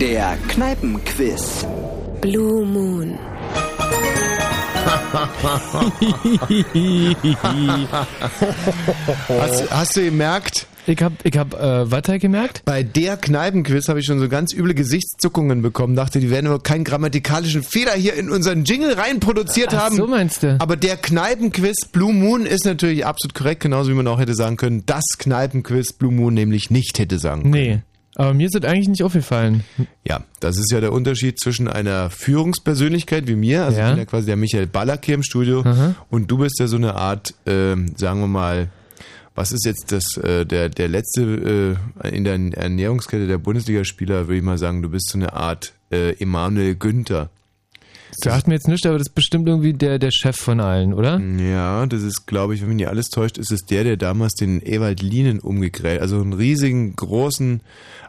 Der Kneipenquiz. Blue Moon. Hast, hast du gemerkt? Ich hab, ich hab äh, weiter gemerkt? Bei der Kneipenquiz habe ich schon so ganz üble Gesichtszuckungen bekommen. Dachte, die werden aber keinen grammatikalischen Fehler hier in unseren Jingle reinproduziert Ach, haben. so meinst du? Aber der Kneipenquiz Blue Moon ist natürlich absolut korrekt, genauso wie man auch hätte sagen können, das Kneipenquiz Blue Moon nämlich nicht hätte sagen können. Nee. Aber mir ist das eigentlich nicht aufgefallen. Ja, das ist ja der Unterschied zwischen einer Führungspersönlichkeit wie mir, also Ja. ich bin ja quasi der Michael Ballack hier im Studio, Aha. und du bist ja so eine Art, ähm, sagen wir mal, was ist jetzt das, äh, der, der letzte äh, in der Ernährungskette der Bundesligaspieler, würde ich mal sagen, du bist so eine Art äh, Emanuel Günther. Sagt mir jetzt nicht, aber das ist bestimmt irgendwie der, der Chef von allen, oder? Ja, das ist, glaube ich, wenn mich nicht alles täuscht, ist es der, der damals den Ewald Lienen umgegräht, also einen riesigen, großen,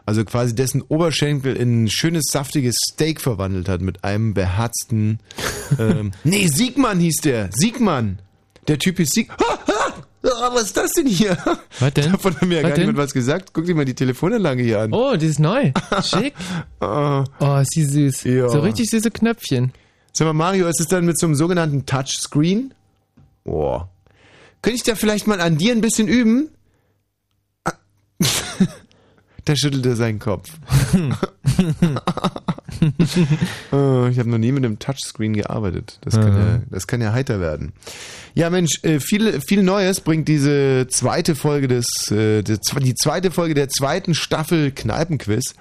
also quasi dessen Oberschenkel in ein schönes, saftiges Steak verwandelt hat mit einem beherzten, ähm, nee, Siegmann hieß der, Siegmann. Der Typ ist Sieg, ah, was ist das denn hier? Was denn? Davon hat mir ja Was gar denn? was gesagt. Guck dir mal die Telefonanlage hier an. Oh, die ist neu. Schick. Ah. Oh, ist die süß. Ja. So richtig süße Knöpfchen. Sag mal, Mario, ist es dann mit so einem sogenannten Touchscreen? Boah. Könnte ich da vielleicht mal an dir ein bisschen üben? Ah. da schüttelt er seinen Kopf. oh, ich habe noch nie mit einem Touchscreen gearbeitet. Das kann, ja, das kann ja heiter werden. Ja, Mensch, äh, viel, viel Neues bringt diese zweite Folge des, äh, die zweite Folge der zweiten Staffel Kneipenquiz.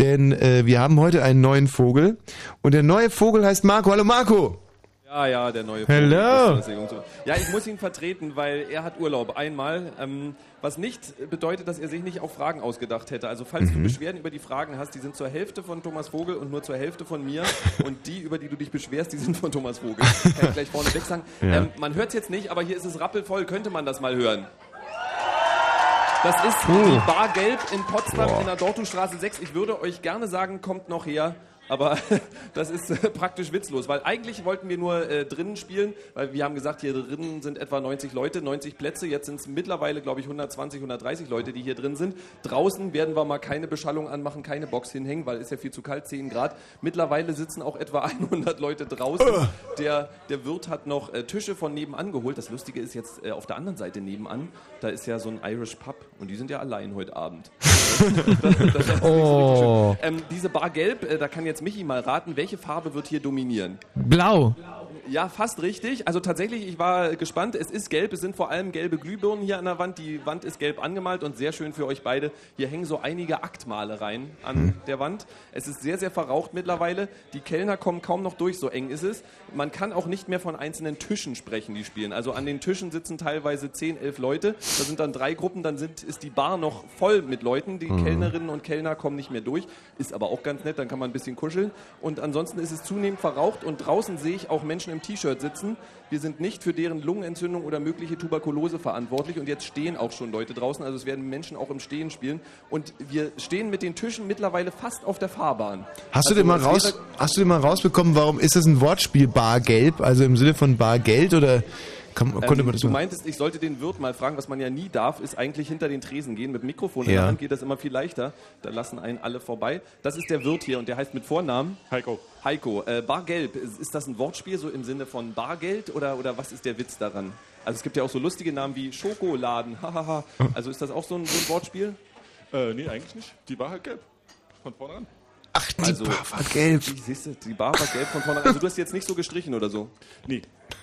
Denn äh, wir haben heute einen neuen Vogel. Und der neue Vogel heißt Marco. Hallo Marco! Ja, ja, der neue Hello. Vogel. Ja, ich muss ihn vertreten, weil er hat Urlaub einmal. Ähm, was nicht bedeutet, dass er sich nicht auch Fragen ausgedacht hätte. Also falls Mhm. du Beschwerden über die Fragen hast, die sind zur Hälfte von Thomas Vogel und nur zur Hälfte von mir. und die, über die du dich beschwerst, die sind von Thomas Vogel. Kann ich gleich vorne weg sagen. Ja. Ähm, man hört es jetzt nicht, aber hier ist es rappelvoll. Könnte man das mal hören? Das ist die Bar Gelb in Potsdam in der Dortustraße 6. Ich würde euch gerne sagen, kommt noch her. Aber das ist äh, praktisch witzlos, weil eigentlich wollten wir nur äh, drinnen spielen, weil wir haben gesagt, hier drinnen sind etwa 90 Leute, 90 Plätze. Jetzt sind es mittlerweile, glaube ich, 120, 130 Leute, die hier drin sind. Draußen werden wir mal keine Beschallung anmachen, keine Box hinhängen, weil ist ja viel zu kalt, 10 Grad. Mittlerweile sitzen auch etwa 100 Leute draußen. Der, der Wirt hat noch äh, Tische von nebenan geholt. Das Lustige ist jetzt äh, auf der anderen Seite nebenan, da ist ja so ein Irish Pub und die sind ja allein heute Abend. Das, das Oh. Ähm, diese Bar Gelb, äh, da kann jetzt Michi mal raten, welche Farbe wird hier dominieren? Blau. Ja, fast richtig. Also tatsächlich, ich war gespannt. Es ist gelb. Es sind vor allem gelbe Glühbirnen hier an der Wand. Die Wand ist gelb angemalt und sehr schön für euch beide. Hier hängen so einige Aktmalereien an der Wand. Es ist sehr, sehr verraucht mittlerweile. Die Kellner kommen kaum noch durch, so eng ist es. Man kann auch nicht mehr von einzelnen Tischen sprechen, die spielen. Also an den Tischen sitzen teilweise 10, 11 Leute. Da sind dann drei Gruppen. Dann sind, ist die Bar noch voll mit Leuten. Die Kellnerinnen und Kellner kommen nicht mehr durch. Ist aber auch ganz nett. Dann kann man ein bisschen kuscheln. Und ansonsten ist es zunehmend verraucht. Und draußen sehe ich auch Menschen im T-Shirt sitzen. Wir sind nicht für deren Lungenentzündung oder mögliche Tuberkulose verantwortlich. Und jetzt stehen auch schon Leute draußen. Also es werden Menschen auch im Stehen spielen. Und wir stehen mit den Tischen mittlerweile fast auf der Fahrbahn. Hast du Also denn mal es raus, hast du denn mal rausbekommen, warum ist das ein Wortspiel Bargelb, also im Sinne von Bargeld oder kann, konnte Ähm, man das du mal- meintest, ich sollte den Wirt mal fragen, was man ja nie darf, ist eigentlich hinter den Tresen gehen. Mit Mikrofon in Ja. der Hand geht das immer viel leichter. Da lassen einen alle vorbei. Das ist der Wirt hier und der heißt mit Vornamen Heiko. Heiko. Äh, Bargelb, ist, das ein Wortspiel so im Sinne von Bargeld oder, oder was ist der Witz daran? Also es gibt ja auch so lustige Namen wie Schokoladen, hahaha. Also ist das auch so ein, so ein Wortspiel? Äh, nee, eigentlich nicht. Die war halt gelb. Von vorne an. Ach, die Also- Bar war gelb. Wie siehst du, die Bar war gelb von vorne. Also du hast jetzt nicht so gestrichen oder so? Nee.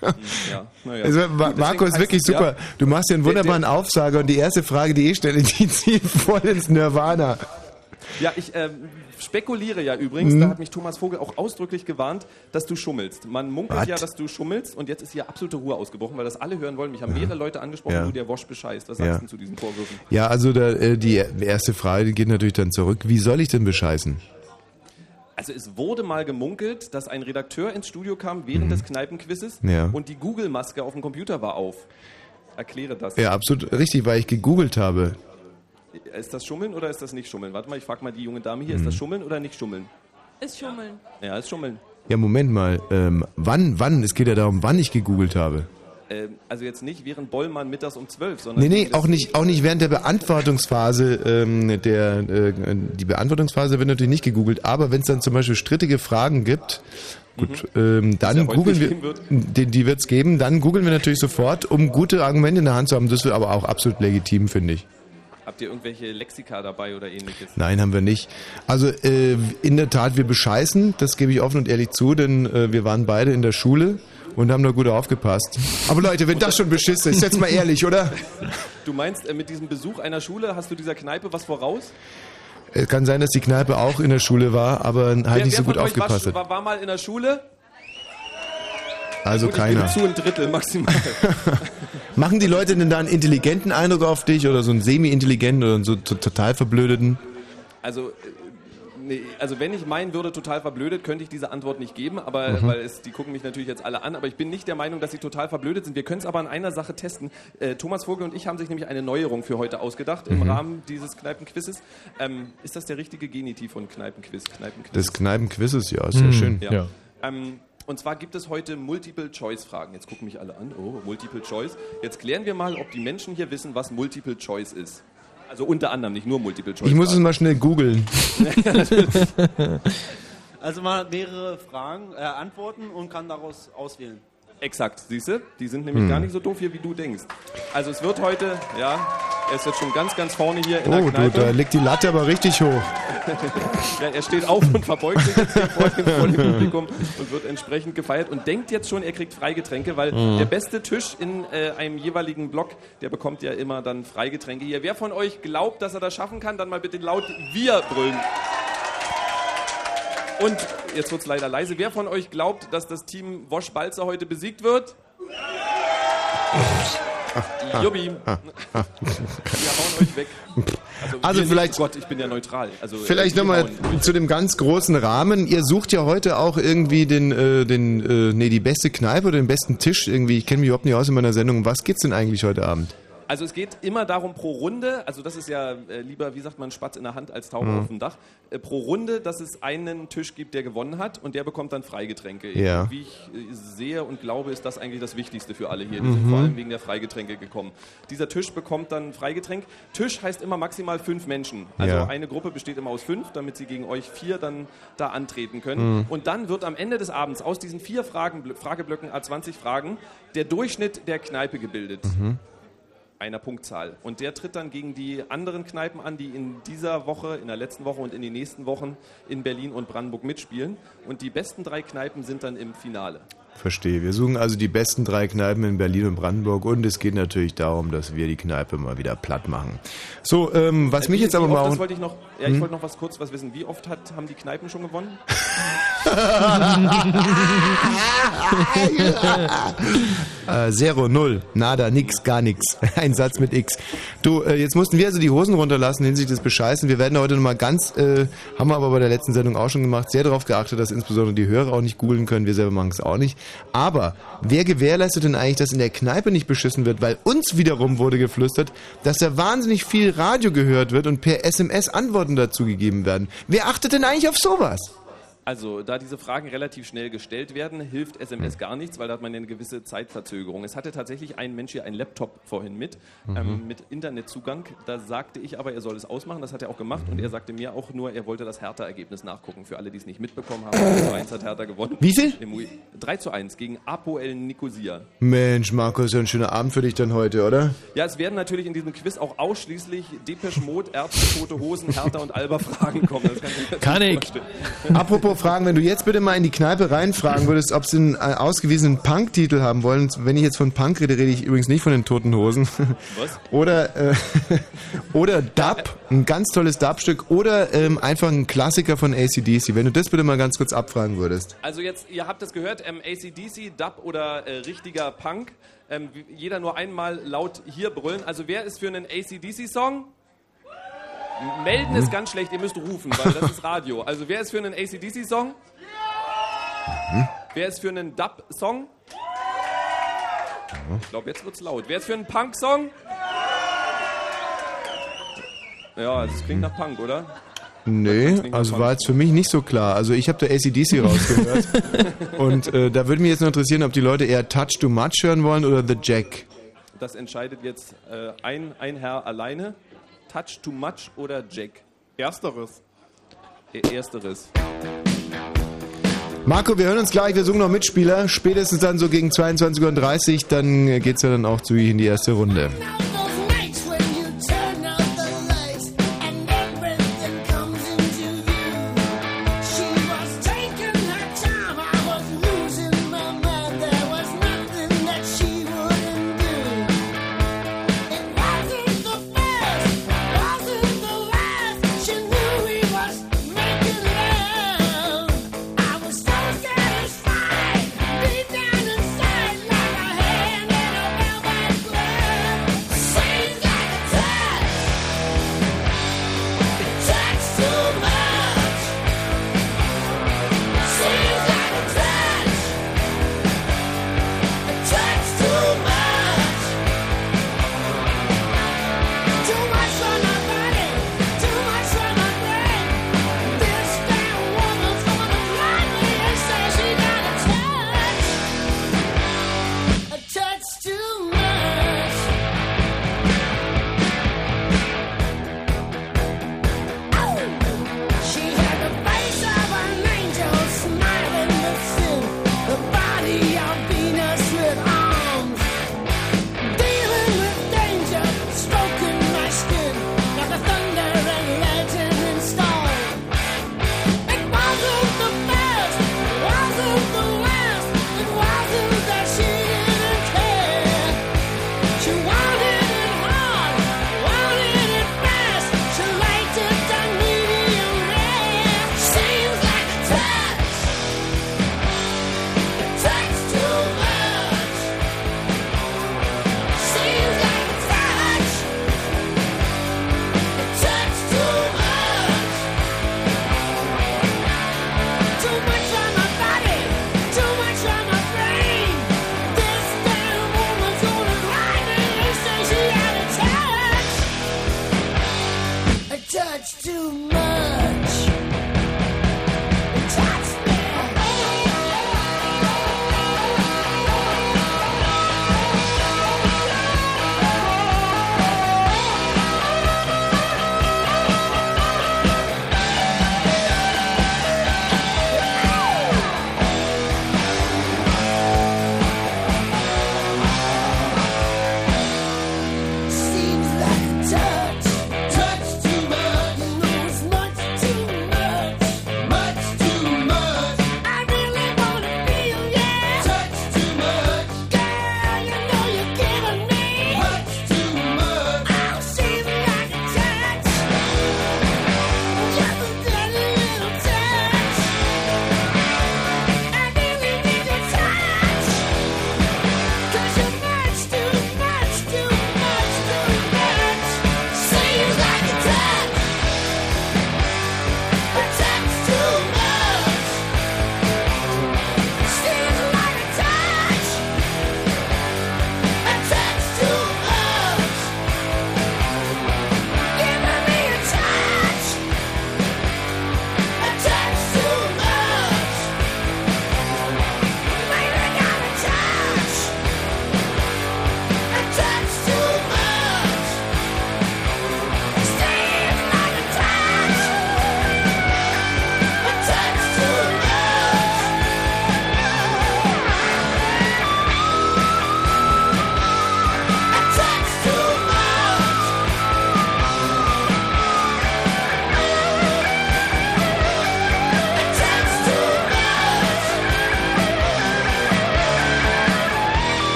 Ja, naja. Also, Ma- Marco ist wirklich es, super. ja, Du machst ja einen Der- wunderbaren der- Aufsager und die erste Frage, die ich stelle, die zieht voll ins Nirvana. Ja, ich ähm, spekuliere ja übrigens, Mhm. da hat mich Thomas Vogel auch ausdrücklich gewarnt, dass du schummelst. Man munkelt Was? ja, dass du schummelst und jetzt ist hier absolute Ruhe ausgebrochen, weil das alle hören wollen. Mich haben mehrere Leute angesprochen, Ja. du der Wosch bescheißt. Was sagst Ja. du denn zu diesen Vorwürfen? Ja, also da, äh, die erste Frage geht natürlich dann zurück. Wie soll ich denn bescheißen? Also es wurde mal gemunkelt, dass ein Redakteur ins Studio kam während des Kneipenquizzes Mhm. Ja. und die Google-Maske auf dem Computer war auf. Erkläre das. Ja, absolut richtig, weil ich gegoogelt habe. Ist das Schummeln oder ist das nicht Schummeln? Warte mal, ich frage mal die junge Dame hier, ist Mhm. das Schummeln oder nicht Schummeln? Ist Schummeln. Ja, ist Schummeln. Ja, Moment mal. Ähm, wann, wann? Es geht ja darum, wann ich gegoogelt habe. Ähm, also jetzt nicht während Bollmann mittags um 12, sondern... Nee, nee, auch nicht, auch nicht während der Beantwortungsphase. Ähm, der, äh, die Beantwortungsphase wird natürlich nicht gegoogelt, aber wenn es dann zum Beispiel strittige Fragen gibt, gut, ähm, dann ja googeln wir, wird. die, die wird es geben, dann googeln wir natürlich sofort, um gute Argumente in der Hand zu haben. Das ist aber auch absolut legitim, finde ich. Habt ihr irgendwelche Lexika dabei oder ähnliches? Nein, haben wir nicht. Also äh, in der Tat, wir bescheißen, das gebe ich offen und ehrlich zu, denn äh, wir waren beide in der Schule und haben da gut aufgepasst. Aber Leute, wenn das schon beschissen ist, jetzt mal ehrlich, oder? Du meinst, äh, mit diesem Besuch einer Schule hast du dieser Kneipe was voraus? Es kann sein, dass die Kneipe auch in der Schule war, aber halt wer, nicht so gut aufgepasst war, hat. war, war mal in der Schule? Also Gut, keiner. Ich gebe zu ein Drittel maximal. Machen die Leute denn da einen intelligenten Eindruck auf dich oder so einen semi-intelligenten oder so total verblödeten? Also, äh, nee, also wenn ich meinen würde, total verblödet, könnte ich diese Antwort nicht geben, aber Mhm. weil es, die gucken mich natürlich jetzt alle an, aber ich bin nicht der Meinung, dass sie total verblödet sind. Wir können es aber an einer Sache testen. Äh, Thomas Vogel und ich haben sich nämlich eine Neuerung für heute ausgedacht im Mhm. Rahmen dieses Kneipenquizzes. Ähm, ist das der richtige Genitiv von Kneipenquiz? Kneipenquiz. Das Kneipenquizzes, ja, ist sehr schön. Ja. Ähm, und zwar gibt es heute Multiple-Choice-Fragen. Jetzt gucken mich alle an. Oh, Multiple-Choice. Jetzt klären wir mal, ob die Menschen hier wissen, was Multiple-Choice ist. Also unter anderem, nicht nur Multiple-Choice. Ich muss es mal schnell googeln. Also man hat mehrere Fragen, äh, Antworten und kann daraus auswählen. Exakt, siehst du? Die sind nämlich Hm. gar nicht so doof hier, wie du denkst. Also es wird heute, ja, er ist jetzt schon ganz, ganz vorne hier in der Oh, du, Kneipe. da liegt die Latte aber richtig hoch. ja, er steht auf und verbeugt sich jetzt hier vor dem, vor dem Publikum und wird entsprechend gefeiert und denkt jetzt schon, er kriegt Freigetränke, weil Mhm. der beste Tisch in äh, einem jeweiligen Block, der bekommt ja immer dann Freigetränke hier. Wer von euch glaubt, dass er das schaffen kann, dann mal bitte laut Wir brüllen. Und jetzt wird es leider leise. Wer von euch glaubt, dass das Team Wosch Balzer heute besiegt wird? Jubi. Wir hauen euch weg. Also, Also vielleicht- Nicht, oh Gott, ich bin ja neutral. Also, Vielleicht wir nochmal zu dem ganz großen Rahmen. Ihr sucht ja heute auch irgendwie den, äh, den äh, nee, die beste Kneipe oder den besten Tisch irgendwie. Ich kenne mich überhaupt nicht aus in meiner Sendung. Um Was geht's denn eigentlich heute Abend? Also es geht immer darum pro Runde, also das ist ja äh, lieber, wie sagt man, Spatz in der Hand als Taube Mhm. auf dem Dach, äh, pro Runde, dass es einen Tisch gibt, der gewonnen hat und der bekommt dann Freigetränke. Ja. Wie ich äh, sehe und glaube, ist das eigentlich das Wichtigste für alle hier. Die sind Mhm. vor allem wegen der Freigetränke gekommen. Dieser Tisch bekommt dann Freigetränk. Tisch heißt immer maximal fünf Menschen. Also Ja. eine Gruppe besteht immer aus fünf, damit sie gegen euch vier dann da antreten können. Mhm. Und dann wird am Ende des Abends aus diesen vier Fragen, Frageblöcken, A20 Fragen, der Durchschnitt der Kneipe gebildet Mhm. Einer Punktzahl. Und der tritt dann gegen die anderen Kneipen an, die in dieser Woche, in der letzten Woche und in den nächsten Wochen in Berlin und Brandenburg mitspielen. Und die besten drei Kneipen sind dann im Finale. Verstehe. Wir suchen also die besten drei Kneipen in Berlin und Brandenburg und es geht natürlich darum, dass wir die Kneipe mal wieder platt machen. So, ähm, was Äh, mich jetzt aber mal... Das wollte ich noch, ja, ich Hm? wollte noch was kurz was wissen. Wie oft hat, haben die Kneipen schon gewonnen? Äh, Zero, Null, Nada, nix, gar nix. Ein Satz mit X. Du, äh, jetzt mussten wir also die Hosen runterlassen hinsichtlich des Bescheißen. Wir werden heute nochmal ganz, äh, haben wir aber bei der letzten Sendung auch schon gemacht, sehr darauf geachtet, dass insbesondere die Hörer auch nicht googeln können. Wir selber machen es auch nicht. Aber wer gewährleistet denn eigentlich, dass in der Kneipe nicht beschissen wird? Weil uns wiederum wurde geflüstert, dass da wahnsinnig viel Radio gehört wird und per SMS Antworten dazu gegeben werden. Wer achtet denn eigentlich auf sowas? Also, da diese Fragen relativ schnell gestellt werden, hilft SMS gar nichts, weil da hat man eine gewisse Zeitverzögerung. Es hatte tatsächlich ein Mensch hier einen Laptop vorhin mit, Mhm. ähm, mit Internetzugang. Da sagte ich aber, er soll es ausmachen. Das hat er auch gemacht. Mhm. Und er sagte mir auch nur, er wollte das Hertha-Ergebnis nachgucken. Für alle, die es nicht mitbekommen haben, 3 zu 1 hat Hertha gewonnen. Wie viel? Im Ui- 3 zu 1 gegen Apoel Nicosia. Mensch, Markus, ja ein schöner Abend für dich dann heute, oder? Ja, es werden natürlich in diesem Quiz auch ausschließlich Depeche Mode, Ärzte, Tote Hosen, Hertha und Alba Fragen kommen. Das kann Kann ich. Apropos Fragen, wenn du jetzt bitte mal in die Kneipe reinfragen würdest, ob sie einen äh, ausgewiesenen Punk-Titel haben wollen. Wenn ich jetzt von Punk rede, rede ich übrigens nicht von den Toten Hosen. Was? Oder, äh, oder Dub, ein ganz tolles Dub-Stück. Oder ähm, einfach ein Klassiker von ACDC. Wenn du das bitte mal ganz kurz abfragen würdest. Also jetzt, ihr habt es gehört, ähm, ACDC, Dub oder äh, richtiger Punk. Ähm, jeder nur einmal laut hier brüllen. Also wer ist für einen ACDC-Song? Melden ist ganz schlecht, ihr müsst rufen, weil das ist Radio. Also wer ist für einen ACDC-Song? Mhm. Wer ist für einen Dub-Song? Mhm. Ich glaube, jetzt wird's laut. Wer ist für einen Punk-Song? Ja, also klingt nach Punk, oder? Nee, also war jetzt für mich nicht so klar. Also ich habe da ACDC rausgehört. Und äh, da würde mich jetzt noch interessieren, ob die Leute eher Touch Too Much hören wollen oder The Jack. Das entscheidet jetzt äh, ein, ein Herr alleine. Touch Too Much oder Jack? Ersteres. E-, ersteres. Marco, wir hören uns gleich, wir suchen noch Mitspieler. Spätestens dann so gegen 22.30 Uhr, dann äh, geht es ja dann auch zu in die erste Runde.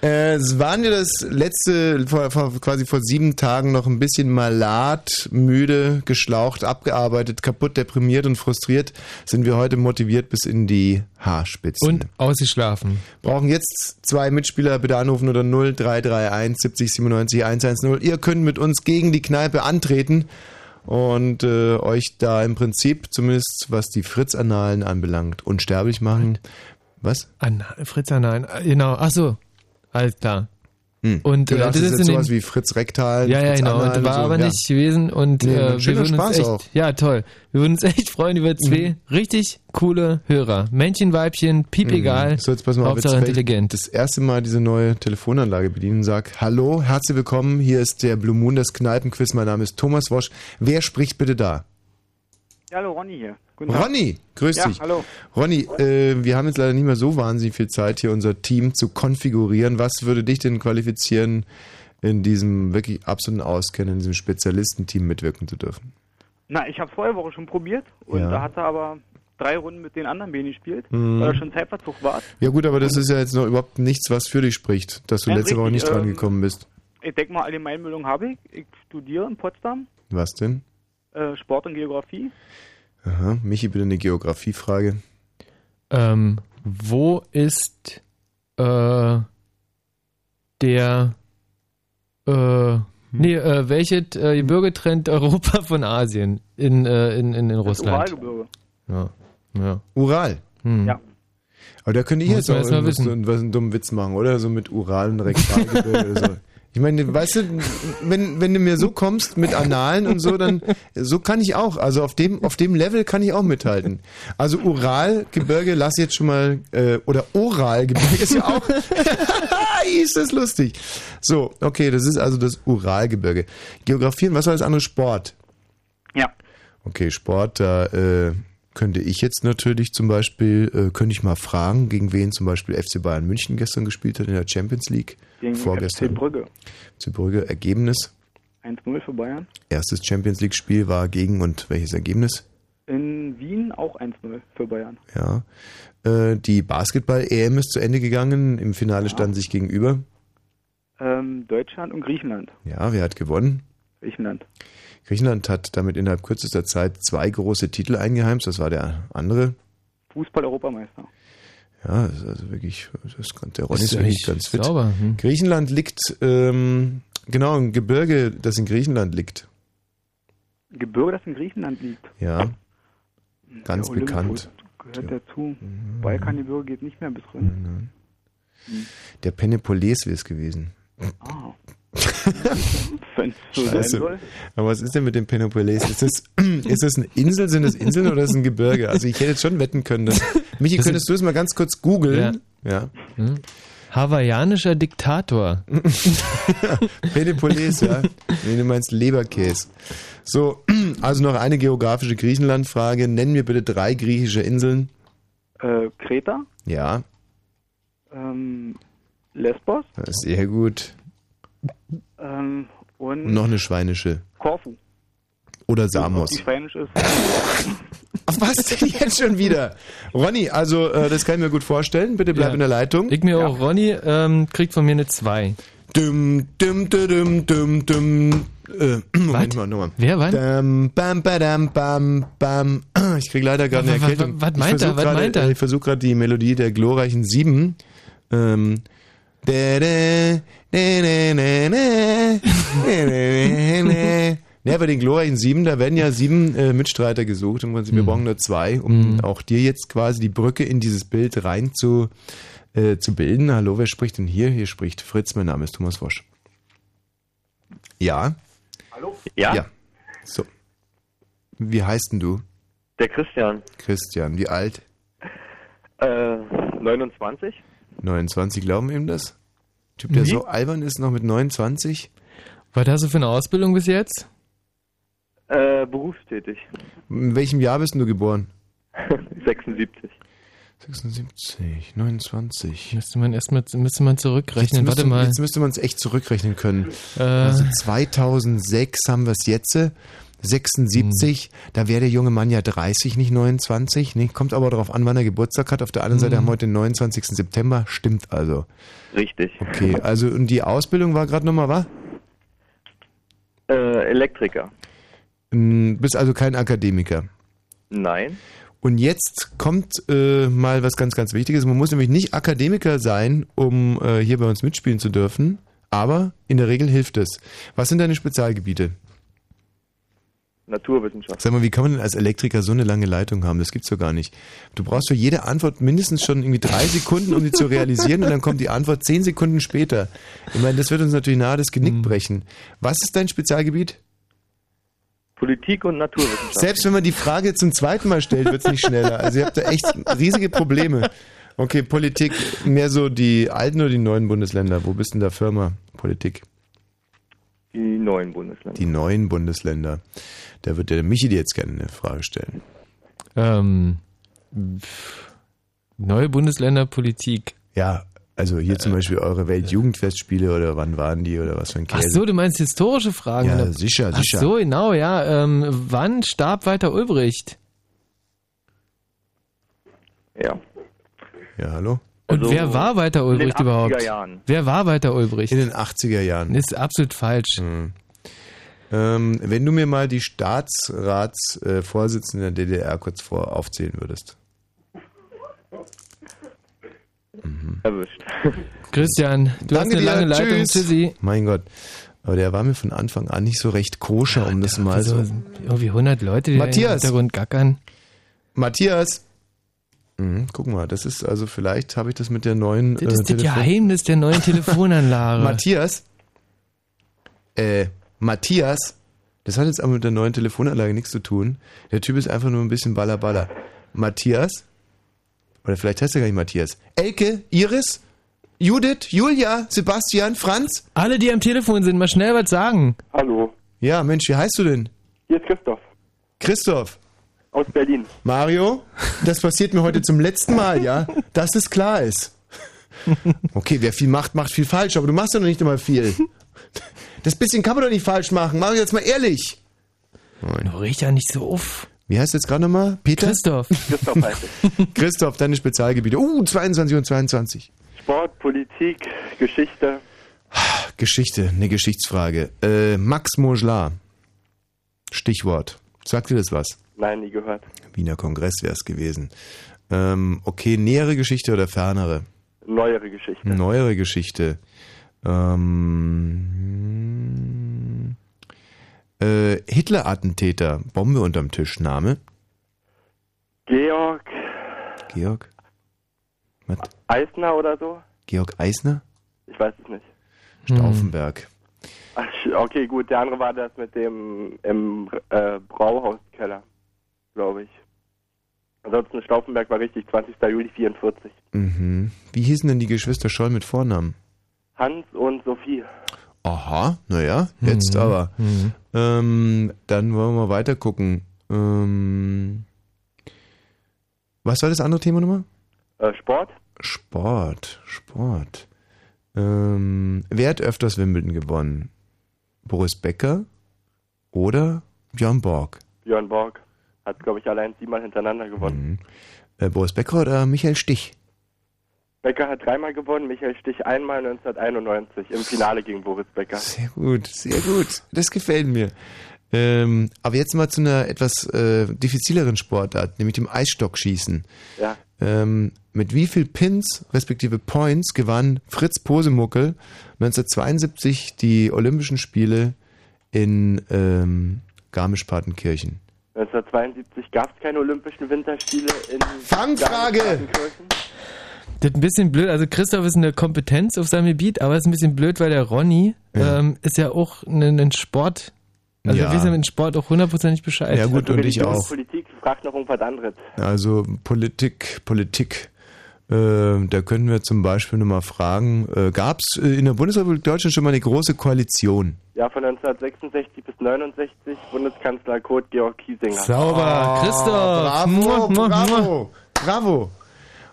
es waren wir das letzte, vor, vor, quasi vor sieben Tagen noch ein bisschen malat, müde, geschlaucht, abgearbeitet, kaputt, deprimiert und frustriert, sind wir heute motiviert bis in die Haarspitzen. Und ausgeschlafen. Brauchen jetzt zwei Mitspieler, bitte anrufen oder 0331 70 97 110. Ihr könnt mit uns gegen die Kneipe antreten und äh, euch da im Prinzip, zumindest was die Fritz-Annalen anbelangt, unsterblich machen. Was? An, Fritz, ah, nein, genau, ach so, alles klar. Hm. Und du äh, das ist jetzt sowas wie Fritz Rektal. ja, ja, Fritz genau, und war so, aber ja. nicht gewesen und Nee, äh, wir würden uns Spaß echt, auch. ja, toll. Wir würden uns echt freuen über zwei richtig coole Hörer. Männchen, Weibchen, piep egal. Mhm. So, jetzt pass mal auf, Hauptsache ich intelligent. das erste Mal diese neue Telefonanlage bedienen und sag, hallo, herzlich willkommen, hier ist der Blue Moon, das Kneipenquiz, mein Name ist Thomas Wosch. Wer spricht bitte da? Ja, hallo, Ronny hier. Guten Tag. Ronny, grüß Ja, dich. hallo. Ronny, äh, wir haben jetzt leider nicht mehr so wahnsinnig viel Zeit, hier unser Team zu konfigurieren. Was würde dich denn qualifizieren, in diesem wirklich absoluten Auskennen, in diesem Spezialistenteam mitwirken zu dürfen? Na, ich habe vorher Woche schon probiert und Ja. da hat er aber drei Runden mit den anderen Bänen gespielt, Mhm. weil er schon Zeitverzug war. Ja gut, aber das ist ja jetzt noch überhaupt nichts, was für dich spricht, dass du Nein, letzte Woche richtig, nicht dran ähm, gekommen bist. Ich denke mal, Allgemeinbildung habe ich. Ich studiere in Potsdam, Was denn? äh, Sport und Geografie. Aha, Michi, bitte eine Geografiefrage. Ähm, wo ist äh, der äh, nee, äh, welches äh, Gebirge trennt Europa von Asien in, äh, in, in, in Das Russland? Uralgebirge. Ja. ja. Ural. Hm. Ja. Aber da könnte ich Muss jetzt auch so, einen dummen Witz machen, oder? So mit Ural und Rektalgebirge oder so. Ich meine, weißt du, wenn, wenn du mir so kommst mit Analen und so, dann so kann ich auch. Also auf dem, auf dem Level kann ich auch mithalten. Also Uralgebirge, lass jetzt schon mal, äh, oder Oralgebirge ist ja auch. ist das lustig. So, okay, das ist also das Uralgebirge. Geografien, was war das andere? Sport. Ja. Okay, Sport, da äh, könnte ich jetzt natürlich zum Beispiel, äh, könnte ich mal fragen, gegen wen zum Beispiel FC Bayern München gestern gespielt hat in der Champions League. Gegen Vorgestern. FC Brügge. FC Brügge, Ergebnis. 1-0 für Bayern. Erstes Champions League Spiel war gegen und welches Ergebnis? In Wien auch 1-0 für Bayern. Ja. Äh, die Basketball-EM ist zu Ende gegangen. Im Finale standen sich gegenüber. Ähm, Deutschland und Griechenland. Ja, wer hat gewonnen? Griechenland. Griechenland hat damit innerhalb kürzester Zeit zwei große Titel eingeheimst. Das war der andere. Fußball-Europameister. Ja, das ist also wirklich, das kann, der Ronny Ist ist ja wirklich ganz fit. sauber, hm. Griechenland liegt, ähm, genau, ein Gebirge, das in Griechenland liegt. Gebirge, das in Griechenland liegt. Ja, ganz Der bekannt. Gehört dazu. Balkangebirge geht nicht mehr bis drin. Der Penepoles wäre es gewesen. Ah. Wenn es so sein Scheiße. soll. Aber was ist denn mit dem Penepoles? Ist das, ist das eine Insel, sind das Inseln oder ist es ein Gebirge? Also ich hätte jetzt schon wetten können. Dass, Michi, Das könntest du es mal ganz kurz googeln? Ja. Hm? Hawaiianischer Diktator. Penepoles, ja. Nee, du meinst Leberkäse. So, also noch eine geografische Griechenland-Frage. Nenn mir bitte drei griechische Inseln. Äh, Kreta, Ja, ähm, Lesbos das sehr gut. Ähm, und Und noch eine schweinische. Korfu. Oder Samos. Die Spanisch ist. Auf was denn jetzt schon wieder? Ronny, also äh, das kann ich mir gut vorstellen. Bitte bleib Ja. in der Leitung. Ich mir auch, Ronny ähm, kriegt von mir eine 2. Dum, dum, dum, dum, dum. Äh, Moment mal, nochmal. Wer, wann? Dam, bam, badam, bam, bam. Ich krieg leider gerade eine Erkältung. was meint er? Was meint er? Ich versuche gerade die Melodie der glorreichen Sieben. Ähm, ja, bei den glorreichen Sieben, da werden ja sieben äh, Mitstreiter gesucht und wir mhm. brauchen nur zwei, um mhm. auch dir jetzt quasi die Brücke in dieses Bild rein zu, äh, zu bilden. Hallo, wer spricht denn hier? Hier spricht Fritz, mein Name ist Thomas Wosch. Ja? Hallo? Ja? Ja. So. Wie heißt denn du? Der Christian. Christian, wie alt? Äh, 29. 29, glauben ihm das? Typ, der Wie? so albern ist, noch mit 29? Was hast du für eine Ausbildung bis jetzt? Äh, berufstätig. In welchem Jahr bist denn du geboren? 76. 76, 29. Müsste man erstmal müsste man zurückrechnen. Jetzt Warte müsste, mal. Jetzt müsste man es echt zurückrechnen können. Äh, Also 2006 haben wir es jetzt. 76, da wäre der junge Mann ja 30, nicht 29. Ne? Kommt aber darauf an, wann er Geburtstag hat. Auf der anderen Seite haben wir heute den 29. September. Stimmt also. Richtig. Okay, also und die Ausbildung war gerade nochmal, was? Äh, Elektriker. Hm, Bist also kein Akademiker. Nein. Und jetzt kommt äh, mal was ganz, ganz Wichtiges. Man muss nämlich nicht Akademiker sein, um äh, hier bei uns mitspielen zu dürfen. Aber in der Regel hilft es. Was sind deine Spezialgebiete? Naturwissenschaft. Sag mal, wie kann man denn als Elektriker so eine lange Leitung haben? Das gibt's doch gar nicht. Du brauchst für jede Antwort mindestens schon irgendwie drei Sekunden, um die zu realisieren und dann kommt die Antwort zehn Sekunden später. Ich meine, das wird uns natürlich nahe das Genick brechen. Was ist dein Spezialgebiet? Politik und Naturwissenschaft. Selbst wenn man die Frage zum zweiten Mal stellt, wird's nicht schneller. Also ihr habt da echt riesige Probleme. Okay, Politik, mehr so die alten oder die neuen Bundesländer? Wo bist denn da Firma? Politik. Die neuen Bundesländer. Die neuen Bundesländer. Da wird der Michi dir jetzt gerne eine Frage stellen. Ähm, neue Bundesländer-Politik. Ja, also hier zum Beispiel eure Weltjugendfestspiele oder wann waren die oder was für ein Ach Käse. so, du meinst historische Fragen? Ja, oder? sicher, Ach sicher. so, genau, ja. Ähm, wann starb Walter Ulbricht? Ja. Ja, hallo? Und Also, wer war Walter in den Ulbricht 80er überhaupt? Jahren. Wer war Walter Ulbricht? In den 80er Jahren. Das ist absolut falsch. Hm. Ähm, wenn du mir mal die Staatsratsvorsitzenden der DDR kurz vor aufzählen würdest. Erwischt. Christian, du hast eine dir. lange Leitung. Tschüss. Tschüssi. Mein Gott. Aber der war mir von Anfang an nicht so recht koscher, um das mal Also, so. irgendwie 100 Leute, die da im Matthias. Hintergrund gackern. Matthias! Mhm, guck mal, das ist also vielleicht habe ich das mit der neuen. Das ist das Telefon- Geheimnis der neuen Telefonanlage. Matthias? Äh, Matthias? Das hat jetzt aber mit der neuen Telefonanlage nichts zu tun. Der Typ ist einfach nur ein bisschen baller baller. Matthias? Oder vielleicht heißt er gar nicht Matthias. Elke? Iris? Judith? Julia? Sebastian? Franz? Alle, die am Telefon sind, mal schnell was sagen. Hallo, Ja, Mensch, wie heißt du denn? hier ist Christoph Christoph? Aus Berlin. Mario? Das passiert mir heute zum letzten Mal, ja? Dass es klar ist. Okay, wer viel macht, macht viel falsch, aber du machst ja noch nicht einmal viel. Das bisschen kann man doch nicht falsch machen. Mario, jetzt mal ehrlich. Du riech ja nicht so auf. Wie heißt jetzt gerade nochmal? Peter? Christoph. Christoph heißt ich. Christoph, deine Spezialgebiete. Uh, 22 und 22. Sport, Politik, Geschichte. Geschichte, eine Geschichtsfrage. Äh, Max Moschla. Stichwort. Sagt dir das was? Nein, nie gehört. Wiener Kongress wäre es gewesen. Ähm, okay, nähere Geschichte oder fernere? Neuere Geschichte. Neuere Geschichte. Ähm, äh, Hitler-Attentäter, Bombe unterm Tisch, Name? Georg Georg? Was? Eisner oder so? Georg Eisner? Ich weiß es nicht. Stauffenberg. Ach, okay, gut. Der andere war das mit dem im äh, Brauhauskeller, glaube ich. Ansonsten Stauffenberg war richtig, 20. Juli 44. Mhm. Wie hießen denn die Geschwister Scholl mit Vornamen? Hans und Sophie. Aha, naja, jetzt Mhm. aber. Mhm. Ähm, dann wollen wir mal weiter gucken. Ähm, was war das andere Thema nochmal? Äh, Sport? Sport, Sport. Ähm, wer hat öfters Wimbledon gewonnen? Boris Becker oder Björn Borg? Björn Borg. Hat, glaube ich, allein siebenmal hintereinander gewonnen. Mhm. Äh, Boris Becker oder Michael Stich? Becker hat dreimal gewonnen, Michael Stich einmal 1991 im Finale gegen Boris Becker. Sehr gut, sehr gut. Das gefällt mir. Ähm, aber jetzt mal zu einer etwas äh, diffizileren Sportart, nämlich dem Eisstockschießen. Ja. Ähm, mit wie viel Pins, respektive Points, gewann Fritz Posemuckel 1972 die Olympischen Spiele in ähm, Garmisch-Partenkirchen? 1972 gab es keine Olympischen Winterspiele in Fangfrage! Das ist ein bisschen blöd. Also Christoph ist eine Kompetenz auf seinem Gebiet, aber es ist ein bisschen blöd, weil der Ronny Ja. ähm, ist ja auch ein, ein Sport. Also Ja. wir wissen mit Sport auch hundertprozentig Bescheid. Ja gut, und ich auch. Politik fragt noch irgendwas anderes. Also Politik, Politik. Äh, da können wir zum Beispiel nochmal fragen, äh, gab es in der Bundesrepublik Deutschland schon mal eine große Koalition? Ja, von 1966 bis 69 Bundeskanzler Kurt Georg Kiesinger. Sauber, Christoph. Bravo, Mua, mua, mua. bravo, bravo.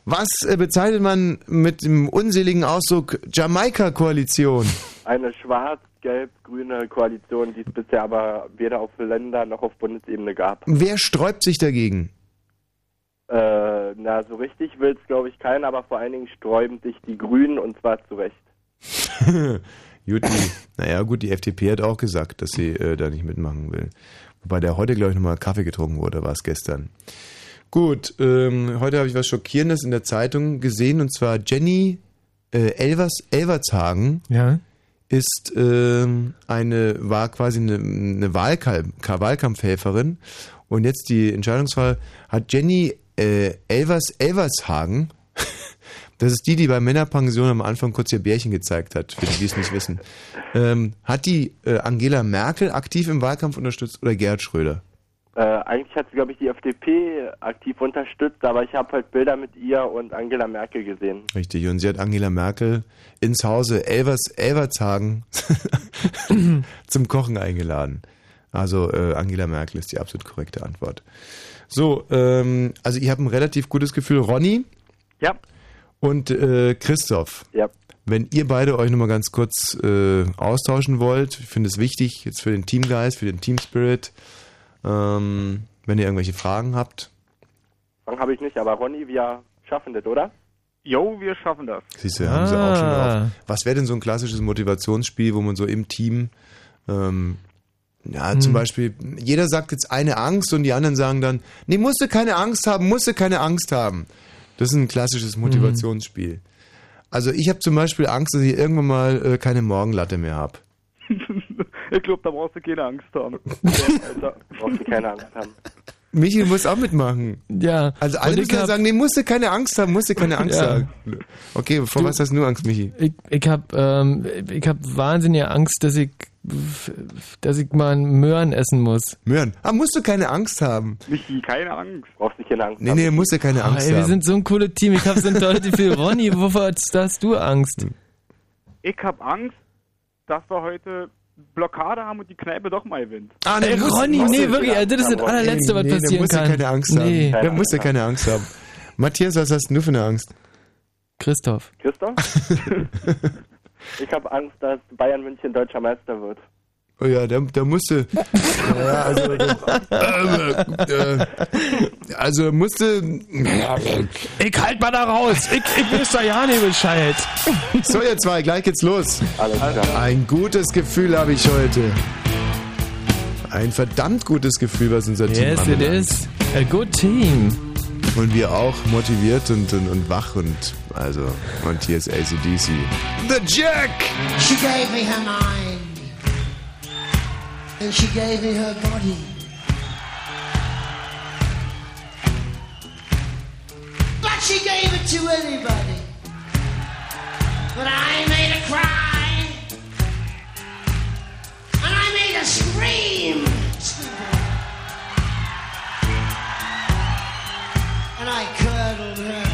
Was äh, bezeichnet man mit dem unseligen Ausdruck Jamaika-Koalition? Eine schwarz-gelb-grüne Koalition, die es bisher aber weder auf Länder noch auf Bundesebene gab. Wer sträubt sich dagegen? Äh, na, so richtig will es, glaube ich, keiner, aber vor allen Dingen sträuben sich die Grünen und zwar zu Recht. gut, die, naja, gut, die FDP hat auch gesagt, dass sie äh, da nicht mitmachen will. Wobei der heute, glaube ich, nochmal Kaffee getrunken wurde, war es gestern. Gut, ähm, heute habe ich was Schockierendes in der Zeitung gesehen und zwar Jenny äh, Elvers, Elvershagen Ja. ist ähm, eine, war quasi eine, eine Wahlkamp Wahlkampfhelferin und jetzt die Entscheidungswahl hat Jenny äh, Elvers Elvershagen, das ist die, die bei Männerpension am Anfang kurz ihr Bärchen gezeigt hat, für die, die es nicht wissen, ähm, hat die äh, Angela Merkel aktiv im Wahlkampf unterstützt oder Gerhard Schröder? Äh, eigentlich hat sie, glaube ich, die FDP aktiv unterstützt, aber ich habe halt Bilder mit ihr und Angela Merkel gesehen. Richtig, und sie hat Angela Merkel ins Hause Elvers, Elvershagen zum Kochen eingeladen. Also äh, Angela Merkel ist die absolut korrekte Antwort. So, ähm, also ich habe ein relativ gutes Gefühl. Ronny Ja. und äh, Christoph. Ja. Wenn ihr beide euch nochmal ganz kurz äh, austauschen wollt, ich finde es wichtig, jetzt für den Teamgeist, für den Team Spirit, ähm, wenn ihr irgendwelche Fragen habt. Fragen habe ich nicht, aber Ronny, wir schaffen das, oder? Jo, wir schaffen das. Siehst du, haben sie auch schon Ah. drauf. Was wäre denn so ein klassisches Motivationsspiel, wo man so im Team, ähm, ja, Hm. zum Beispiel, jeder sagt jetzt eine Angst und die anderen sagen dann, nee, musst du keine Angst haben, musst du keine Angst haben. Das ist ein klassisches Motivationsspiel. Also ich habe zum Beispiel Angst, dass ich irgendwann mal äh, keine Morgenlatte mehr habe. ich glaube, da brauchst du keine Angst haben. Alter, brauchst du keine Angst haben. Michi muss auch mitmachen. Ja. Also alle müssen hab- sagen, nee, musst du keine Angst haben, musst du keine Angst Ja. haben. Okay, vor Du- was hast du Angst, Michi? Ich, ich habe ähm, ich hab wahnsinnige Angst, dass ich, dass ich mal einen Möhren essen muss. Möhren. Ah, musst du keine Angst haben. Michi, keine Angst. Brauchst du keine Angst Nee, nee, musst du keine Oh, Angst ey, wir haben. sind so ein cooles Team. Ich habe so ein tolles Gefühl. Ronny, wovor hast du Angst? Ich habe Angst, dass wir heute Blockade haben und die Kneipe doch mal gewinnt. Ah, Ey, musst- Ronny, musst nee, wirklich, Alter, das ist das allerletzte, was nee, passieren musst kann. du keine Angst Nee. haben. Da musst du keine Angst haben. Matthias, was hast du für eine Angst? Christoph. Christoph? ich habe Angst, dass Bayern München deutscher Meister wird. Oh ja, da, da musste. Ja, also, äh, äh, also musste. Ich halt mal da raus. Ich, ich weiß da ja nicht Bescheid. So, ihr zwei, gleich geht's los. Alles klar. Ein gutes Gefühl habe ich heute. Ein verdammt gutes Gefühl, was unser Team Yes, it is. A good team. Und wir auch motiviert und, und, und wach und also und hier ist ACDC. The Jack! She gave me her mind, and she gave me her body. But she gave it to anybody. But I made her cry, and I made her scream. And I cuddled her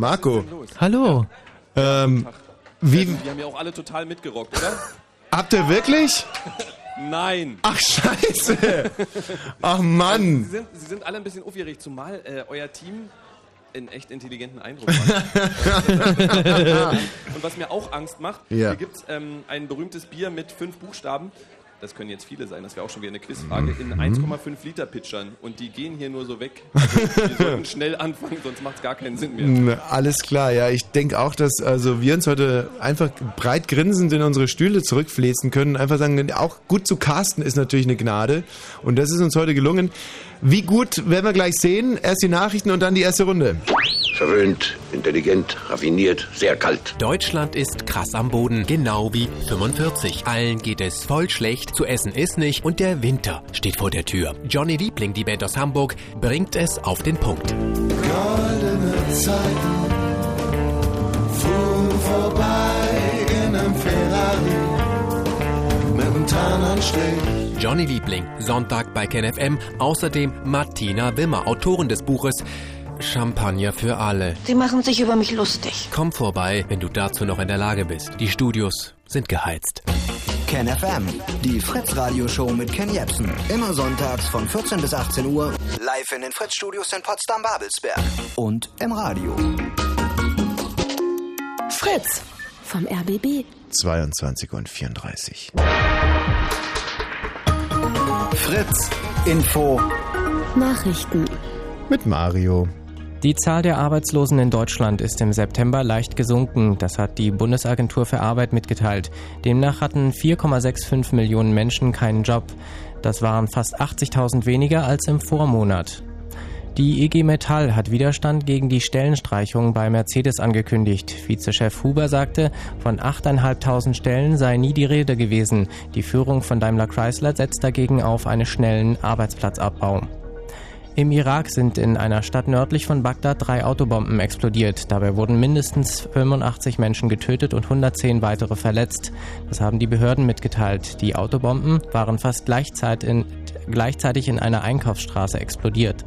Marco. Hallo. Ähm, wie, Die haben ja auch alle total mitgerockt, oder? habt ihr wirklich? Nein. Ach, scheiße. Ach, Mann. Sie sind, Sie sind alle ein bisschen aufgeregt, zumal äh, euer Team einen echt intelligenten Eindruck macht. Und was mir auch Angst macht, Ja. hier gibt es ähm, ein berühmtes Bier mit fünf Buchstaben. Das können jetzt viele sein, das wäre auch schon wieder eine Quizfrage, in 1,5 Liter Pitchern. Und die gehen hier nur so weg. Also, wir sollten schnell anfangen, sonst macht es gar keinen Sinn mehr. Alles klar, ja. Ich denke auch, dass also wir uns heute einfach breit grinsend in unsere Stühle zurückfläzen können. Einfach sagen, auch gut zu casten ist natürlich eine Gnade. Und das ist uns heute gelungen. Wie gut werden wir gleich sehen. Erst die Nachrichten und dann die erste Runde. Verwöhnt, intelligent, raffiniert, sehr kalt. Deutschland ist krass am Boden, genau wie 45. Allen geht es voll schlecht, zu essen ist nicht und der Winter steht vor der Tür. Johnny Liebling, die Band aus Hamburg, bringt es auf den Punkt. Goldene Zeiten fuhren vorbei in einem Ferrari mit einem Tarnanstrich. Johnny Liebling, Sonntag bei KenFM, außerdem Martina Wimmer, Autorin des Buches Champagner für alle. Sie machen sich über mich lustig. Komm vorbei, wenn du dazu noch in der Lage bist. Die Studios sind geheizt. Ken FM, die Fritz-Radio-Show mit Ken Jebsen. Immer sonntags von 14 bis 18 Uhr. Live in den Fritz-Studios in Potsdam-Babelsberg. Und im Radio. Fritz vom RBB. 22 und 34. Fritz Info. Nachrichten. Mit Mario. Die Zahl der Arbeitslosen in Deutschland ist im September leicht gesunken. Das hat die Bundesagentur für Arbeit mitgeteilt. Demnach hatten 4,65 Millionen Menschen keinen Job. Das waren fast 80.000 weniger als im Vormonat. Die IG Metall hat Widerstand gegen die Stellenstreichung bei Mercedes angekündigt. Vizechef Huber sagte, von 8.500 Stellen sei nie die Rede gewesen. Die Führung von Daimler Chrysler setzt dagegen auf einen schnellen Arbeitsplatzabbau. Im Irak sind in einer Stadt nördlich von Bagdad drei Autobomben explodiert. Dabei wurden mindestens 85 Menschen getötet und 110 weitere verletzt. Das haben die Behörden mitgeteilt. Die Autobomben waren fast gleichzeitig in, gleichzeitig in einer Einkaufsstraße explodiert.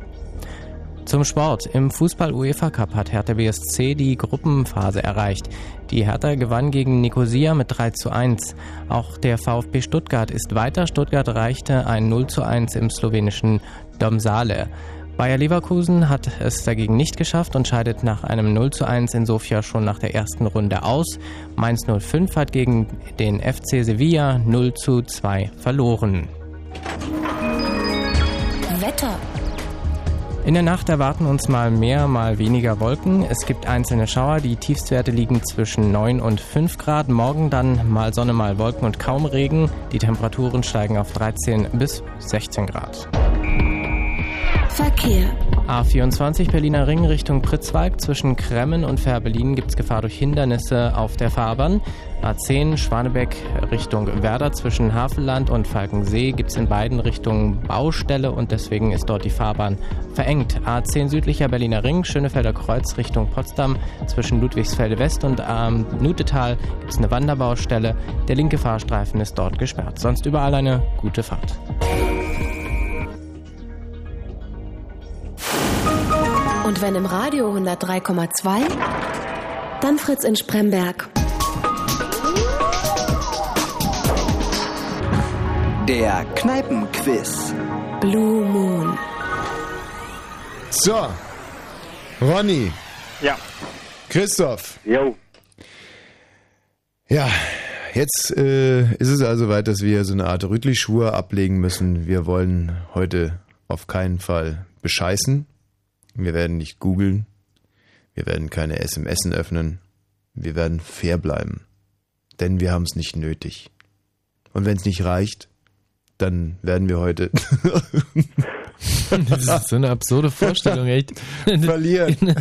Zum Sport. Im Fußball-UEFA Cup hat Hertha BSC die Gruppenphase erreicht. Die Hertha gewann gegen Nicosia mit 3 zu 1. Auch der VfB Stuttgart ist weiter. Stuttgart erreichte ein 0 zu 1 im slowenischen Domsale. Bayer Leverkusen hat es dagegen nicht geschafft und scheidet nach einem 0 zu 1 in Sofia schon nach der ersten Runde aus. Mainz 05 hat gegen den FC Sevilla 0 zu 2 verloren. Wetter. In der Nacht erwarten uns mal mehr, mal weniger Wolken. Es gibt einzelne Schauer. Die Tiefstwerte liegen zwischen 9 und 5 Grad. Morgen dann mal Sonne, mal Wolken und kaum Regen. Die Temperaturen steigen auf 13 bis 16 Grad. Verkehr. A24 Berliner Ring Richtung Pritzwalk. Zwischen Kremmen und Fährberlin gibt es Gefahr durch Hindernisse auf der Fahrbahn. A10 Schwanebeck Richtung Werder. Zwischen Havelland und Falkensee gibt es in beiden Richtungen Baustelle und deswegen ist dort die Fahrbahn verengt. A10 südlicher Berliner Ring, Schönefelder Kreuz Richtung Potsdam. Zwischen Ludwigsfelde West und ähm, Nutetal gibt es eine Wanderbaustelle. Der linke Fahrstreifen ist dort gesperrt. Sonst überall eine gute Fahrt. Und wenn im Radio 103,2, dann Fritz in Spremberg. Der Kneipenquiz. Blue Moon. So, Ronny. Ja. Christoph. Jo. Ja, jetzt äh, ist es also weit, dass wir so eine Art Rüttli-Schwur ablegen müssen. Wir wollen heute auf keinen Fall bescheißen. Wir werden nicht googeln. Wir werden keine SMS öffnen. Wir werden fair bleiben. Denn wir haben es nicht nötig. Und wenn es nicht reicht, dann werden wir heute Das ist so eine absurde Vorstellung, echt. verlieren.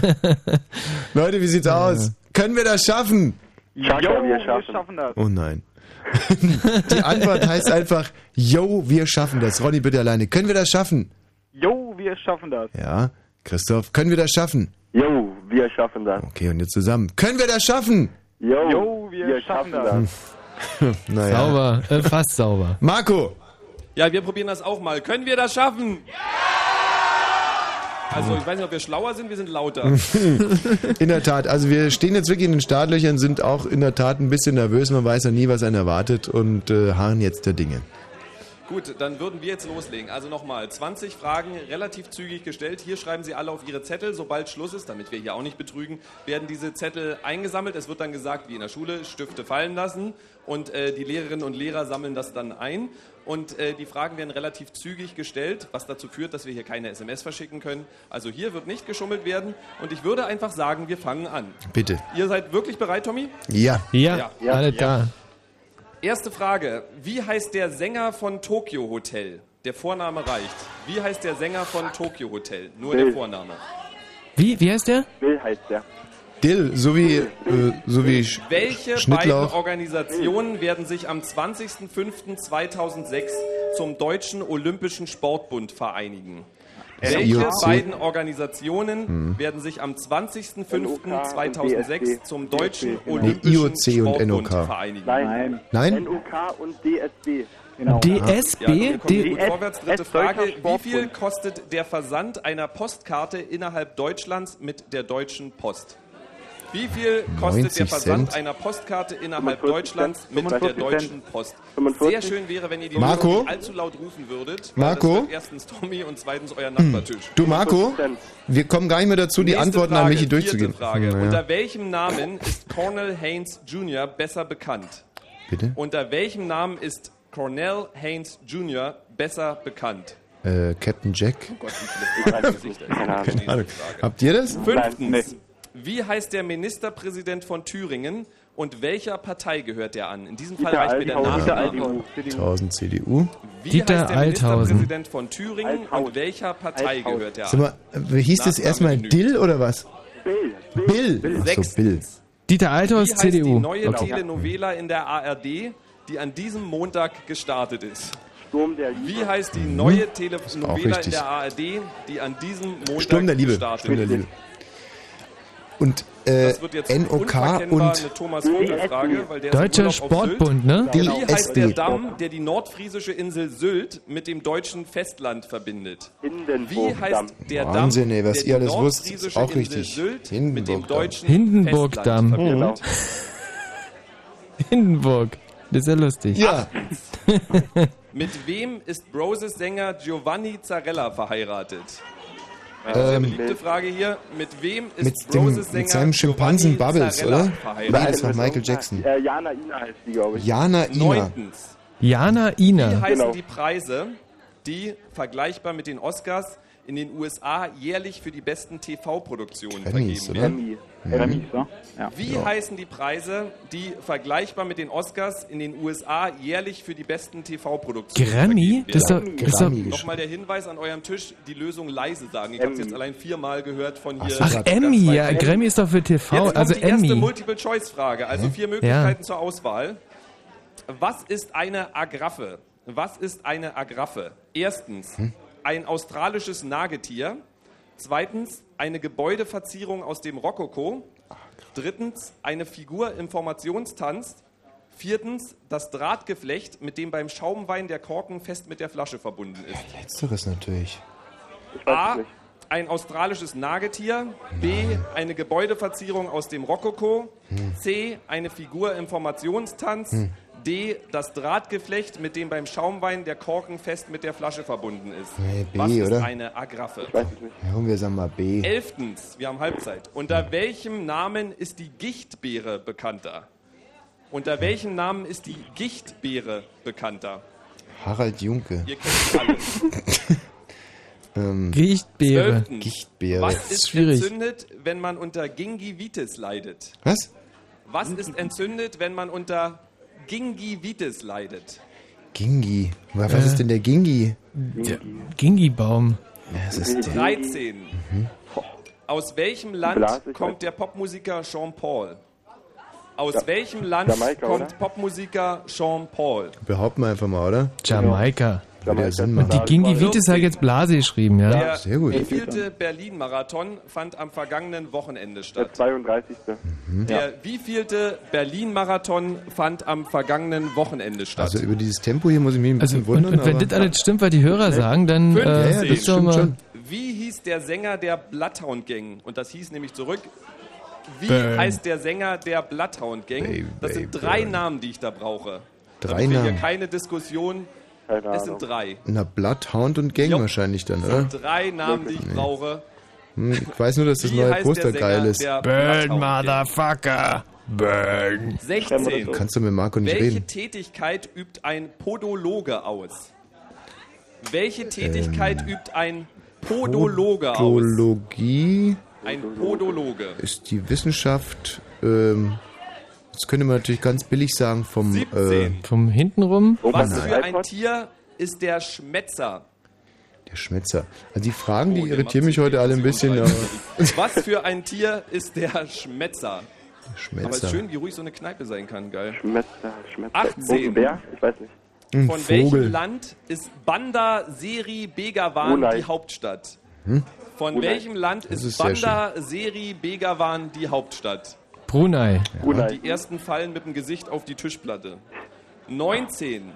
Leute, wie sieht's aus? Können wir das schaffen? Jo, wir wir schaffen. schaffen das. Oh nein. Die Antwort heißt einfach, yo, wir schaffen das. Ronny, bitte alleine. Können wir das schaffen? Jo, wir schaffen das. Ja. Christoph, können wir das schaffen? Jo, wir schaffen das. Okay, und jetzt zusammen. Können wir das schaffen? Jo, Jo, wir schaffen das. naja. Sauber, äh, fast sauber. Marco, Ja, wir probieren das auch mal. Können wir das schaffen? Also, ich weiß nicht, ob wir schlauer sind, wir sind lauter. in der Tat, also wir stehen jetzt wirklich in den Startlöchern, sind auch in der Tat ein bisschen nervös, man weiß ja nie, was einen erwartet und äh, harren jetzt der Dinge. Gut, dann würden wir jetzt loslegen. Also nochmal, 20 Fragen relativ zügig gestellt. Hier schreiben Sie alle auf Ihre Zettel. Sobald Schluss ist, damit wir hier auch nicht betrügen, werden diese Zettel eingesammelt. Es wird dann gesagt, wie in der Schule, Stifte fallen lassen und äh, die Lehrerinnen und Lehrer sammeln das dann ein. Und äh, die Fragen werden relativ zügig gestellt, was dazu führt, dass wir hier keine SMS verschicken können. Also hier wird nicht geschummelt werden. Und ich würde einfach sagen, wir fangen an. Bitte. Ihr seid wirklich bereit, Tommy? Ja. Ja, Ja. alle da. Erste Frage. Wie heißt der Sänger von Tokyo Hotel? Der Vorname reicht. Wie heißt der Sänger von Tokyo Hotel? Nur Bill. der Vorname. Wie, wie heißt der? Bill heißt der. Dill, so wie, äh, so wie Sch Welche beiden. Organisationen werden sich am 20.05.2006 zum Deutschen Olympischen Sportbund vereinigen? Welche beiden Organisationen Hm. werden sich am 20.05.2006 zum Deutschen Nee, Olympischen IOC und Sportbund NOK. vereinigen? Nein. Nein? NUK und DSB. Genau. Ja, DSB? kommen D gut vorwärts. Dritte Frage. Wie viel kostet der Versand einer Postkarte innerhalb Deutschlands mit der Deutschen Post? Wie viel kostet 90 der Versand Cent. einer Postkarte innerhalb 45 Deutschlands mit der 45 Deutschen. Post? 45? Sehr schön wäre, wenn ihr die Marco? Allzu laut rufen würdet. Marco? Erstens Tommy und zweitens euer Nachbartisch. Du Marco, wir kommen gar nicht mehr dazu, die Nächste Antworten Frage, an Michi durchzugehen. Frage. Naja, Unter welchem Namen ist Cornell Haynes Jr. besser bekannt? bitte? Unter welchem Namen ist Cornell Haynes Jr. besser bekannt? Äh, Captain Jack? Gott, wie viele Fragen. Keine Ahnung. Habt ihr das? Fünftens. Wie heißt der Ministerpräsident von Thüringen und welcher Partei gehört er an? In diesem Fall Dieter reicht mir der. Althaus. 1000 CDU. Wie Dieter heißt der Althausen. Ministerpräsident von Thüringen Althaus. und welcher Partei Althaus. gehört er Sag an? mal, äh, hieß das erstmal genügt. Dill oder was? Bill. Bill. Achso, Sechstens. Bill. Dieter Althaus, Wie heißt die CDU. neue Okay. Telenovela in der ARD, die an diesem Montag gestartet ist? Sturm der Liebe. Wie heißt die neue Telenovela in der ARD, die an diesem Montag Sturm der Liebe. startet? Sturm der Liebe. Und äh, NOK und im Deutscher Sportbund, ne? Sylt. Wie heißt der. Damm, der die nordfriesische Insel Sylt mit dem deutschen Festland verbindet? Wie heißt der Damm, Wahnsinn, ey, was ihr die alles wusst, ist auch richtig. Sylt mit dem Hindenburg-Damm. deutschen Hindenburg-Damm. Festland Genau. verbindet? Hindenburg. Das ist ja lustig. Ja. Mit wem ist Broses Sänger Giovanni Zarella verheiratet? Ähm, beliebte Frage hier. Mit wem ist Mit, dem, Sänger mit seinem Schimpansen Bubbles, oder? Oder das war Michael Jackson. Äh, Jana Ina heißt die, glaube ich. Jana Ina. Neuntens. Jana Wie Ina. heißen Genau. die Preise, die vergleichbar mit den Oscars in den USA jährlich für die besten TV-Produktionen vergeben oder? werden? Mhm. Emmys, ja? Ja. Wie heißen die Preise, die vergleichbar mit den Oscars in den USA jährlich für die besten TV-Produktionen Grammy? vergeben Das ist doch, werden? das ist doch, Grammy. Nochmal der Hinweis an eurem Tisch, die Lösung leise sagen. Ich habe es Emmy. jetzt allein viermal gehört von hier. ach, Emmy, ja, Grammy ist doch für TV, Jetzt kommt also die erste. Multiple-Choice-Frage, also vier Möglichkeiten zur Auswahl. Was ist eine Agraffe? Was ist eine Agraffe? Erstens, ein australisches Nagetier. Zweitens, eine Gebäudeverzierung aus dem Rokoko. Drittens, eine Figur im Formationstanz. Viertens, das Drahtgeflecht, mit dem beim Schaumwein der Korken fest mit der Flasche verbunden ist. Letzteres natürlich. A. Ein australisches Nagetier. B. Eine Gebäudeverzierung aus dem Rokoko. C. Eine Figur im Formationstanz. D. Das Drahtgeflecht, mit dem beim Schaumwein der Korken fest mit der Flasche verbunden ist. Nee, B, Was ist oder? eine Agraffe? Weiß ich nicht. Ja, wir sagen mal B. Elftens, wir haben Halbzeit. Unter welchem Namen ist die Gichtbeere bekannter? Unter welchem Namen ist die Gichtbeere bekannter? Harald Junke. Ihr kennt alle. Ähm, Gichtbeere. Zwölftens. Gichtbeere. Was ist schwierig. entzündet, wenn man unter Gingivitis leidet? Was? Was ist entzündet, wenn man unter Gingivitis leidet? Gingi. Was Äh. ist denn der Gingi? Der Gingibaum. Das ist der. 13. Mhm. Aus welchem Land Blas, kommt der Popmusiker Jean Paul? Aus Ja- welchem Land Jamaika, kommt oder? Popmusiker Jean Paul? Behaupten wir einfach mal, oder? Jamaika. Und die Gingivitis habe ich jetzt Blase geschrieben, ja. Der sehr gut. wievielte Berlin-Marathon fand am vergangenen Wochenende Der statt? 32. Der wievielte Berlin-Marathon fand am vergangenen Wochenende statt? Also über dieses Tempo hier muss ich mich ein Also, bisschen und, wundern. und wenn aber- das alles stimmt, was die Hörer sagen, dann Fünf. äh, Ja, ja, das ist doch stimmt mal. schon. Wie hieß der Sänger der Bloodhound Gang? Und das hieß nämlich zurück. Wie Burn. heißt der Sänger der Bloodhound Gang? Baby, das sind baby, drei burn. Namen, die ich da brauche. Drei Damit wir hier Namen. keine Diskussion. Keine Es Ahnung. sind drei. Na, Bloodhound und Gang Jo. wahrscheinlich dann, Es oder? sind drei Namen, die ich brauche. Hm, Ich weiß nur, dass das Wie neue Poster geil ist. Burn? Motherfucker. Burn. 16. Kannst du mit Marco nicht Welche reden? Tätigkeit übt ein Podologe aus? Welche Tätigkeit übt ein Podologe aus? Podologie Ein Podologe. ist die Wissenschaft, ähm, das könnte man natürlich ganz billig sagen, vom... Äh, 17. Vom hintenrum? Was Nein. für ein Tier ist der Schmetzer? der Schmetzer. Also die Fragen, die Oh, der irritieren mich heute alle ein bisschen. Was für ein Tier ist der Schmetzer? Aber es Schmetzer. ist schön, wie ruhig so eine Kneipe sein kann, geil. Schmetzer, Schmetzer. 18. Ein Bär? Ich weiß nicht. Ein Von Vogel. welchem Land ist Banda Seri Begawan Brunei. die Hauptstadt? Hm? Von Brunei. welchem Land Das ist, ist Banda Seri Begawan die Hauptstadt? Brunei. Brunei. Die ersten fallen mit dem Gesicht auf die Tischplatte. 19.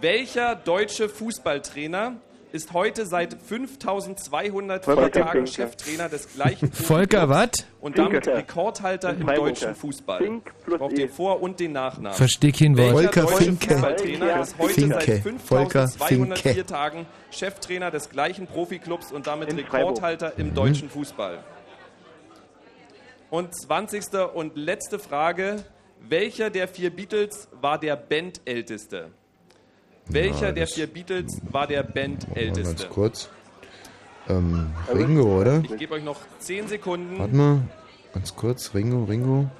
Welcher deutsche Fußballtrainer ist heute seit 5204 Volker Tagen Finke. Cheftrainer des gleichen Volker was? und damit Finke. Rekordhalter im deutschen Fußball? Ich brauche E. den Vor- und den Nachnamen. Versteh kein Wort. Welcher Volker deutsche Finke. Fußballtrainer ist heute Finke. seit Volker 5204 Finke. Tagen Cheftrainer des gleichen Profiklubs und damit Rekordhalter im deutschen Fußball? Und 20. und letzte Frage. Welcher der vier Beatles war der Bandälteste? Welcher Ja, der vier Beatles war der Bandälteste? ganz kurz. Ähm, Ringo, oder? Ich gebe euch noch 10 Sekunden. Warte mal. Ganz kurz. Ringo, Ringo.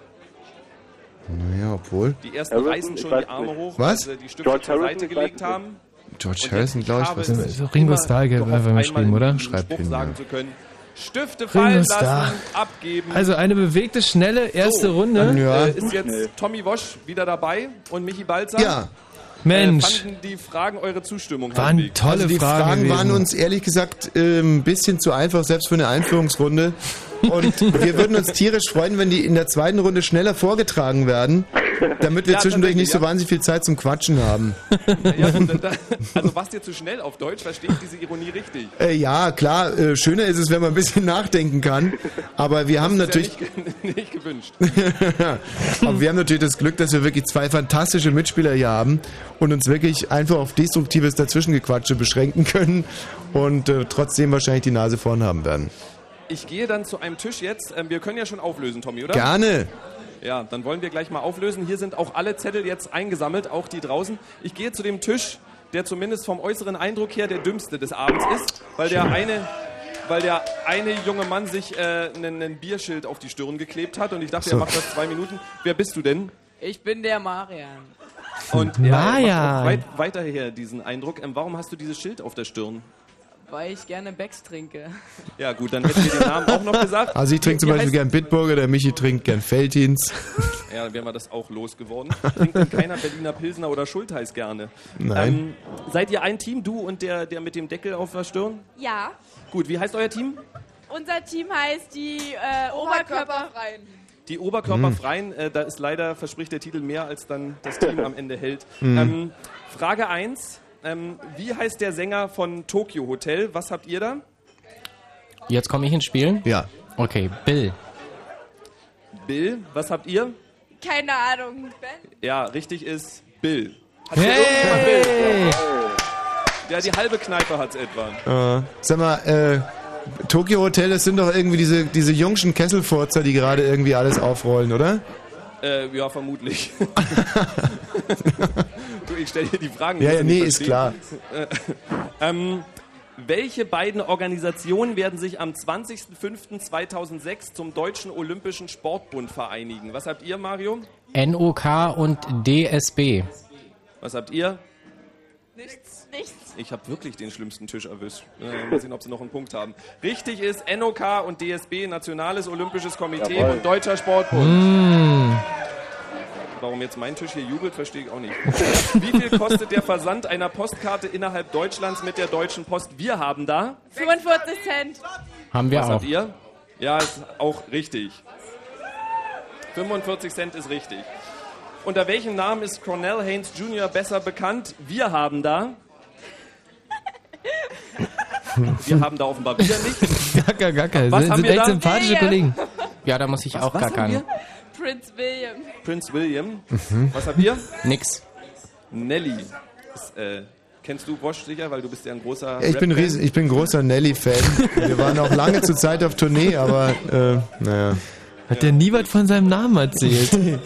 Naja, obwohl. Die ersten Harrison, reißen schon die Arme nicht. hoch, Was? weil sie die Stifte George zur Harrison, Seite gelegt haben. George Harrison, glaube ich. Was ist das? Ringo Starr gehofft, einfach geschrieben, oder? Schreibt Spruch hin, sagen ja. zu können. Stifte fallen lassen, abgeben. Also eine bewegte, schnelle erste So. Runde. Ja. äh, ist jetzt Tommy Wosch wieder dabei und Michi Balzer. Ja. Mensch. Äh, fanden die Fragen eure Zustimmung? Waren Hartwig? tolle also die Fragen Fragen, waren uns ehrlich gesagt äh, ein bisschen zu einfach, selbst für eine Einführungsrunde. Und wir würden uns tierisch freuen, wenn die in der zweiten Runde schneller vorgetragen werden, damit wir Ja, zwischendurch nicht so wahnsinnig viel Zeit zum Quatschen haben. Ja, also warst dir zu schnell auf Deutsch, verstehe ich diese Ironie richtig. Äh, ja, klar, äh, schöner ist es, wenn man ein bisschen nachdenken kann. Aber wir haben Das natürlich. ist ja nicht, nicht gewünscht. Aber wir haben natürlich das Glück, dass wir wirklich zwei fantastische Mitspieler hier haben und uns wirklich einfach auf destruktives Dazwischengequatsche beschränken können und äh, trotzdem wahrscheinlich die Nase vorn haben werden. Ich gehe dann zu einem Tisch jetzt. Ähm, wir können ja schon auflösen, Tommy, oder? Gerne. Ja, dann wollen wir gleich mal auflösen. Hier sind auch alle Zettel jetzt eingesammelt, auch die draußen. Ich gehe zu dem Tisch, der zumindest vom äußeren Eindruck her der dümmste des Abends ist, weil der eine, weil der eine junge Mann sich äh, einen, einen Bierschild auf die Stirn geklebt hat und ich dachte, So. er macht das zwei Minuten. Wer bist du denn? Ich bin der Marian. Und er macht Marian. auch weit, weiterher diesen Eindruck. Ähm, warum hast du dieses Schild auf der Stirn? Weil ich gerne Becks trinke. Ja gut, dann hätten wir den Namen auch noch gesagt. Also ich trinke zum Beispiel gern Bitburger, der Michi trinkt gern Feltins. Ja, dann wären wir das auch losgeworden. Trinkt denn keiner Berliner Pilsner oder Schultheiß gerne? Nein. Ähm, seid ihr ein Team, du und der, der mit dem Deckel auf der Stirn? Ja, Gut, wie heißt euer Team? unser Team heißt die äh, Oberkörperfreien. Die Oberkörperfreien, Hm. äh, da ist leider, verspricht der Titel mehr, als dann das Team am Ende hält. Hm. Ähm, Frage 1. Ähm, wie heißt der Sänger von Tokyo Hotel? Was habt ihr da? Jetzt komme ich ins Spiel? Ja. Okay, Bill. Bill, was habt ihr? Keine Ahnung. Ben? Ja, richtig ist Bill. Hat irgendjemand Bill? Ja, die halbe Kneipe hat's etwa. Äh, sag mal, äh, Tokyo Hotel, das sind doch irgendwie diese, diese jungschen Kesselfurzer, die gerade irgendwie alles aufrollen, oder? Äh, ja, vermutlich. ich stelle dir die Fragen. Ja, ja, nee, ist verstehen. Äh, ähm, welche beiden Organisationen werden sich am 20.05.2006 zum Deutschen Olympischen Sportbund vereinigen? Was habt ihr, Mario? NOK und DSB. Was habt ihr? Nichts. Nichts. Ich habe wirklich den schlimmsten Tisch erwischt. Äh, mal sehen, ob sie noch einen Punkt haben. Richtig ist NOK und DSB, Nationales Olympisches Komitee Jawohl. und Deutscher Sportbund. Mm. Warum jetzt mein Tisch hier jubelt, verstehe ich auch nicht. Wie viel kostet der Versand einer Postkarte innerhalb Deutschlands mit der Deutschen Post? Wir haben da. 45 Cent. Haben wir Was auch. habt ihr? Ja, ist auch richtig. 45 Cent ist richtig. Unter welchem Namen ist Cornell Haynes Jr. besser bekannt? Wir haben da. Wir haben da offenbar wieder nicht. Gacker, gacker. Was sind haben sind wir echt da? sympathische. Kollegen. Ja, da muss ich auch was haben gackern. Prince William. Prince William. Mhm. Was habt ihr? Nix. Nelly. Ist, äh, kennst du Bosch sicher, weil du bist ja ein großer. Ja, ich, bin riesen, ich bin großer Nelly-Fan. Wir waren auch lange zur Zeit auf Tournee, aber äh, naja. Hat der nie was von seinem Namen erzählt?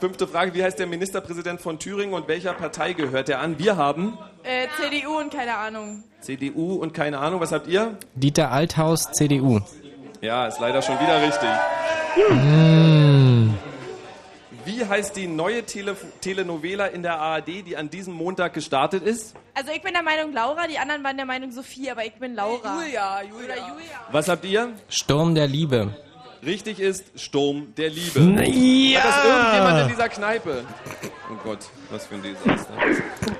Fünfte Frage: Wie heißt der Ministerpräsident von Thüringen und welcher Partei gehört er an? Wir haben Äh, CDU und keine Ahnung. CDU und keine Ahnung. Was habt ihr? Dieter Althaus, CDU. Ja, ist leider schon wieder richtig. Mm. Wie heißt die neue Tele Telenovela in der ARD, die an diesem Montag gestartet ist? Also ich bin der Meinung Laura, die anderen waren der Meinung Sophie, aber ich bin Laura. Julia, Julia. Oder Julia. Was habt ihr? Sturm der Liebe. Richtig ist Sturm der Liebe. Ja! Hat das irgendjemand in dieser Kneipe? Oh Gott, was für ein Desaster.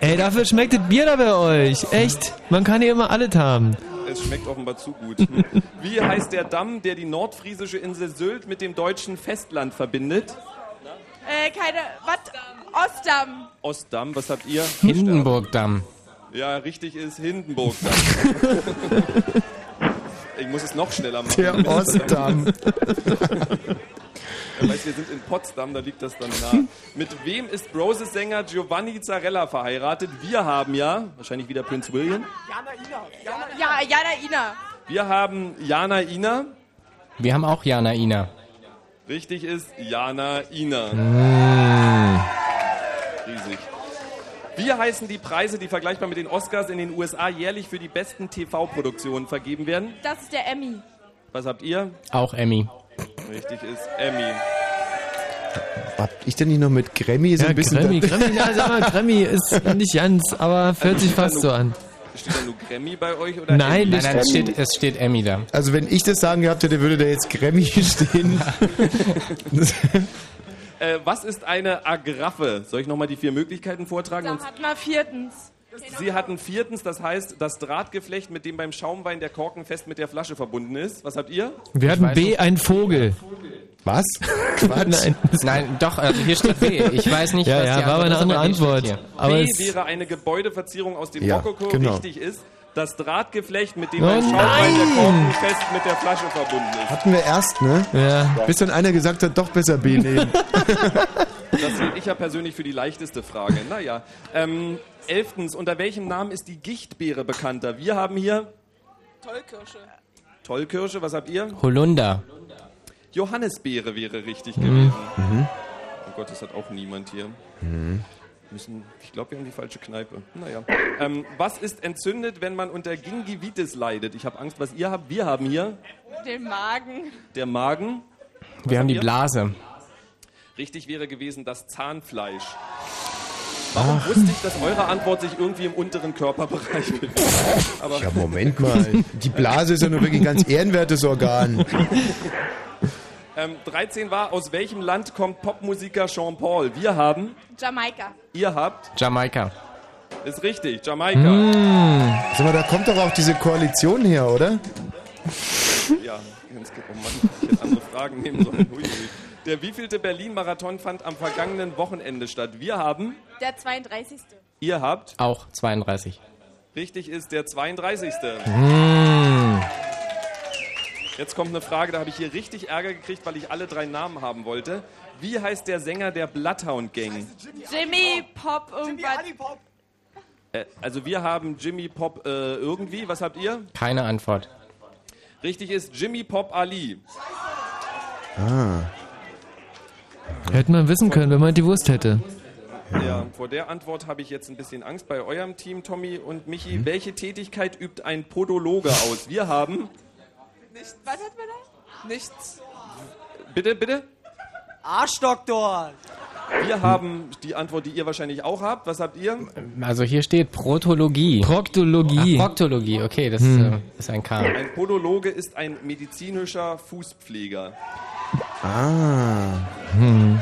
Ey, dafür schmeckt das Bier da bei euch. Echt. Man kann hier immer alles haben. Es schmeckt offenbar zu gut. Wie heißt der Damm, der die nordfriesische Insel Sylt mit dem deutschen Festland verbindet? Äh, keine. Was? Ostdamm. Ostdamm, was habt ihr? Hindenburgdamm. Ja, richtig ist Hindenburgdamm. ich muss es noch schneller machen. Der Ostdamm. Weißt, wir sind in Potsdam, da liegt das dann nah. Mit wem ist Broses Sänger Giovanni Zarella verheiratet? Wir haben ja, wahrscheinlich wieder Prince William. Ja, Jana Ina. Wir haben Jana Ina. Wir haben auch Jana Ina. Richtig ist Jana Ina. Mm. Riesig. Wie heißen die Preise, die vergleichbar mit den Oscars in den USA jährlich für die besten TV-Produktionen vergeben werden? Das ist der Emmy. Was habt ihr? Auch Emmy. Richtig ist Emmy. Hab ich denn nicht noch mit Grammy so Ja, ein bisschen... Grammy, Grammy, na, sag mal, Grammy ist nicht ganz, aber fühlt sich fast so an. Steht da nur Grammy bei euch? Oder Nein, Emmy? Nein, nein, es steht, es steht Emmy da. Also wenn ich das sagen gehabt hätte, würde da jetzt Grammy stehen. Äh, was ist eine Agraffe? Soll ich nochmal die vier Möglichkeiten vortragen? Hat man viertens. Sie hatten viertens, das heißt das Drahtgeflecht, mit dem beim Schaumwein der Korken fest mit der Flasche verbunden ist. Was habt ihr? Wir hatten B, ein Vogel. Was? Nein. Nein, doch, also hier steht B. Ich weiß nicht, Ja, was ja, die war aber eine andere Antwort. Aber B es, wäre eine Gebäudeverzierung aus dem Ja, Rokoko. genau. Richtig ist das Drahtgeflecht, mit dem Oh beim Schaumwein fest mit der Flasche verbunden ist. Hatten wir erst, ne? ja. Bis dann einer gesagt hat, doch besser B nehmen. Das hielt ich ja persönlich für die leichteste Frage. Naja. Ähm, elftens, unter welchem Namen ist die Gichtbeere bekannter? Wir haben hier Tollkirsche. Tollkirsche, was habt ihr? Holunder. Johannisbeere wäre richtig Mhm. gewesen. Mhm. Oh Gott, das hat auch niemand hier. Müssen, ich glaube, wir haben die falsche Kneipe. Naja. Ähm, was ist entzündet, wenn man unter Gingivitis leidet? Ich habe Angst, was ihr habt. Wir haben hier Den Magen. der Magen. Wir haben die ihr? Blase. Richtig wäre gewesen das Zahnfleisch. Warum wusste ich, dass eure Antwort sich irgendwie im unteren Körperbereich bewegt? Aber Ja, Moment mal. Die Blase ist ja nur wirklich ein ganz ehrenwertes Organ. ähm, 13 war, aus welchem Land kommt Popmusiker Sean Paul? Wir haben, Jamaika. ihr habt, Jamaika. ist richtig, Jamaika. Hm. Sag mal, da kommt doch auch diese Koalition her, oder? Ja, ganz gut. Oh Mann, ich hätte andere Fragen nehmen sollen. Hui, hui. Der wievielte Berlin-Marathon fand am vergangenen Wochenende statt? Wir haben, Der 32. ihr habt, Auch 32. richtig ist der 32. Hm. Jetzt kommt eine Frage, da habe ich hier richtig Ärger gekriegt, weil ich alle drei Namen haben wollte. Wie heißt der Sänger der Bloodhound Gang? Jimmy Pop irgendwas. Äh, also wir haben Jimmy Pop äh, irgendwie. Was habt ihr? Keine Antwort. Richtig ist Jimmy Pop Ali. Ah. Hätte man wissen können, wenn man die Wurst hätte. Ja, vor der Antwort habe ich jetzt ein bisschen Angst bei eurem Team, Tommy und Michi. Welche Tätigkeit übt ein Podologe aus? Wir haben. Nichts. Was hat man da? Nichts. Bitte, bitte? Arschdoktor. Wir haben die Antwort, die ihr wahrscheinlich auch habt. Was habt ihr? Also hier steht Protologie. Proktologie. Ach, Proktologie, okay, das Hm. äh, ist ein K. Ein Podologe ist ein medizinischer Fußpfleger. Ah. Hm.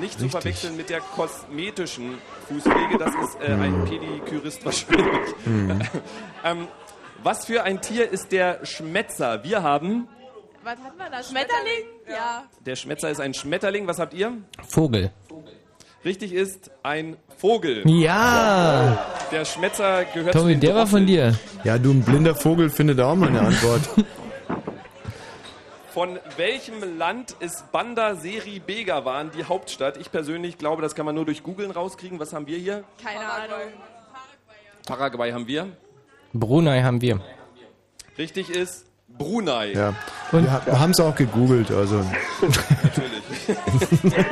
Nicht zu verwechseln mit der kosmetischen Fußpflege, das ist äh, ein Pedikürist wahrscheinlich. Hm. ähm, was für ein Tier ist der Schmetzer? Wir haben. Was hat man da? Schmetterling? Ja. Der Schmetzer ist ein Schmetterling. Was habt ihr? Vogel. Richtig ist ein Vogel. Ja. Der Schmetzer gehört zu Tommy, den der war von dir. Ja, du, ein blinder Vogel findet auch mal eine Antwort. Von welchem Land ist Bandar Seri Begawan die Hauptstadt? Ich persönlich glaube, das kann man nur durch Googeln rauskriegen. Was haben wir hier? Keine Ahnung. Paraguay haben wir. Brunei haben wir. Richtig ist Brunei. Ja. wir ha- wir haben es auch gegoogelt, also. Natürlich.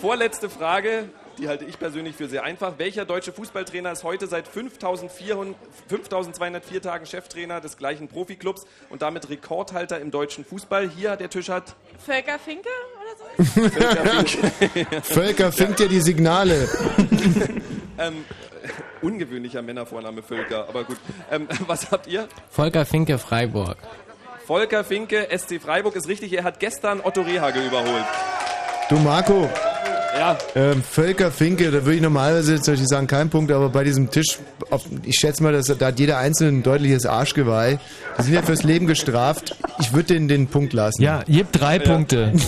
Vorletzte Frage, die halte ich persönlich für sehr einfach. Welcher deutsche Fußballtrainer ist heute seit 5400 5204 Tagen Cheftrainer des gleichen Profiklubs und damit Rekordhalter im deutschen Fußball? Hier, der Tisch hat Völker Finke oder so? Völker Finke. Völker finkt ja die Signale. ähm, ungewöhnlicher Männervorname Völker, aber gut. Ähm, was habt ihr? Volker Finke, Freiburg. Volker Finke, SC Freiburg ist richtig. Er hat gestern Otto Rehagel überholt. Du Marco, Ja, ähm, Völker Finke, da würde ich normalerweise jetzt natürlich sagen, kein Punkt, aber bei diesem Tisch, auf, ich schätze mal, dass, da hat jeder Einzelne ein deutliches Arschgeweih. Die sind ja fürs Leben gestraft. Ich würde denen den Punkt lassen. Ja, ihr habt drei Punkte.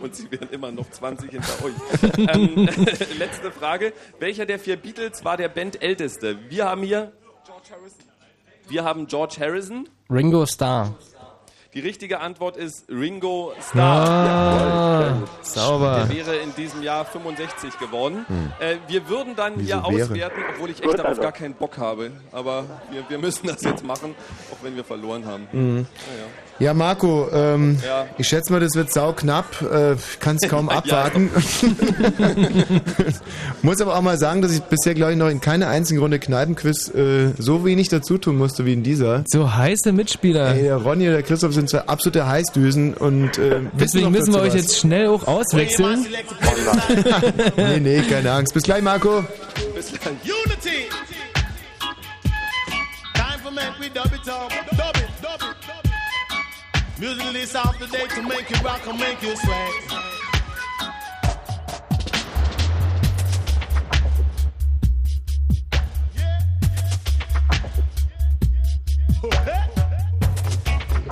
und sie werden immer noch 20 hinter euch. ähm, letzte Frage. Welcher der vier Beatles war der Bandälteste? Wir haben hier. Wir haben George Harrison. Ringo Starr. Die richtige Antwort ist Ringo Starr. Ah, sauber. Der wäre in diesem Jahr 65 geworden. Hm. Äh, wir würden dann Wieso hier wäre? auswerten, obwohl ich echt darauf gar keinen Bock habe. Aber wir, wir müssen das jetzt machen, auch wenn wir verloren haben. Mhm. Naja. Ja, Marco, ähm, Ja. ich schätze mal, das wird sau knapp. Äh, ich kann es kaum abwarten. Muss aber auch mal sagen, dass ich bisher, glaube ich, noch in keiner einzigen Runde Kneipenquiz äh, so wenig dazu tun musste wie in dieser. So heiße Mitspieler. Ey, der Ronny und der Christoph sind zwei absolute Heißdüsen und äh, Deswegen müssen wir euch was. jetzt schnell auch auswechseln. nee, nee, keine Angst. Bis gleich, Marco. Bis gleich. Unity. Time for make we dub it up. Music this off the day to make you rock and make you sway.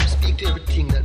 Speak to everything that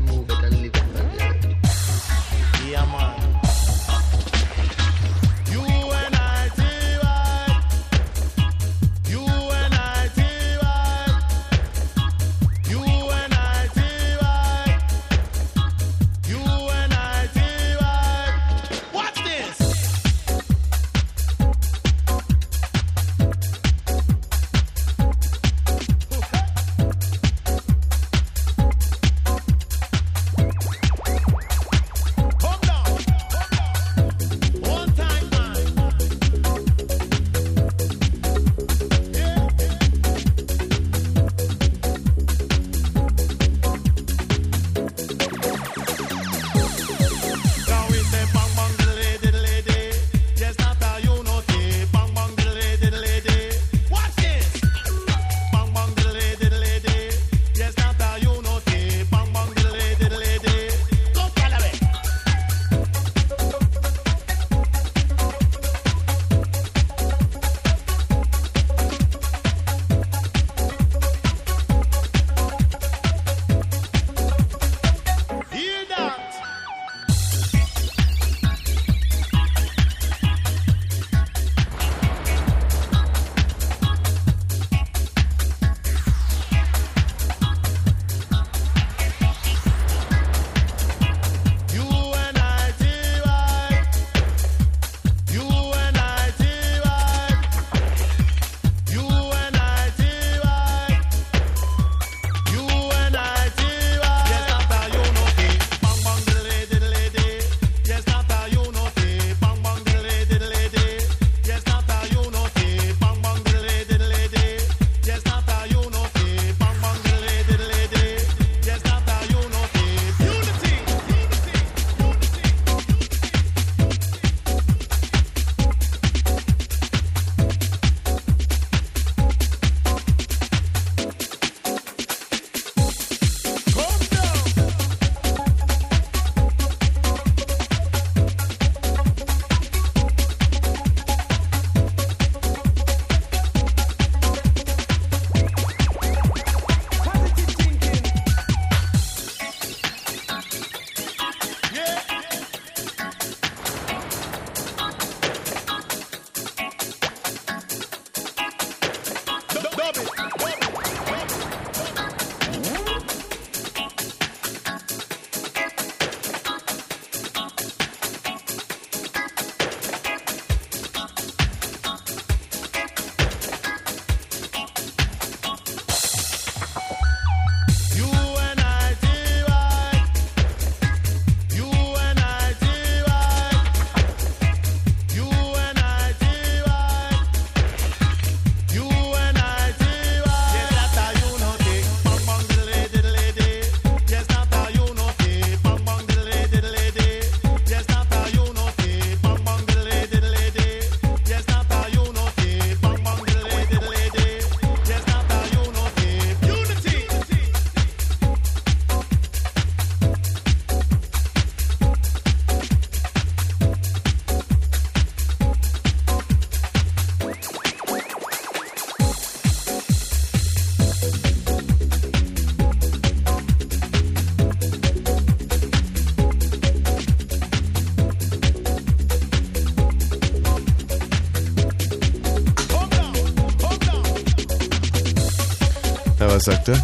sagt er?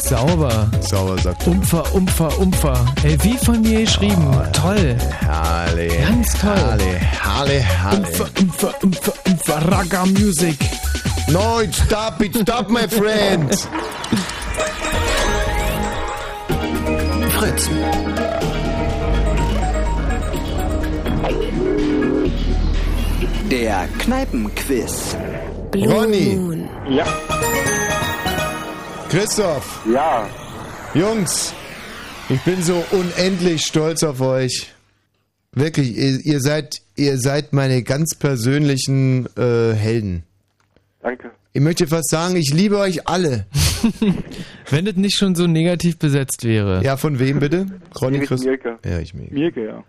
Sauber. Sauber, sagt er. Umfer, umfer, Umpfer. Ey, wie von mir geschrieben. Oh, toll. Herrlich. Ganz toll. Herrlich, herrlich, herrlich. Umfer, umfer, umfer, umfer. Raga Music. No, it stop, it stop, my friend. Fritz. Der Kneipenquiz. Blue Ronny. Ja. Christoph. Ja. Jungs, ich bin so unendlich stolz auf euch. Wirklich, ihr, ihr seid, ihr seid meine ganz persönlichen äh, Helden. Danke. Ich möchte fast sagen, ich liebe euch alle. Wenn das nicht schon so negativ besetzt wäre. Ja, von wem bitte? Ronny Christ Mirke. Ja, ich Mirke. Mirke, ja.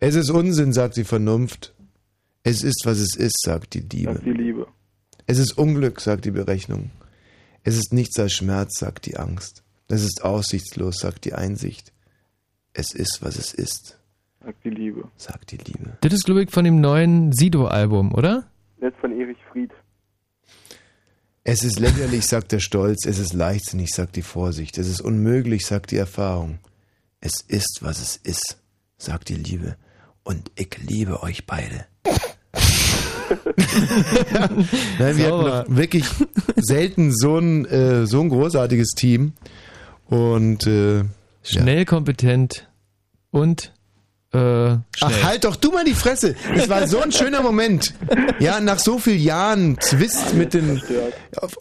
Es ist Unsinn, sagt die Vernunft. Es ist, was es ist, sagt die Liebe. Das ist die Liebe. Es ist Unglück, sagt die Berechnung. Es ist nichts als Schmerz, sagt die Angst. Es ist aussichtslos, sagt die Einsicht. Es ist, was es ist, Sagt die Liebe. sagt die Liebe. Das ist, glaube ich, von dem neuen Sido-Album, oder? Jetzt von Erich Fried. Es ist lächerlich, sagt der Stolz. Es ist leichtsinnig, sagt die Vorsicht. Es ist unmöglich, sagt die Erfahrung. Es ist, was es ist, sagt die Liebe. Und ich liebe euch beide. Nein, wir Sauber. hatten noch wirklich selten so ein, äh, so ein großartiges Team. Und äh, Schnell, kompetent und äh. Ach, halt doch du mal die Fresse. Es war so ein schöner Moment. Ja, nach so vielen Jahren Zwist mit den, auf,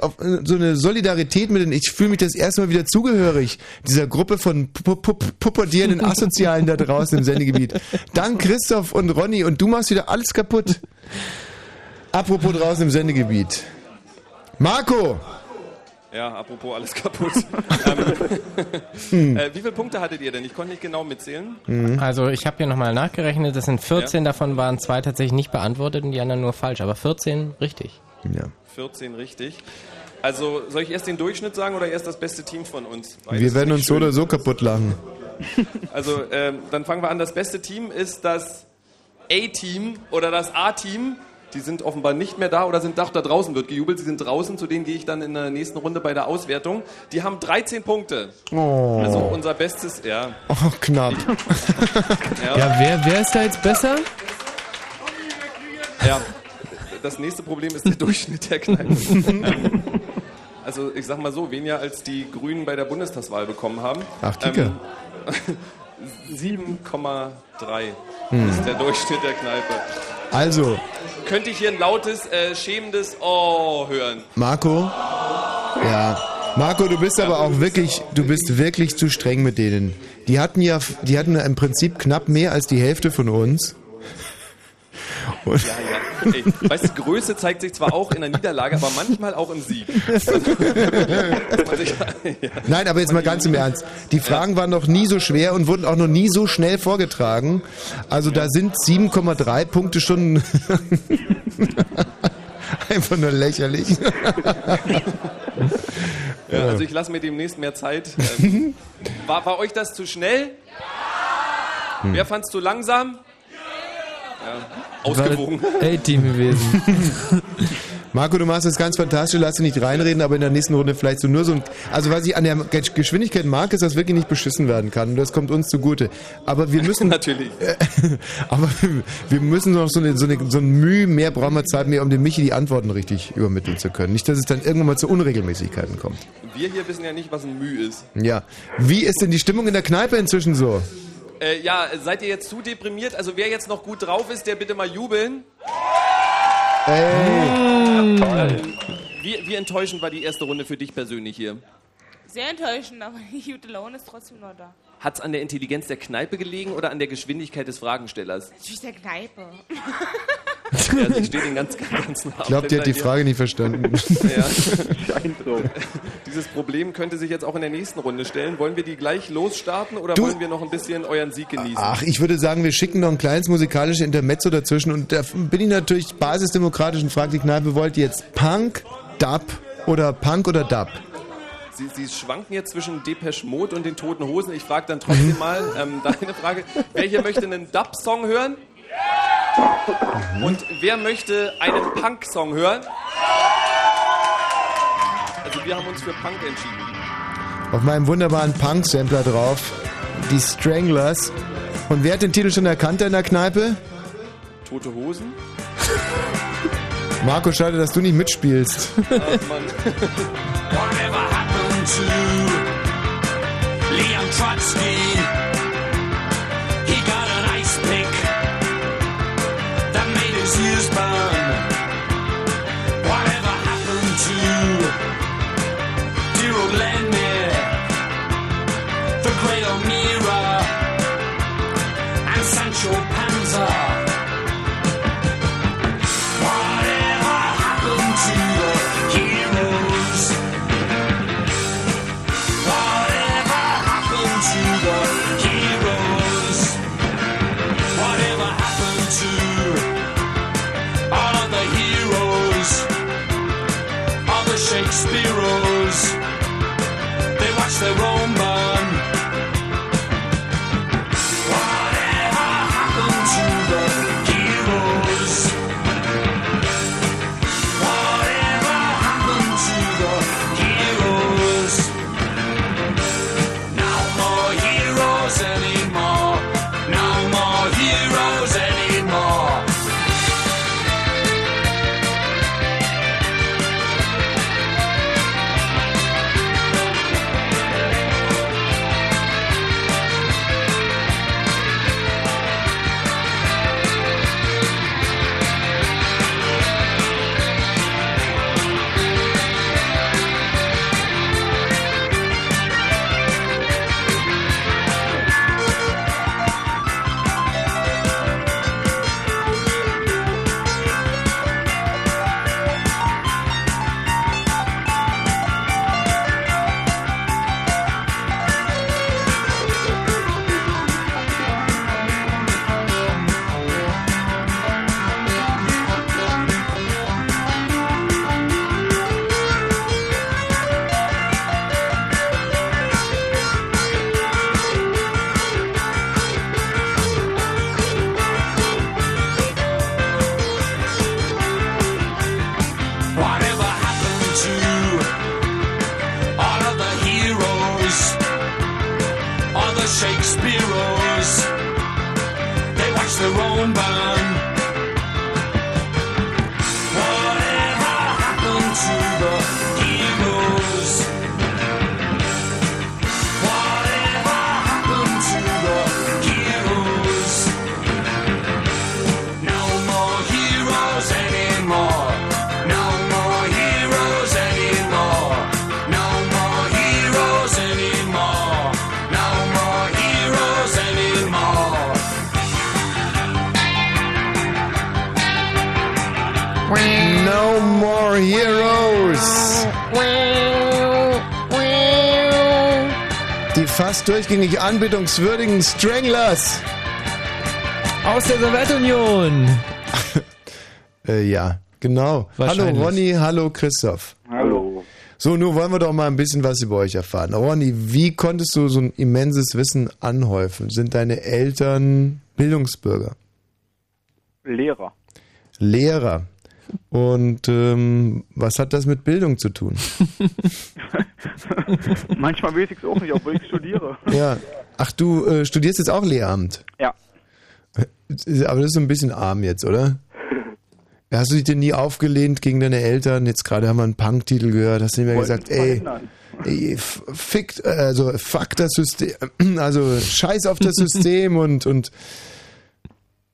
auf, so eine Solidarität mit den, ich fühle mich das erste Mal wieder zugehörig, dieser Gruppe von pu pu pubertierenden Asozialen da draußen im Sendegebiet. Dank Christoph und Ronny und du machst wieder alles kaputt. Apropos draußen im Sendegebiet. Marco! Ja, apropos alles kaputt. Hm. ähm, äh, wie viele Punkte hattet ihr denn? Ich konnte nicht genau mitzählen. Also ich habe hier nochmal nachgerechnet, das sind 14 davon waren zwei tatsächlich nicht beantwortet und die anderen nur falsch, aber 14 richtig. Ja. 14 richtig. Also soll ich erst den Durchschnitt sagen oder erst das beste Team von uns? Beides Wir werden uns so oder so kaputt lachen. Also ähm, dann fangen wir an. Das beste Team ist das A-Team oder das A-Team. Die sind offenbar nicht mehr da oder sind doch da draußen, wird gejubelt. Sie sind draußen, zu denen gehe ich dann in der nächsten Runde bei der Auswertung. Die haben 13 Punkte. Oh. Also unser bestes, ja. Oh, knapp. Ja, wer, wer ist da jetzt besser? Ja, das nächste Problem ist der Durchschnitt der Kneipen. Also ich sag mal so, weniger als die Grünen bei der Bundestagswahl bekommen haben. Ach, Kika. Ähm, 7,3 Hm. ist der Durchschnitt der Kneipe. Also, Könnte ich hier ein lautes, äh, schämendes Oh hören? Marco? Ja. Marco, du bist aber auch wirklich, du bist wirklich zu streng mit denen. Die hatten ja, die hatten ja im Prinzip knapp mehr als die Hälfte von uns. Und Ja, ja. Ey, weißt du, Größe zeigt sich zwar auch in der Niederlage, aber manchmal auch im Sieg. Nein, aber jetzt mal ganz im Ernst. Die Fragen waren noch nie so schwer und wurden auch noch nie so schnell vorgetragen. Also da sind 7,3 Punkte schon einfach nur lächerlich. Ja, also ich lasse mir demnächst mehr Zeit. Ähm, war, war euch das zu schnell? Hm. Wer fand es zu langsam? Ausgewogen. A-Team gewesen. Marco, du machst das ganz fantastisch, lass dich nicht reinreden, aber in der nächsten Runde vielleicht so nur so ein. Also was ich an der Ge- Geschwindigkeit mag, ist, dass wirklich nicht beschissen werden kann. Und das kommt uns zugute. Aber wir müssen. Natürlich. aber wir müssen noch so eine, so eine so ein Mühe mehr brauchen wir Zeit mehr, um dem Michi die Antworten richtig übermitteln zu können. Nicht, dass es dann irgendwann mal zu Unregelmäßigkeiten kommt. Wir hier wissen ja nicht, was ein Mühe ist. Ja. Wie ist denn die Stimmung in der Kneipe inzwischen so? Äh, ja, seid ihr jetzt zu deprimiert? Also wer jetzt noch gut drauf ist, der bitte mal jubeln. Ey. Wie, wie enttäuschend war die erste Runde für dich persönlich hier? Sehr enttäuschend, aber die gute Laune ist trotzdem noch da. Hat es an der Intelligenz der Kneipe gelegen oder an der Geschwindigkeit des Fragenstellers? Natürlich der Kneipe. Ja, sie steht den ganzen, ganzen Ich glaube, die hat die Frage nicht verstanden. Ja. Dieses Problem könnte sich jetzt auch in der nächsten Runde stellen. Wollen wir die gleich losstarten oder Du- wollen wir noch ein bisschen euren Sieg genießen? Ach, ich würde sagen, wir schicken noch ein kleines musikalisches Intermezzo dazwischen und da bin ich natürlich basisdemokratisch und frage die Kneipe, wollt ihr jetzt Punk, Dub oder Punk oder Dub? Sie, Sie schwanken jetzt zwischen Depeche Mode und den Toten Hosen. Ich frage dann trotzdem mal ähm, deine Frage. Wer hier möchte einen Dub-Song hören? Und wer möchte einen Punk-Song hören? Also wir haben uns für Punk entschieden. Auf meinem wunderbaren Punk-Sampler drauf, die Stranglers. Und wer hat den Titel schon erkannt in der Kneipe? Tote Hosen? Marco, schade, dass du nicht mitspielst. Ach, Mann. Whatever happened to Leon Trotsky? Durchgängig anbetungswürdigen Stranglers. Aus der Sowjetunion. Äh, ja, genau. Hallo. Ronny, hallo Christoph. Hallo. So, nun wollen wir doch mal ein bisschen was über euch erfahren. Ronny, wie konntest du so ein immenses Wissen anhäufen? Sind deine Eltern Bildungsbürger? Lehrer. Lehrer. Und ähm, was hat das mit Bildung zu tun? Manchmal weiß ich es auch nicht, obwohl ich studiere. Ja. Ach, du äh, studierst jetzt auch Lehramt. Ja. Aber das ist so ein bisschen arm jetzt, oder? Hast du dich denn nie aufgelehnt gegen deine Eltern? Jetzt gerade haben wir einen Punk-Titel gehört. Hast du nicht mehr gesagt, ey, ey, fick, also fuck das System, also scheiß auf das System und, und,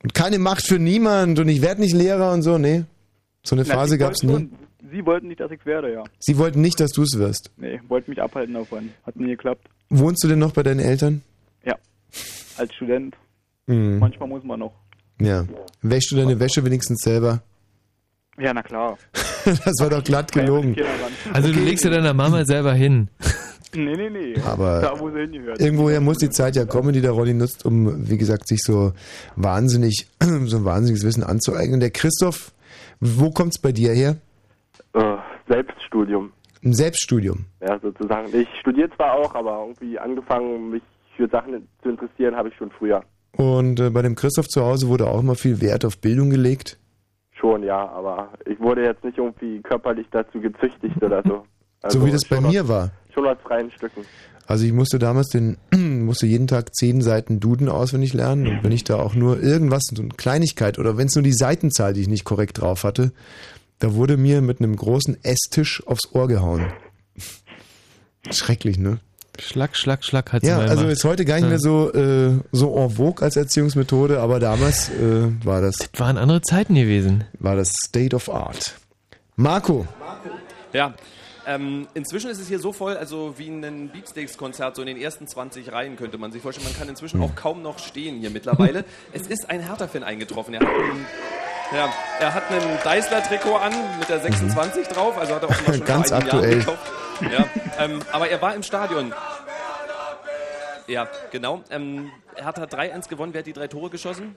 und keine Macht für niemand und ich werde nicht Lehrer und so, nee. So eine Na, Phase wollten nie. schon- Sie wollten nicht, dass ich werde, ja. Sie wollten nicht, dass du es wirst. Nee, wollten mich abhalten davon. Hat nie geklappt. Wohnst du denn noch bei deinen Eltern? Ja. Als Student. Mhm. Manchmal muss man noch. Ja. Wäschst du deine Wäsche wenigstens selber? Ja, na klar. Das war doch glatt gelogen. Also du legst ja deiner Mama selber hin. Nee, nee, nee. Aber da, wo sie hingehört. Irgendwoher muss die Zeit ja kommen, die der Ronny nutzt, um, wie gesagt, sich so wahnsinnig, so ein wahnsinniges Wissen anzueignen. Der Christoph, wo kommt's bei dir her? Äh, Selbststudium, Ein Selbststudium. ja, sozusagen. Ich studiere zwar auch, aber irgendwie angefangen, mich für Sachen zu interessieren, habe ich schon früher. Und äh, bei dem Christoph zu Hause wurde auch immer viel Wert auf Bildung gelegt. Schon, ja, aber ich wurde jetzt nicht irgendwie körperlich dazu gezüchtigt oder so. Also so wie das bei mir war. Schon aus freien Stücken. Also ich musste damals den, musste jeden Tag zehn Seiten Duden auswendig lernen und wenn ich da auch nur irgendwas, so eine Kleinigkeit oder wenn es nur die Seitenzahl, die ich nicht korrekt drauf hatte, da wurde mir mit einem großen Esstisch aufs Ohr gehauen. Schrecklich, ne? Schlag, schlag, schlag hat Ja, also ist heute gar nicht mehr so, äh, so en vogue als Erziehungsmethode, aber damals äh, war das. Das waren andere Zeiten gewesen. War das State of Art. Marco. Ja. Ähm, inzwischen ist es hier so voll, also wie ein Beatsteaks-Konzert, so in den ersten 20 Reihen könnte man sich vorstellen. Man kann inzwischen auch kaum noch stehen hier mittlerweile. es ist ein Hertha-Fan eingetroffen. Er hat einen, ja, er hat einen Deißler-Trikot an mit der 26 drauf, also hat er auch schon Ganz vor einigen aktuell. Gekauft. Ja, ähm, aber er war im Stadion. Ja, genau. Ähm, Hertha hat 3-1 gewonnen. Wer hat die drei Tore geschossen?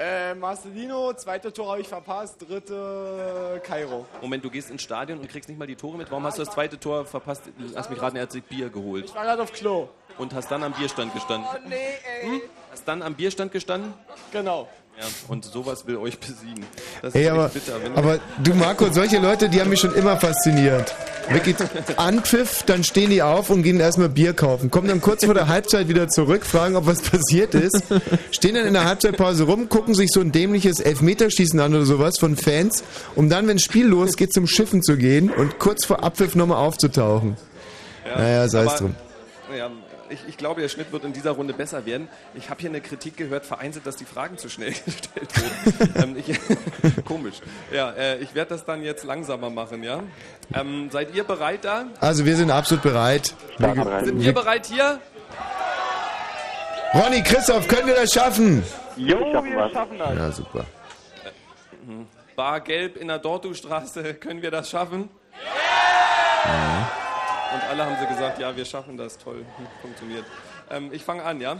Äh, Marcelino, zweite Tor habe ich verpasst, dritte Kairo. Moment, du gehst ins Stadion und kriegst nicht mal die Tore mit. Warum hast du das zweite Tor verpasst? Lass mich raten, er hat sich Bier geholt. Ich war gerade auf Klo. Und hast dann am Bierstand gestanden. Oh nee, ey. Hast dann am Bierstand gestanden? Genau. Ja, und sowas will euch besiegen. Das Ey, aber, bitter. Aber du Marco, solche Leute, die haben mich schon immer fasziniert. Wirklich Anpfiff, dann stehen die auf und gehen erstmal Bier kaufen. Kommen dann kurz vor der Halbzeit wieder zurück, fragen, ob was passiert ist. Stehen dann in der Halbzeitpause rum, gucken sich so ein dämliches Elfmeterschießen an oder sowas von Fans, um dann, wenn Spiel losgeht, zum Schiffen zu gehen und kurz vor Abpfiff nochmal aufzutauchen. naja, sei es drum. Ja, ich, ich glaube, der Schnitt wird in dieser Runde besser werden. Ich habe hier eine Kritik gehört, vereinzelt, dass die Fragen zu schnell gestellt wurden. ähm, ich, komisch. Ja, äh, ich werde das dann jetzt langsamer machen, ja? Ähm, seid ihr bereit da? Also wir sind absolut bereit. Sind ihr bereit hier? Ronny, Christoph, können wir das schaffen? Jo, wir schaffen das. Ja, super. Mhm. Bar Gelb in der Dortustraße, können wir das schaffen? Und alle haben sie gesagt, ja, wir schaffen das, toll, funktioniert. Ähm, ich fange an, ja?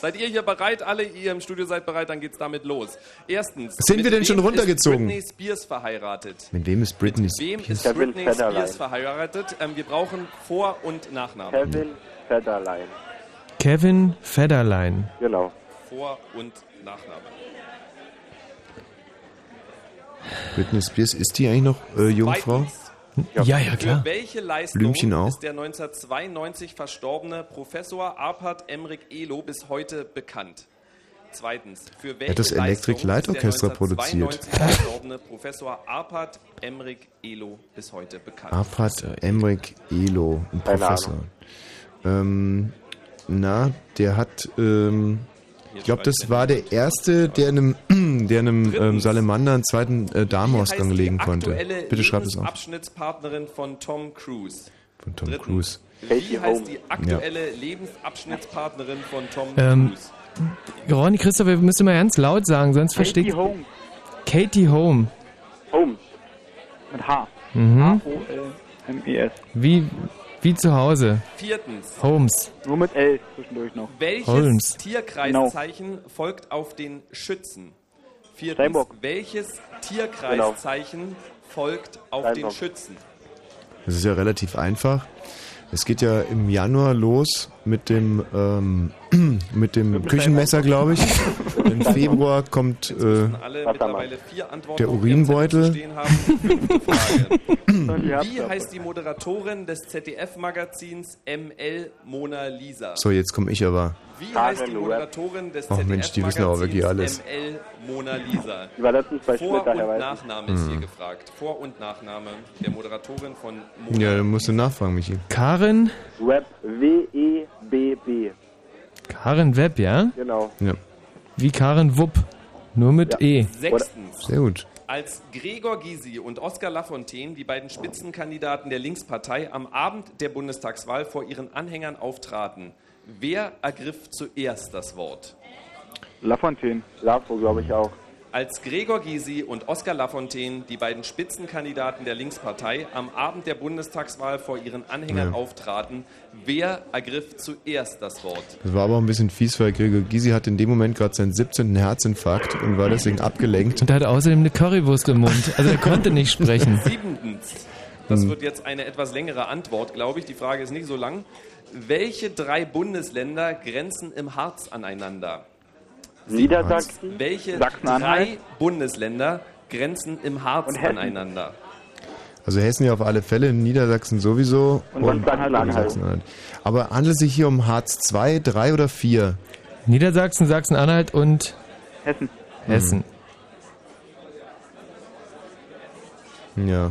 Seid ihr hier bereit? Alle, ihr im Studio seid bereit, dann geht's damit los. Erstens. Sind wir mit denn schon wem runtergezogen? Ist Britney Spears verheiratet. Mit wem ist Britney Mit wem Spears? ist Britney Spears verheiratet? Ähm, wir brauchen Vor- und Nachnamen. Kevin Federlein. Kevin Federlein. Genau. Vor- und Nachname. Britney Spears, ist die eigentlich noch äh, Jungfrau? Ja, ja, klar. Für welche Leistung Blümchen auch. ist der 1992 verstorbene Professor Arpad Emrik Elo bis heute bekannt? Zweitens, für welche hat das Electric Leistung Light ist der Orchestra produziert. 1992 verstorbene Professor Arpad Emrik Elo bis heute bekannt? Arpad Emrik Elo, ein Professor. Ähm, na, der hat, ähm, ich glaube, das war der erste, der einem, der einem ähm, Salamander einen zweiten äh, Darmausgang legen konnte. Bitte schreib es auf. Lebensabschnittspartnerin von Tom Cruise. Von Tom Drittens, Cruise. Wie heißt die aktuelle Lebensabschnittspartnerin von Tom Ähm, Cruise? Ronny, Christoph, wir müssen mal ganz laut sagen, sonst versteht... Holmes. Katie Home. Holmes. Mit H. Mhm. H-O-L-M-E-S. Wie, wie zu Hause. Viertens. Holmes. Nur mit L zwischendurch noch. Welches Holmes. Tierkreiszeichen folgt auf den Schützen? Viertens. Steinbock. Welches Tierkreiszeichen folgt auf den Steinbock. Schützen? Das ist ja relativ einfach. Es geht ja im Januar los mit dem ähm, mit dem Küchenmesser, glaube ich. Im Februar kommt äh, Alle mittlerweile vier Antworten der Urinbeutel. stehen haben. Fünfte Frage. Wie heißt die Moderatorin des ZDF-Magazins ML Mona Lisa? So, jetzt komme ich aber. Wie heißt die Moderatorin des Ach Mensch, die wissen aber wirklich alles. ZDF-Magazins ML Mona Lisa? Vor- und. Nachname ist hier Hm. gefragt. Vor- und Nachname der Moderatorin von Mona Ja, dann musst du nachfragen, Michi. Karen? Web, W-E-B-B. Karen Webb, ja? Genau. Ja. Wie Karen Wupp. Nur mit E. Sechstens. Sehr gut. Als Gregor Gysi und Oskar Lafontaine, die beiden Spitzenkandidaten der Linkspartei, am Abend der Bundestagswahl vor ihren Anhängern auftraten, wer ergriff zuerst das Wort? Lafontaine. Lafo, glaube ich auch. Als Gregor Gysi und Oskar Lafontaine, die beiden Spitzenkandidaten der Linkspartei, am Abend der Bundestagswahl vor ihren Anhängern Ja. auftraten, wer ergriff zuerst das Wort? Das war aber auch ein bisschen fies, weil Gregor Gysi hat in dem Moment gerade seinen 17. Herzinfarkt und war deswegen abgelenkt. Und er hatte außerdem eine Currywurst im Mund. Also er konnte nicht sprechen. Siebentens. Das Hm. wird jetzt eine etwas längere Antwort, glaube ich. Die Frage ist nicht so lang. Welche drei Bundesländer grenzen im Harz aneinander? Niedersachsen, Welche drei Bundesländer grenzen im Harz Und aneinander? Also Hessen ja auf alle Fälle, Niedersachsen sowieso Und Sachsen-Anhalt. Sachsen-Anhalt. Aber handelt es sich hier um Harz 2, 3 oder 4? Niedersachsen, Sachsen-Anhalt und Hessen. Hessen. Ja.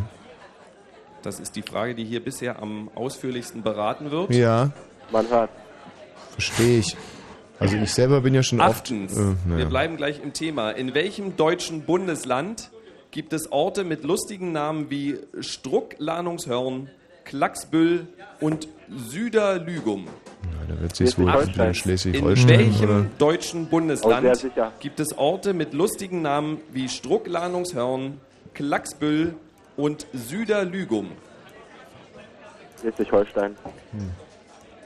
Das ist die Frage, die hier bisher am ausführlichsten beraten wird. Ja, Man hört. verstehe ich. Also ich selber bin ja schon Achtens. oft... Äh, Wir naja. bleiben gleich im Thema. In welchem deutschen Bundesland gibt es Orte mit lustigen Namen wie Struck, Lahnungshörn, Klacksbüll und Süderlügum? Ja, da wird sich wohl Schleswig-Holstein. in In Schleswig-Holstein welchem oder... deutschen Bundesland sicher. gibt es Orte mit lustigen Namen wie Struck, Lahnungshörn, Klacksbüll und Süderlügum? Schleswig-Holstein.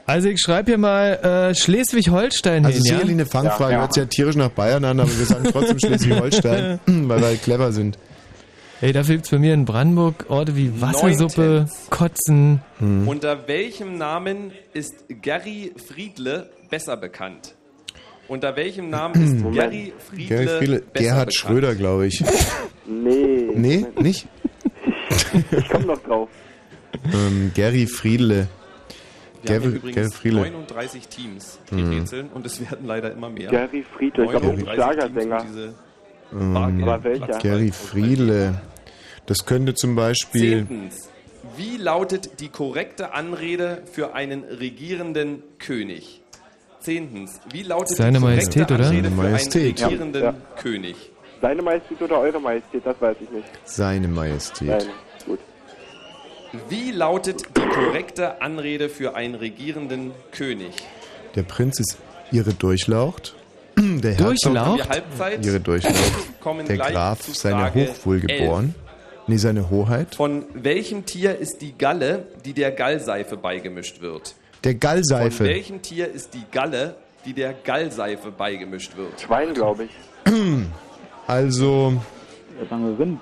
Also ich schreibe hier mal äh, Schleswig-Holstein Also hin, ja? sicherlich eine Fangfrage, Ja. hört sich ja tierisch nach Bayern an, aber wir sagen trotzdem Schleswig-Holstein, weil wir halt clever sind. Ey, dafür gibt's bei mir in Brandenburg Orte wie Wassersuppe, Neuntens. Kotzen. Hm. Unter welchem Namen ist Gary Friedle besser bekannt? Unter welchem Namen ist Gary Friedle, Gerhard, Friedle, besser Gerhard bekannt? Schröder, glaube ich. Nee. Nee, nicht? Ich komme noch drauf. Ähm, Gary Friedle. Wir haben hier Gerhard übrigens Friedle. 39 Teams, die Mhm. rätseln und es werden leider immer mehr. Gary Friedle, ich glaube, ein 39 Schlagersänger. Ähm, Aber welcher? Gary Friedle. Das könnte zum Beispiel... Zehntens. Wie lautet die korrekte Anrede für einen regierenden König? Zehntens. Wie lautet Seine die korrekte Majestät, oder? Anrede für Majestät. einen regierenden Ja. König? Seine Majestät oder Eure Majestät, das weiß ich nicht. Seine Majestät. Nein, gut. Wie lautet die korrekte Anrede für einen regierenden König? Der Prinz ist ihre Durchlaucht. Der Herzog Durchlaucht? Ihre Durchlaucht. Kommen Der gleich Graf, zu seine Frage Hochwohlgeboren. Nee, seine Hoheit. Von welchem Tier ist die Galle, die der Gallseife beigemischt wird? Der Von Gallseife. welchem Tier ist die Galle, die der Gallseife beigemischt wird? Schwein, glaube ich. Also, Wir sagen Rind.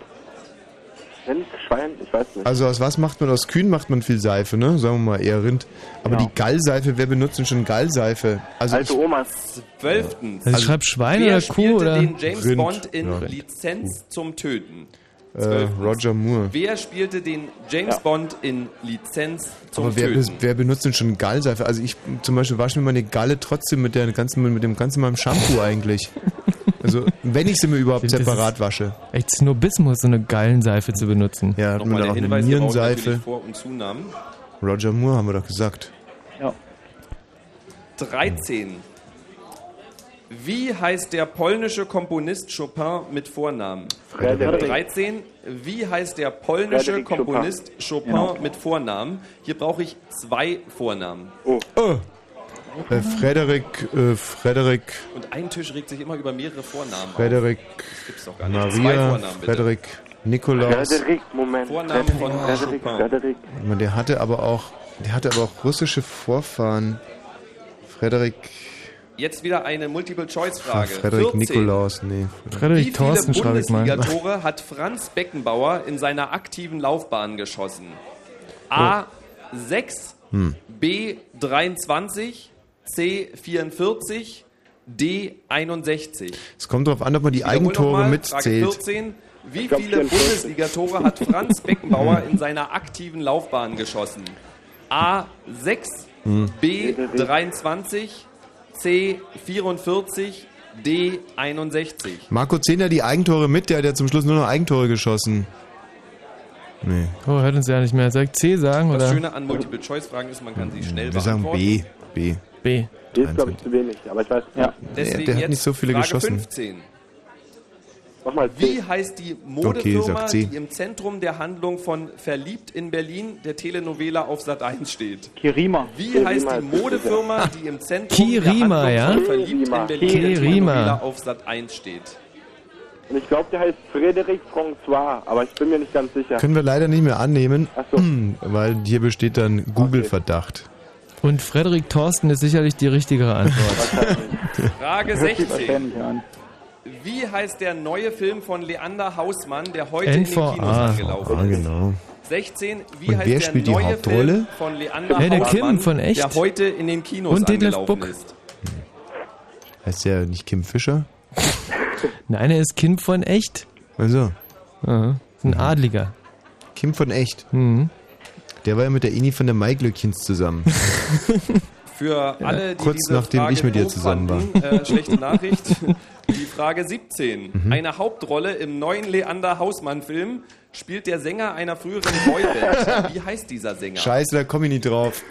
Rind, Schwein, ich weiß nicht. also aus was macht man? Aus Kühen macht man viel Seife, ne? Sagen wir mal eher Rind. Aber Genau. die Gallseife, wer benutzt denn schon Gallseife? Also Alte ich, Omas. Zwölftens. Also ich schreibe Schwein Wer oder Kuh oder... den James Rind. Bond in Ja. Lizenz zum Töten? Äh. Roger Moore. Wer spielte den James Ja. Bond in Lizenz zum Aber wer, Töten? wer benutzt denn schon Gallseife? Also ich zum Beispiel wasche mir meine Galle trotzdem mit, der ganzen, mit dem ganzen meinem Shampoo eigentlich. Also wenn ich sie mir überhaupt ist- separat wasche. Echt Snobismus, so eine Gallenseife zu benutzen. Ja, hat man Nochmal der auch eine Hinweis, brauchen Nierenseife. Vor- und Zunahmen. Roger Moore haben wir doch gesagt. Ja. 13. Wie heißt der polnische Komponist Chopin mit Vornamen? Frederik. 13. Wie heißt der polnische Frederik Chopin. Komponist Chopin Genau. mit Vornamen? Hier brauche ich zwei Vornamen. Oh, Oh. Äh, Frederik, äh, Frederik, Und ein Tisch regt sich immer über mehrere Vornamen Frederik, auf. Das gibt's doch gar nicht. Zwei Maria, Vornamen bitte. Frederik, Nikolaus. Frederik, Moment. Vornamen von Frederik, Chopin. Frederik. Der hatte aber auch, der hatte aber auch russische Vorfahren. Frederik, Jetzt wieder eine Multiple-Choice-Frage. Frederik 14. Nikolaus, nee. Frederik Wie viele Thorsten schreibe ich mal. Bundesligatore hat Franz Beckenbauer in seiner aktiven Laufbahn geschossen? A. 6, Hm. B. 23, C. 44, D. 61. Es kommt darauf an, ob man die Eigentore nochmal, mitzählt. Frage 14. Wie viele 44. Bundesligatore hat Franz Beckenbauer in seiner aktiven Laufbahn geschossen? A. 6, Hm. B. 23, C. 44, D. 61. Marco ja die Eigentore mit, der hat ja zum Schluss nur noch Eigentore geschossen. Nee. Oh, hört uns ja nicht mehr. Soll ich C sagen? Das oder? Schöne an Multiple-Choice-Fragen ist, man kann sie schnell Wir sagen beantworten. B. B. B. Die ist, glaube ich, zu wenig, aber ich weiß. Ja. Deswegen der hat jetzt nicht so viele Frage geschossen. 15. Nochmal Wie heißt die Modefirma, okay, die im Zentrum der Handlung von Verliebt in Berlin, der Telenovela auf Sat 1 steht? Kirima. Wie Kirima heißt die Modefirma, die im Zentrum Kirima, der Handlung ja? von Verliebt in Berlin, Kirima. der Telenovela auf Sat 1 steht? Und ich glaube, der heißt Frédéric François, aber ich bin mir nicht ganz sicher. Können wir leider nicht mehr annehmen, so. weil hier besteht dann Google-Verdacht. Und Frederik Thorsten ist sicherlich die richtigere Antwort. Frage 16. Wie heißt der neue Film von Leander Hausmann, der heute in den NVA. Kinos angelaufen Ah, ist? genau. 16. Wie Und heißt wer der spielt die neue Hauptrolle? Film von Leander Ja, der Hausmann, Kim von Echt. der heute in den Kinos Und Detlef angelaufen Buck. ist? Heißt der nicht Kim Fischer? Nein, er ist Kim von Echt. Also, Aha. Ist ein Adliger. Kim von Echt. Mhm. Der war ja mit der Ini von der Maiglöckchens zusammen. Für alle, die Kurz diese nachdem Frage ich mit dir zusammen war. fanden, Äh, schlechte Nachricht. Die Frage 17. Mhm. Eine Hauptrolle im neuen Leander Hausmann-Film spielt der Sänger einer früheren Boyband. Wie heißt dieser Sänger? Scheiße, da komme ich nicht drauf.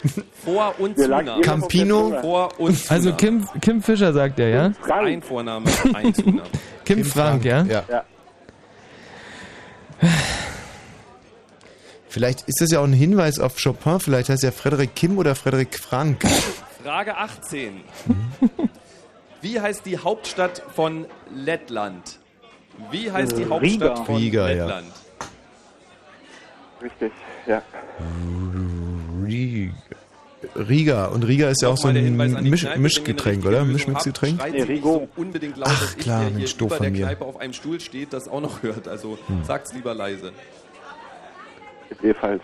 Vor und jeder Campino? Vor und Zunahme. Also Kim, Kim Fischer sagt er, ja? Ein Vorname, ein Zunahme. Kim, Frank, ja? Ja. Ja. Vielleicht ist das ja auch ein Hinweis auf Chopin. Vielleicht heißt er Frederik Kim oder Frederik Frank. Frage 18. Wie heißt die Hauptstadt von Lettland? Wie heißt die Äh, Hauptstadt Riga. von Riga, ja. Lettland? Richtig, ja. Riga. Riga. Und Riga ist ja auch so ein Misch Mischgetränk, oder? Schreit Nee, Rigo. unbedingt laut, Ach, dass klar, ich, der Mensch, hier doof über von der. Kneipe auf einem Stuhl steht, das auch noch hört. Also Hm. sagt's lieber leise. Ist eh falsch.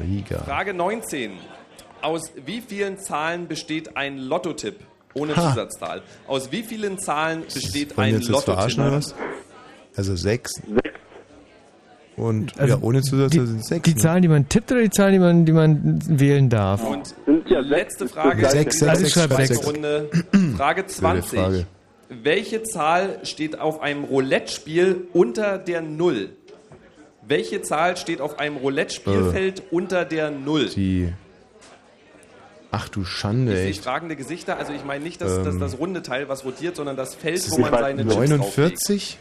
Riga. Frage 19. Aus wie vielen Zahlen besteht ein Lottotipp ohne Ha. Zusatzzahl? Aus wie vielen Zahlen besteht ein Lottotipp? Also sechs. Sechs. Und Also ja, ohne Zusatz die, sind sechs. Die ne? Zahlen, die man tippt oder die Zahlen, die man, die man wählen darf? Und Sind ja letzte sechs. Frage Sechs, sechs, sechs, zweiten sechs. Runde. Frage 20. Frage. Welche Zahl steht auf einem Roulette-Spiel unter der Null? Welche Zahl steht auf einem Roulette-Spielfeld unter der Null? Die. Ach du Schande, Ich sehe echt. fragende Gesichter, also ich meine nicht das, das, Ähm. das runde Teil, was rotiert, sondern das Feld, wo man seine Chips drauflegt. 49?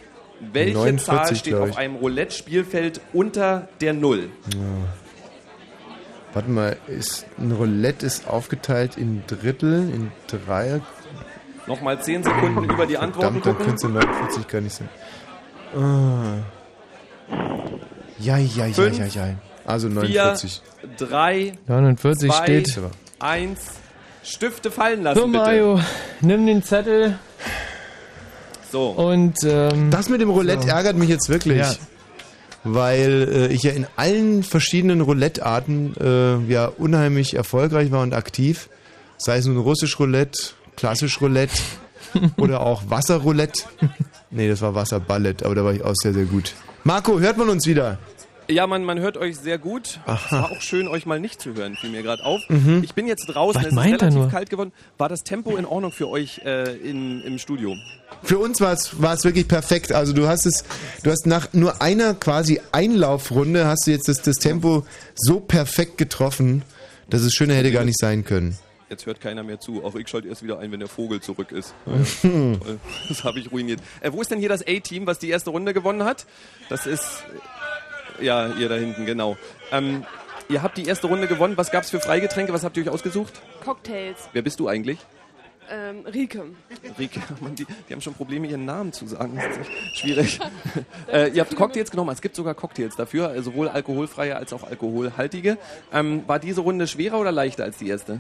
Welche 49, Zahl steht auf einem Roulette-Spielfeld unter der Null? Warte mal, ist, ein Roulette ist aufgeteilt in Drittel, in Dreier. Nochmal 10 Sekunden über die Antworten Verdammt, dann gucken. könnte es 49 gar nicht sein. Ah. Ja, ja, ja, Fünf, ja, ja. Also Vier, 49. drei, 49 zwei, steht. eins. Stifte fallen lassen, So, bitte. Mario, nimm den Zettel So. und. Ähm, Das mit dem Roulette so. ärgert mich jetzt wirklich. Ja. Weil äh, ich ja in allen verschiedenen Roulette-Arten äh, ja unheimlich erfolgreich war und aktiv. Sei es nun russisch Roulette, klassisch Roulette oder auch Wasserroulette. Nee, das war Wasserballett, aber da war ich auch sehr, sehr gut. Marco, hört man uns wieder? Ja, man, man hört euch sehr gut. Es Aha. war auch schön, euch mal nicht zu hören, fiel mir gerade auf. Mhm. Ich bin jetzt draußen, Was es ist relativ kalt geworden. War das Tempo in Ordnung für euch äh, in, im Studio? Für uns war es war es wirklich perfekt. Also du hast es, du hast nach nur einer quasi Einlaufrunde hast du jetzt das, das Tempo so perfekt getroffen, dass es schöner hätte gar nicht sein können. Jetzt hört keiner mehr zu. Auch ich schalte erst wieder ein, wenn der Vogel zurück ist. Toll. Das habe ich ruiniert. Äh, wo ist denn hier das A-Team, was die erste Runde gewonnen hat? Das ist. äh, Ja, ihr da hinten, genau. Ähm, ihr habt die erste Runde gewonnen. Was gab es für Freigetränke? Was habt ihr euch ausgesucht? Cocktails. Wer bist du eigentlich? Ähm, Rike. Rike, Mann, die, die haben schon Probleme, ihren Namen zu sagen. Das ist echt schwierig. äh, ihr habt Cocktails genommen. Es gibt sogar Cocktails dafür, äh, sowohl alkoholfreie als auch alkoholhaltige. Ähm, war diese Runde schwerer oder leichter als die erste?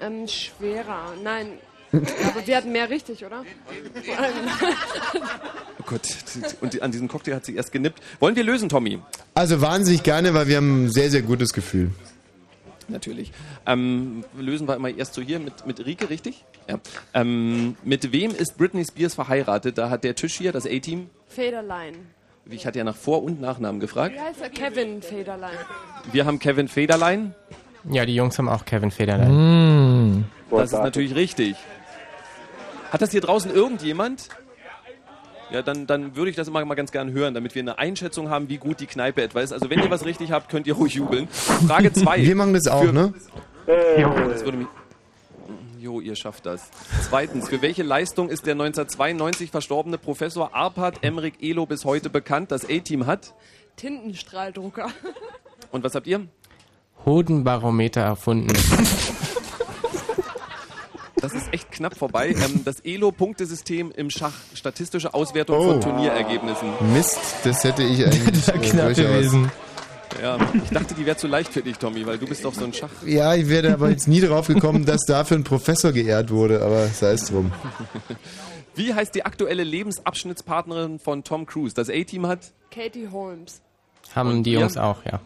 Ähm, schwerer. Nein. Aber wir hatten mehr richtig, oder? Oh Gott, und an diesem Cocktail hat sie erst genippt. Wollen wir lösen, Tommy? Also wahnsinnig gerne, weil wir haben ein sehr, sehr gutes Gefühl. Natürlich. Ähm, lösen wir immer erst so hier mit, mit Rike, richtig? Ja. Ähm, mit wem ist Britney Spears verheiratet? Da hat der Tisch hier, das A-Team, Federlein. ich hatte ja nach Vor- und Nachnamen gefragt. Wie heißt er? Kevin Federlein. Wir haben Kevin Federlein. Ja, die Jungs haben auch Kevin Federlein. Das ist natürlich richtig. Hat das hier draußen irgendjemand? Ja, dann, dann würde ich das immer mal ganz gern hören, damit wir eine Einschätzung haben, wie gut die Kneipe etwa ist. Also wenn ihr was richtig habt, könnt ihr ruhig jubeln. Frage 2. Wir machen das auch, ne? Das würde mich... Jo, ihr schafft das. Zweitens, für welche Leistung ist der 1992 verstorbene Professor Arpad Emrik Elo bis heute bekannt? Das A-Team hat. Tintenstrahldrucker. Und was habt ihr? Hodenbarometer erfunden. Das ist echt knapp vorbei. Ähm, das Elo-Punktesystem im Schach. Statistische Auswertung Oh. von Turnierergebnissen. Mist, das hätte ich eigentlich äh, knapp durchaus- gewesen. Ja, ich dachte, die wäre zu leicht für dich, Tommy, weil du bist doch so ein Schach. Ja, ich wäre aber jetzt nie drauf gekommen, dass dafür ein Professor geehrt wurde, aber sei es drum. Wie heißt die aktuelle Lebensabschnittspartnerin von Tom Cruise? Das A-Team hat? Katie Holmes. Haben die? Jungs auch, ja.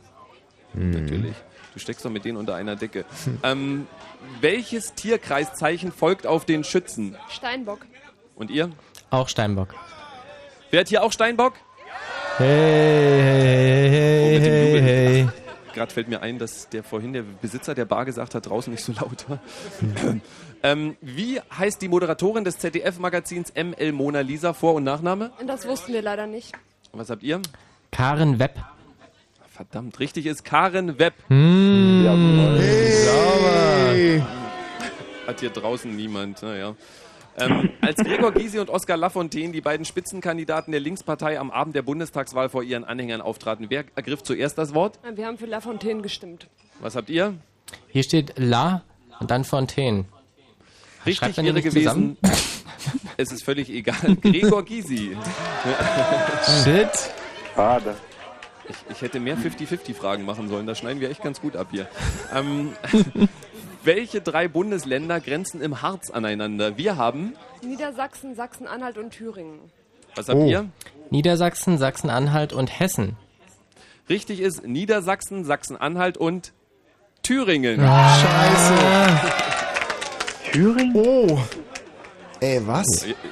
Natürlich. Du steckst doch mit denen unter einer Decke. ähm, welches Tierkreiszeichen folgt auf den Schützen? Steinbock. Und ihr? Auch Steinbock. Wer hat hier auch Steinbock? Hey, hey, hey, mit dem hey, Jubel. hey. Gerade fällt mir ein, dass der vorhin der Besitzer der Bar gesagt hat, draußen nicht so laut war. ähm, wie heißt die Moderatorin des ZDF-Magazins ML Mona Lisa Vor- und Nachname? Und das wussten wir leider nicht. Was habt ihr? Karen Webb. Verdammt, richtig ist Karen Webb. Hm, Hey. Hat hier draußen niemand, naja. Ähm, als Gregor Gysi und Oskar Lafontaine, die beiden Spitzenkandidaten der Linkspartei, am Abend der Bundestagswahl vor ihren Anhängern auftraten, wer ergriff zuerst das Wort? Wir haben für Lafontaine gestimmt. Was habt ihr? Hier steht La und dann Fontaine. Richtig irre gewesen. es ist völlig egal. Gregor Gysi. Shit. Schade. Ich, ich hätte mehr 50-50-Fragen machen sollen. Da schneiden wir echt ganz gut ab hier. Ähm, welche drei Bundesländer grenzen im Harz aneinander? Wir haben. Niedersachsen, Sachsen-Anhalt und Thüringen. Was habt Oh. ihr? Niedersachsen, Sachsen-Anhalt und Hessen. Richtig ist Niedersachsen, Sachsen-Anhalt und Thüringen. Scheiße. Thüringen? Oh. Ey, was?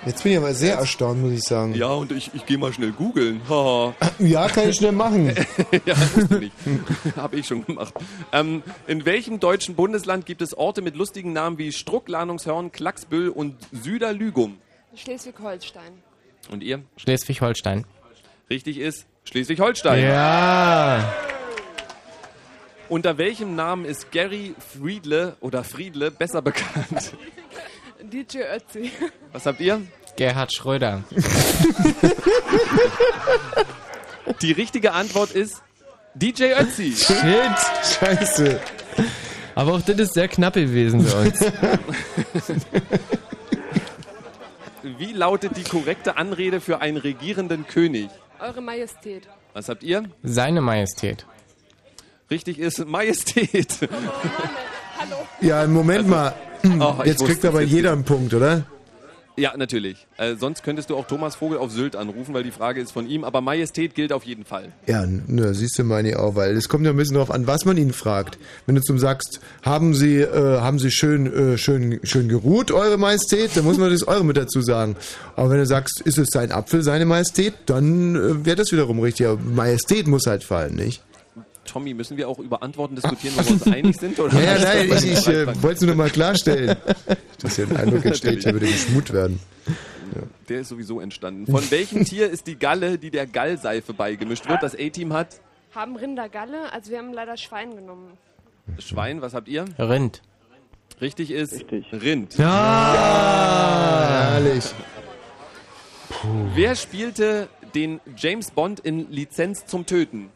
Jetzt bin ich aber sehr erstaunt, muss ich sagen. Ja, und ich, ich gehe mal schnell googeln. Ja, kann ich schnell machen. ja, musst du nicht. Habe ich schon gemacht. Ähm, in welchem deutschen Bundesland gibt es Orte mit lustigen Namen wie Struck, Lahnungshörn, Klacksbüll und Süderlügum? Schleswig-Holstein. Und ihr? Schleswig-Holstein. Richtig ist Schleswig-Holstein. Ja. Unter welchem Namen ist Gary Friedle oder Friedle besser bekannt? DJ Ötzi. Was habt ihr? Gerhard Schröder. Die richtige Antwort ist DJ Ötzi. Shit. Scheiße. Aber auch das ist sehr knapp gewesen für uns. Wie lautet die korrekte Anrede für einen regierenden König? Eure Majestät. Was habt ihr? Seine Majestät. Richtig ist Majestät. Hallo. Ja, Moment mal. Oh, Jetzt kriegt aber jeder einen Punkt, oder? Ja, natürlich. Äh, sonst könntest du auch Thomas Vogel auf Sylt anrufen, weil die Frage ist von ihm. Aber Majestät gilt auf jeden Fall. Ja, ne, siehst du meine ich auch, weil es kommt ja ein bisschen darauf an, was man ihn fragt. Wenn du zum sagst, haben Sie, äh, haben Sie schön, äh, schön, schön geruht, Eure Majestät, dann muss man das Eure mit dazu sagen. Aber wenn du sagst, ist es sein Apfel, seine Majestät, dann äh, wäre das wiederum richtig. Aber Majestät muss halt fallen, nicht? Tommy, müssen wir auch über Antworten diskutieren, wo wir uns einig sind? Oder Ja, ja, nein, ich, ich äh, wollte es nur noch mal klarstellen. Dass hier ein Eindruck entsteht, hier würde geschmut werden. Der ist sowieso entstanden. Von welchem Tier ist die Galle, die der Gallseife beigemischt wird? Das A-Team hat Haben Rinder Galle? Also wir haben leider Schwein genommen. Schwein. Was habt ihr? Rind. Richtig ist Rind. Ja, herrlich. Wer spielte den James Bond in Lizenz zum Töten?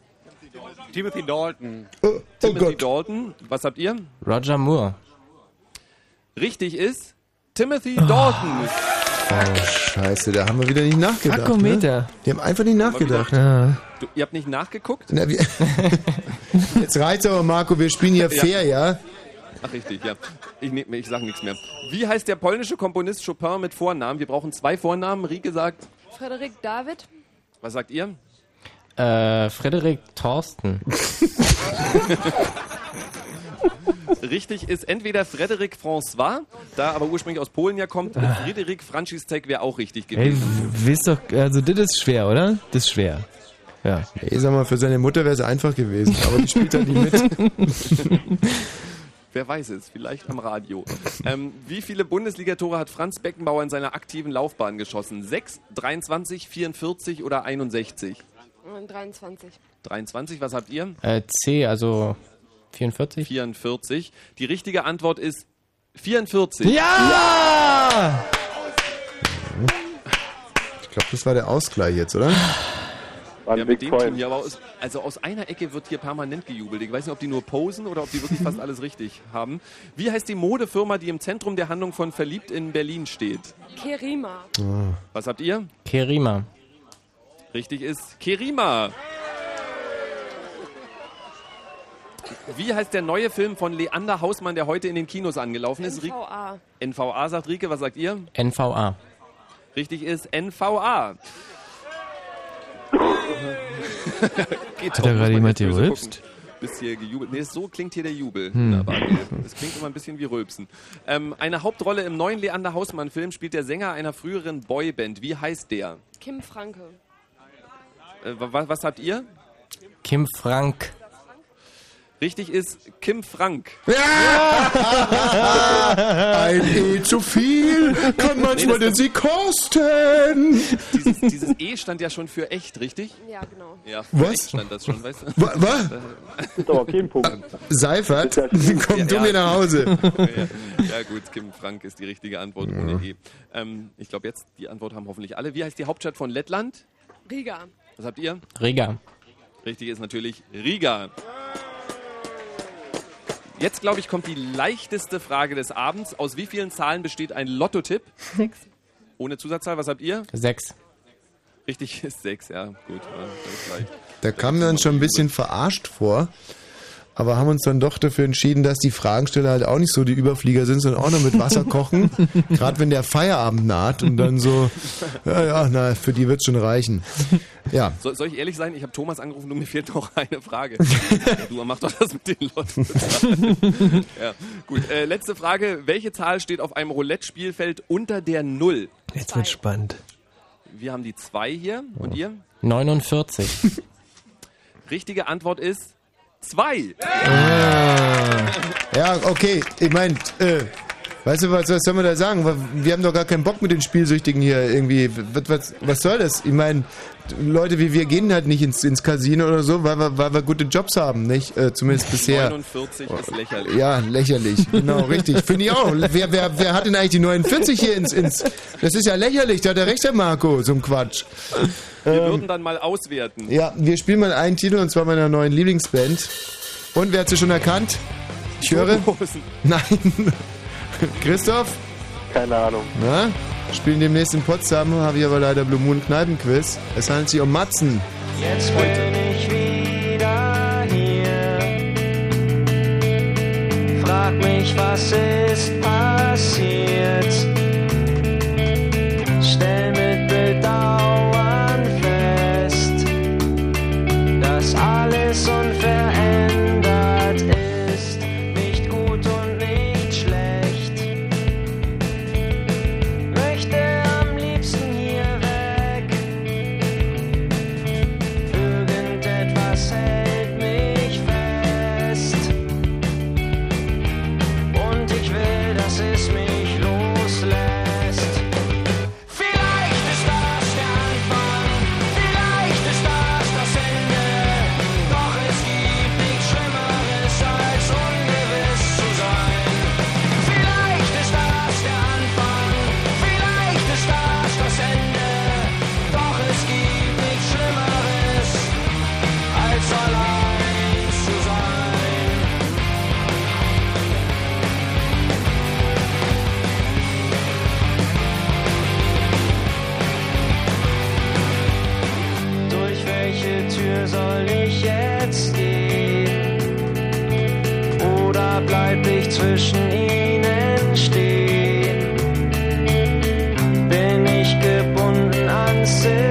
Timothy Dalton. Oh, Timothy Dalton. Was habt ihr? Roger Moore. Richtig ist Timothy Dalton. Oh, scheiße, da haben wir wieder nicht nachgedacht. Fakometer. Ne? Die haben einfach nicht nachgedacht. Du, ihr habt nicht nachgeguckt? Na, wir Jetzt reicht's aber, Marco, wir spielen hier Ja. fair, ja? Ach richtig, ja. Ich, nehm, ich sage nichts mehr. Wie heißt der polnische Komponist Chopin mit Vornamen? Wir brauchen zwei Vornamen. Rieke sagt, Frederik David. was sagt ihr? Äh, Frederik Thorsten. Richtig ist entweder Frédéric François, da aber ursprünglich aus Polen ja kommt, und Friedrich Franziszek wäre auch richtig Ey, gewesen. wisst doch, also das ist schwer, oder? Das ist schwer. Ja. Nee, sag mal, für seine Mutter wäre es einfach gewesen, aber die spielt halt nicht mit. Wer weiß es, vielleicht am Radio. Ähm, wie viele Bundesligatore hat Franz Beckenbauer in seiner aktiven Laufbahn geschossen? 6, 23, 44 oder 61? Äh, 23. 23, was habt ihr? Äh, C, also 44. 44. Die richtige Antwort ist 44. Ja! Ich glaube, das war der Ausgleich jetzt, oder? Ja, mit dem Team hier, aber aus, also aus einer Ecke wird hier permanent gejubelt. Ich weiß nicht, ob die nur posen oder ob die wirklich fast alles richtig haben. Wie heißt die Modefirma, die im Zentrum der Handlung von Verliebt in Berlin steht? Kerima. Was habt ihr? Kerima. Richtig ist Kerima. Wie heißt der neue Film von Leander Hausmann, der heute in den Kinos angelaufen ist? NVA. NVA sagt Rike, was sagt ihr? NVA. Richtig ist NVA. Geht Hat doch, da gerade man jemand gerülpst? Bis hier gejubelt. Nee, so klingt hier der Jubel. Hm. Das klingt immer ein bisschen wie Rülpsen. Ähm, eine Hauptrolle im neuen Leander Hausmann-Film spielt der Sänger einer früheren Boyband. Wie heißt der? Kim Franke. Äh, wa- was habt ihr? Kim Frank. Richtig ist Kim Frank. Ein E zu viel kann manchmal den Sieg kosten. Dieses, dieses E stand ja schon für echt, richtig? Ja, genau. Ja, Was? stand das schon, weißt du? Wa- was? Ist aber kein Punkt. Seifert, komm du mir nach Hause. ja, ja gut, Kim Frank ist die richtige Antwort ohne E. Ähm, ich glaube jetzt, die Antwort haben hoffentlich alle. Wie heißt die Hauptstadt von Lettland? Riga. Was habt ihr? Riga. Richtig ist natürlich Riga. Jetzt, glaube ich, kommt die leichteste Frage des Abends. Aus wie vielen Zahlen besteht ein Lottotipp? Sechs. Ohne Zusatzzahl, was habt ihr? Sechs. Richtig ist sechs, ja, gut. Ja. Da kamen wir uns schon ein bisschen verarscht vor, aber haben uns dann doch dafür entschieden, dass die Fragensteller halt auch nicht so die Überflieger sind, sondern auch noch mit Wasser kochen. Gerade wenn der Feierabend naht und dann so, ja, ja, na, für die wird schon reichen. Ja, So, soll ich ehrlich sein? Ich habe Thomas angerufen und mir fehlt noch eine Frage. ja, du mach doch das mit den Leuten. ja, gut. Äh, letzte Frage. Welche Zahl steht auf einem Roulette-Spielfeld unter der Null? Jetzt wird spannend. Wir haben die zwei hier. Und ihr? 49. Richtige Antwort ist zwei. ja, okay, ich meine, äh, weißt du, was, was soll man da sagen? Wir haben doch gar keinen Bock mit den Spielsüchtigen hier irgendwie. Was, was, was soll das? Ich meine, Leute wie wir gehen halt nicht ins, ins Casino oder so, weil wir, weil wir gute Jobs haben, nicht? Äh, zumindest bisher. 49 ist lächerlich. Ja, lächerlich. Genau, richtig. Finde ich auch. Wer, wer, wer hat denn eigentlich die 49 hier ins, ins. Das ist ja lächerlich, da hat er recht, der Marco, so ein Quatsch. Wir Ähm, würden dann mal auswerten. ja, wir spielen mal einen Titel und zwar meiner neuen Lieblingsband. Und wer hat sie schon erkannt? Ich höre. Nein. Christoph? Keine Ahnung. Na? Spielen demnächst in Potsdam, habe ich aber leider Blue Moon Kneipenquiz. Es handelt sich um Matzen. Jetzt bin ich wieder hier. Frag mich, was ist passiert. Stell mit Bedauern alles unverändert zwischen ihnen stehen? Bin ich gebunden ans System?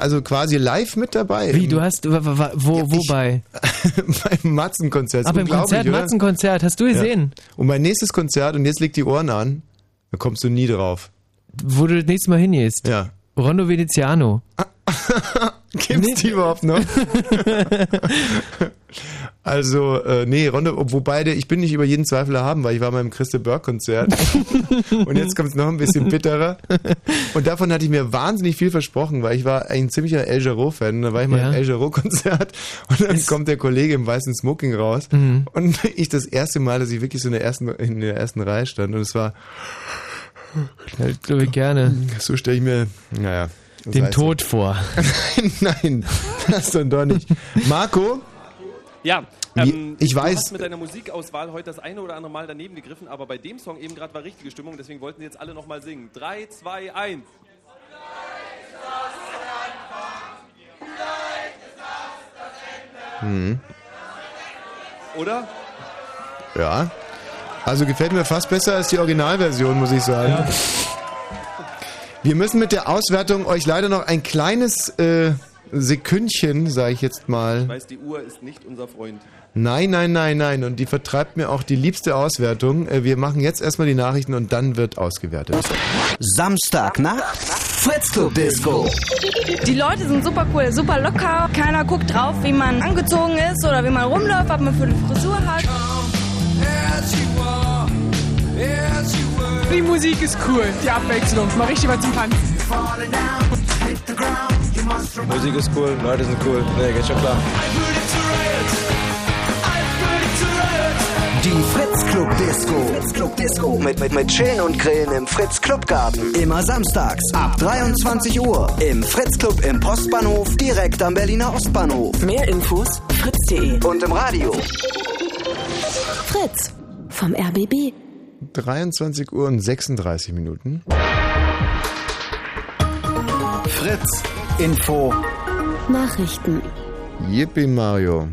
Also quasi live mit dabei. Wie, du hast, wo, wobei? beim Matzenkonzert. Aber im Konzert, Matzenkonzert, hast du gesehen? Ja. Und mein nächstes Konzert, und jetzt leg die Ohren an, da kommst du nie drauf. Wo du das nächste Mal hingehst? Ja. Rondo Veneziano. Gibt's die überhaupt noch? also, äh, nee, Rondo, wobei der, ich bin nicht über jeden Zweifel erhaben, weil ich war beim Christe Burke Konzert. und jetzt kommt's noch ein bisschen bitterer. Und davon hatte ich mir wahnsinnig viel versprochen, weil ich war ein ziemlicher El Jarreau-Fan. Da war ich mal Ja. im El Jarreau-Konzert und dann kommt der Kollege im weißen Smoking raus. Mhm. Und ich das erste Mal, dass ich wirklich so in der ersten, in der ersten Reihe stand. Und es war, Ja, glaube ich gerne. so stelle ich mir, naja. Den Tod vor. nein, nein, das doch doch nicht. Marco? Ja, Wie- ähm, ich du weiß- hast mit deiner Musikauswahl heute das eine oder andere Mal daneben gegriffen, aber bei dem Song eben gerade war richtige Stimmung, deswegen wollten sie jetzt alle nochmal singen. 3, 2, 1. Hm. Oder? Ja. Also gefällt mir fast besser als die Originalversion, muss ich sagen. Wir müssen mit der Auswertung euch leider noch ein kleines äh, Sekündchen, sage ich jetzt Ich mal. weiß, die Uhr ist nicht unser Freund. Nein, nein, nein, nein. Und die vertreibt mir auch die liebste Auswertung. Äh, wir machen jetzt erstmal die Nachrichten und dann wird ausgewertet. Samstagnacht, Fritz Club Disco. Die Leute sind super cool, super locker. Keiner guckt drauf, wie man angezogen ist oder wie man rumläuft, was man für eine Frisur hat. Die Musik ist cool, die Abwechslung. Mach richtig was zum Tanzen. Musik ist cool, Leute sind cool. Nee, geht schon klar. Die Fritz Club Disco. Fritz Club Disco. Mit, mit, mit Chillen und Grillen im Fritz Club Garten. Immer samstags ab 23 Uhr. Im Fritz Club im Postbahnhof direkt am Berliner Ostbahnhof. Mehr Infos fritz.de. Und im Radio. Fritz vom RBB. 23 Uhr und 36 Minuten. Fritz Info. Nachrichten. Yippie Mario.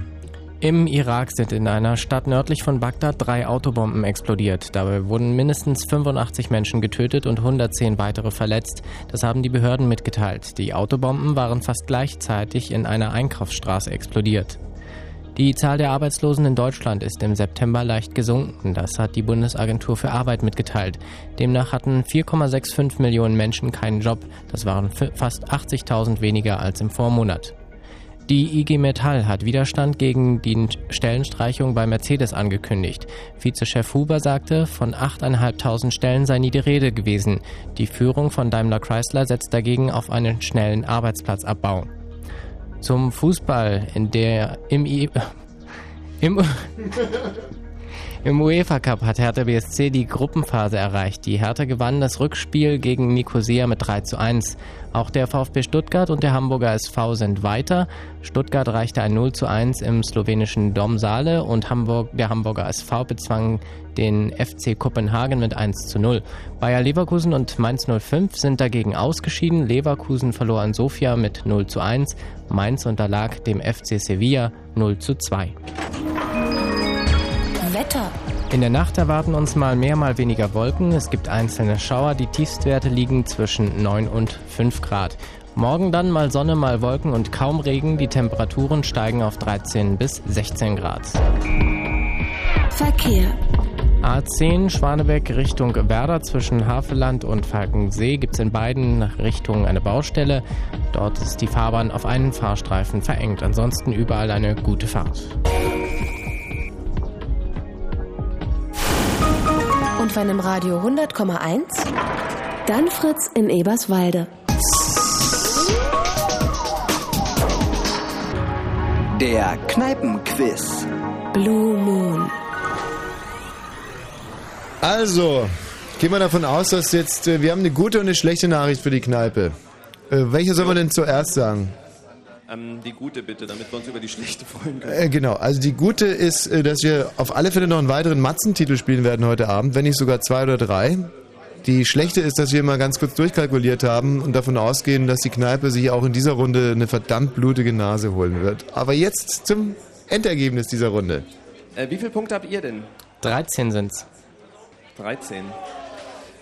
Im Irak sind in einer Stadt nördlich von Bagdad drei Autobomben explodiert. Dabei wurden mindestens 85 Menschen getötet und 110 weitere verletzt. Das haben die Behörden mitgeteilt. Die Autobomben waren fast gleichzeitig in einer Einkaufsstraße explodiert. Die Zahl der Arbeitslosen in Deutschland ist im September leicht gesunken. Das hat die Bundesagentur für Arbeit mitgeteilt. Demnach hatten 4,65 Millionen Menschen keinen Job. Das waren fast 80.000 weniger als im Vormonat. Die IG Metall hat Widerstand gegen die Stellenstreichung bei Mercedes angekündigt. Vizechef Huber sagte, von 8.500 Stellen sei nie die Rede gewesen. Die Führung von Daimler Chrysler setzt dagegen auf einen schnellen Arbeitsplatzabbau. Zum Fußball, in der im, I im Im UEFA Cup hat Hertha BSC die Gruppenphase erreicht. Die Hertha gewann das Rückspiel gegen Nicosia mit 3 zu 1. Auch der VfB Stuttgart und der Hamburger SV sind weiter. Stuttgart reichte ein 0 zu 1 im slowenischen Domsale und Hamburg, der Hamburger SV bezwang den FC Kopenhagen mit 1 zu 0. Bayer Leverkusen und Mainz 05 sind dagegen ausgeschieden. Leverkusen verlor an Sofia mit 0 zu 1. Mainz unterlag dem FC Sevilla 0 zu 2. In der Nacht erwarten uns mal mehr, mal weniger Wolken. Es gibt einzelne Schauer. Die Tiefstwerte liegen zwischen 9 und 5 Grad. Morgen dann mal Sonne, mal Wolken und kaum Regen. Die Temperaturen steigen auf 13 bis 16 Grad. Verkehr. A10 Schwanebeck Richtung Werder zwischen Haveland und Falkensee gibt es in beiden Richtungen eine Baustelle. Dort ist die Fahrbahn auf einen Fahrstreifen verengt. Ansonsten überall eine gute Fahrt. Und wenn im Radio 100,1, dann Fritz in Eberswalde. Der Kneipenquiz. Blue Moon. Also, gehen wir davon aus, dass jetzt, äh, wir haben eine gute und eine schlechte Nachricht für die Kneipe. Äh, welche sollen wir denn zuerst sagen? Ähm, die gute bitte, damit wir uns über die schlechte freuen können. Äh, genau, also die gute ist, äh, dass wir auf alle Fälle noch einen weiteren Matzentitel spielen werden heute Abend, wenn nicht sogar zwei oder drei. Die schlechte ist, dass wir mal ganz kurz durchkalkuliert haben und davon ausgehen, dass die Kneipe sich auch in dieser Runde eine verdammt blutige Nase holen wird. Aber jetzt zum Endergebnis dieser Runde. Äh, wie viele Punkte habt ihr denn? 13 sind's. 13.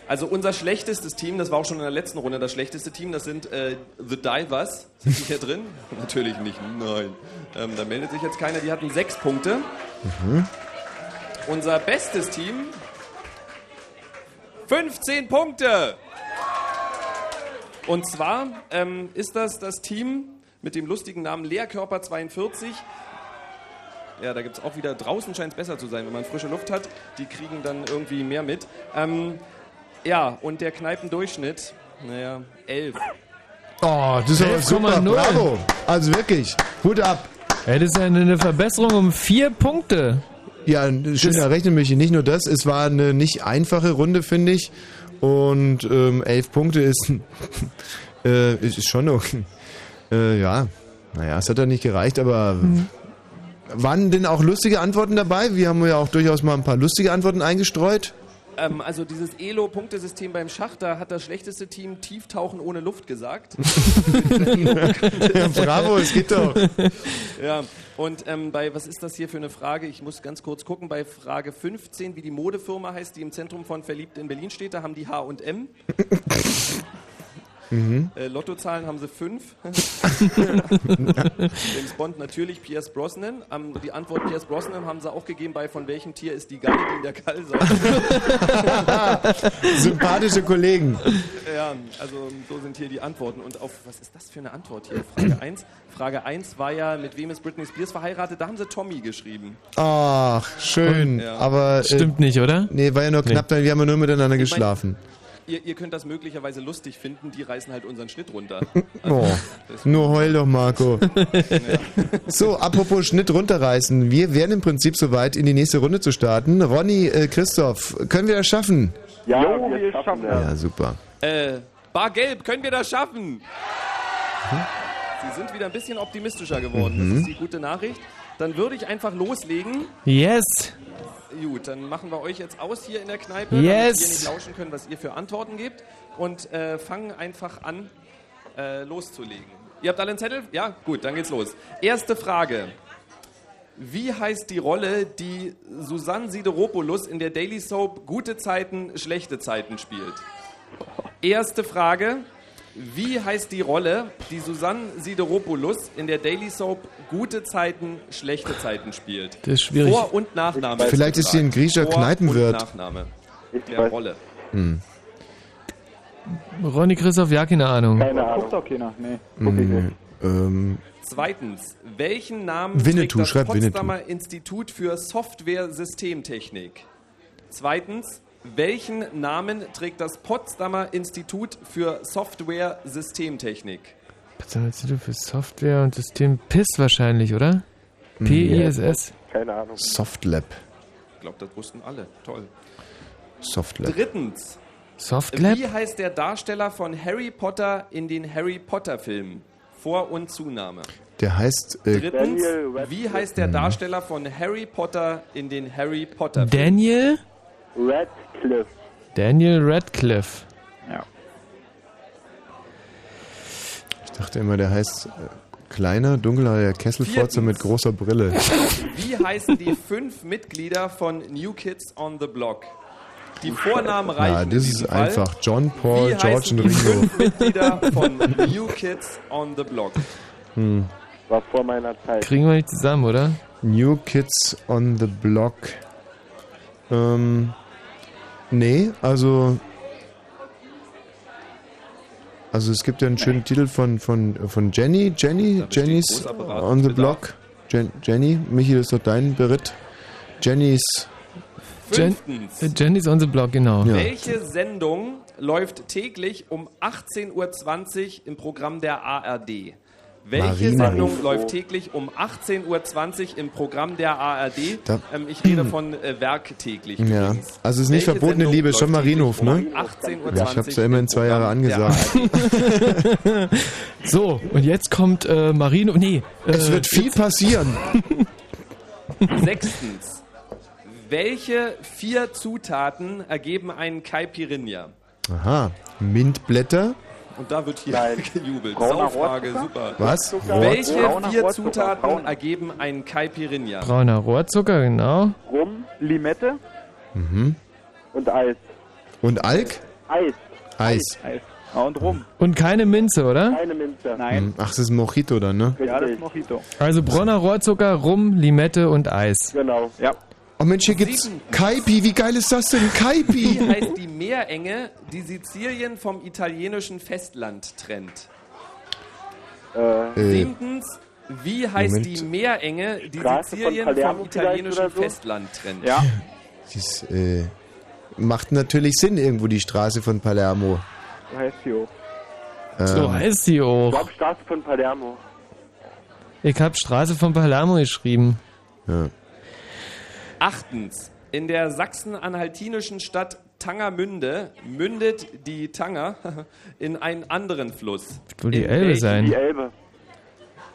Also unser schlechtestes Team, das war auch schon in der letzten Runde das schlechteste Team, das sind äh, The Divers. Sind die hier drin? Natürlich nicht, nein. Ähm, da meldet sich jetzt keiner, die hatten sechs Punkte. Mhm. Unser bestes Team, 15 Punkte. Und zwar ähm, ist das das Team mit dem lustigen Namen Leerkörper 42. Ja, da gibt es auch wieder, draußen scheint es besser zu sein, wenn man frische Luft hat. Die kriegen dann irgendwie mehr mit. Ähm, ja, und der Kneipendurchschnitt, naja, 11. Oh, das ist aber super, 11,0. bravo. Also wirklich, Hut ab. Ja, das ist eine, eine Verbesserung um vier Punkte. Ja, schön errechnet mich. Nicht nur das, es war eine nicht einfache Runde, finde ich. Und ähm, elf Punkte ist, äh, ist schon okay. Äh, ja, naja, es hat ja nicht gereicht, aber waren denn auch lustige Antworten dabei? Wir haben ja auch durchaus mal ein paar lustige Antworten eingestreut. Ähm, also dieses Elo-Punktesystem beim Schach, da hat das schlechteste Team Tieftauchen ohne Luft gesagt. Ja, bravo, es geht doch. Ja, und ähm, bei, was ist das hier für eine Frage? Ich muss ganz kurz gucken. Bei Frage 15, wie die Modefirma heißt, die im Zentrum von Verliebt in Berlin steht, da haben die H und M. Mhm. Äh, Lottozahlen haben sie fünf. James Bond natürlich, Pierce Brosnan. Ähm, die Antwort Pierce Brosnan haben sie auch gegeben bei von welchem Tier ist die Galle, die in der Kall Sympathische Kollegen. Ja, also so sind hier die Antworten. Und auf, was ist das für eine Antwort hier? Frage 1. Frage 1 war ja, mit wem ist Britney Spears verheiratet? Da haben sie Tommy geschrieben. Ach, schön. Ja. Aber. Stimmt nicht, oder? Nee, war ja nur knapp, weil wir haben ja nur miteinander Ich mein- geschlafen. Ihr, ihr könnt das möglicherweise lustig finden, die reißen halt unseren Schnitt runter. Oh, nur heul doch, Marco. So, apropos Schnitt runterreißen. Wir wären im Prinzip soweit, in die nächste Runde zu starten. Ronny, äh, Christoph, können wir das schaffen? Ja, Jo, wir wir schaffen schaffen das. Ja, super. Äh, Bargelb, können wir das schaffen? Sie sind wieder ein bisschen optimistischer geworden. Mhm. Das ist die gute Nachricht. Dann würde ich einfach loslegen. Yes. Gut, dann machen wir euch jetzt aus hier in der Kneipe, Yes. damit wir nicht lauschen können, was ihr für Antworten gebt. Und äh, fangen einfach an, äh, loszulegen. Ihr habt alle einen Zettel? Ja? Gut, dann geht's los. Erste Frage. Wie heißt die Rolle, die Susanne Sideropoulos in der Daily Soap Gute Zeiten, schlechte Zeiten spielt? Erste Frage. Wie heißt die Rolle, die Susanne Sideropoulos in der Daily Soap Gute Zeiten, schlechte Zeiten spielt? Das ist schwierig. Vor- und Nachname. ist Vielleicht ist sie ein griechischer Vor- Kneipenwirt. Und Nachname Ich der. Rolle. Hm. Ronny Christoph, ja, keine Ahnung. Keine Guckt Ahnung. doch keiner. Nee. Hm. Ähm, Zweitens, welchen Namen Winnetou, trägt das Potsdamer Institut für Software-Systemtechnik? Zweitens, welchen Namen trägt das Potsdamer Institut für Software-Systemtechnik? Potsdamer Institut für Software und System PIS wahrscheinlich, oder? P-I-S-S. Keine Ahnung. Softlab. Ich glaube, das wussten alle. Toll. Softlab. Drittens, Softlab? wie heißt der Darsteller von Harry Potter in den Harry Potter-Filmen? Vor- und Zunahme. Der heißt äh, Drittens, wie heißt der Darsteller von Harry Potter in den Harry Potter-Filmen? Daniel? Radcliffe. Daniel Radcliffe. Ja. Ich dachte immer, der heißt äh, kleiner, dunkelhaariger Kesselfotzer mit großer Brille. Wie heißen die fünf Mitglieder von New Kids on the Block? Die Vornamen reichen. Ja, das ist Fall. einfach John, Paul, Wie George heißen und die Ringo. fünf Mitglieder von New Kids on the Block? Hm. War vor meiner Zeit. Kriegen wir nicht zusammen, oder? New Kids on the Block. Ähm, nee, also. Also es gibt ja einen schönen Titel von, von, von Jenny, Jenny, Jenny's on the. Block. Jen, Jenny, Michi, das ist doch dein Beritt. Jenny's. Jen äh, Jenny's on the Block, genau. Welche Sendung läuft täglich um 18.20 Uhr im Programm der ARD? Welche. Sendung läuft täglich um 18.20 Uhr im Programm der ARD? Da- ähm, ich rede von äh, werktäglich. Ja, übrigens. also es ist nicht Welche verbotene Sendung Liebe, schon Marienhof, ne? täglich um 18.20 Uhr Ja, ich hab's ja immerhin zwei Jahre angesagt. so, und jetzt kommt äh, Marino. Nee. Äh, Es wird viel passieren. Sechstens. Welche vier Zutaten ergeben einen Caipirinha? Aha, Mintblätter. Und da wird hier gejubelt. Brauner Saufrage, Rohrzucker? super. Was? Welche Brauner vier Rohrzucker, Zutaten braun. ergeben einen Caipirinha? Brauner Rohrzucker, genau. Rum, Limette, Mhm. Und Eis. Und Alk? Eis. Eis. Eis. Ja, und Rum. Und keine Minze, oder? Keine Minze. Nein. Hm, Ach, das ist ein Mojito dann, ne? Ja, das ist Mojito. Also Bronner Rohrzucker, Rum, Limette und Eis. Genau. Ja. Oh Mensch, hier gibt's Kaipi. Wie geil ist das denn? Wie Kaipi. heißt die Meerenge, die Sizilien vom italienischen Festland trennt? Äh, Siebtens, wie heißt Moment. die Meerenge, die Straße Sizilien vom italienischen so? Festland trennt? Ja. das äh, macht natürlich Sinn irgendwo, die Straße von Palermo. so heißt sie auch. So Ähm, heißt sie Ich auch. glaube, Straße von Palermo. Ich hab Straße von Palermo geschrieben. ja. Achtens, in der sachsen-anhaltinischen Stadt Tangermünde mündet die Tanger in einen anderen Fluss. Wird wohl die In Elbe sein. Die Elbe.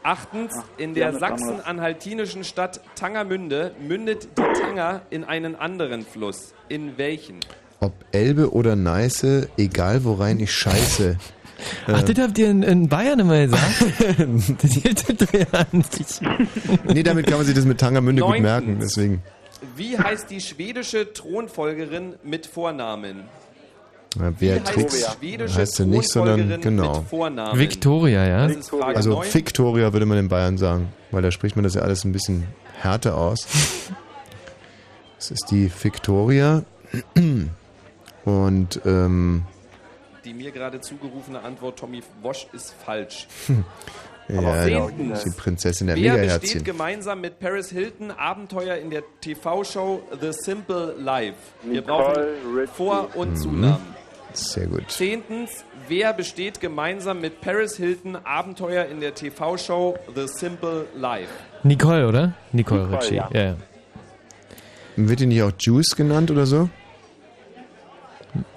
Achtens, in der das sachsen-anhaltinischen Stadt Tangermünde mündet die Tanger in einen anderen Fluss. In welchen? Ob Elbe oder Neiße, egal worein ich scheiße. Ach, das habt ihr in, in Bayern immer gesagt? das hielt das ja nicht. Nee, damit kann man sich das mit Tangermünde gut Neuntens. merken, deswegen. Wie heißt die schwedische Thronfolgerin mit Vornamen? Ja, Wie heißt die Beatrix schwedische heißt sie nicht, sondern Thronfolgerin genau. mit Vornamen? Victoria, ja? Also 9. Victoria würde man in Bayern sagen, weil da spricht man das ja alles ein bisschen härter aus. Das ist die Victoria. Und ähm, Die mir gerade zugerufene Antwort Tommy Wosch ist falsch. ja, Zehntens. die Prinzessin der Wer besteht gemeinsam mit Paris Hilton Abenteuer in der TV-Show The Simple Life? Wir Nicole brauchen. Vor- und Mhm. Zunamen. Sehr gut. Zehntens, wer besteht gemeinsam mit Paris Hilton Abenteuer in der TV-Show The Simple Life? Nicole, oder? Nicole, Nicole, Ritchie. ja. Ja. ja. Wird die nicht auch Juice genannt oder so?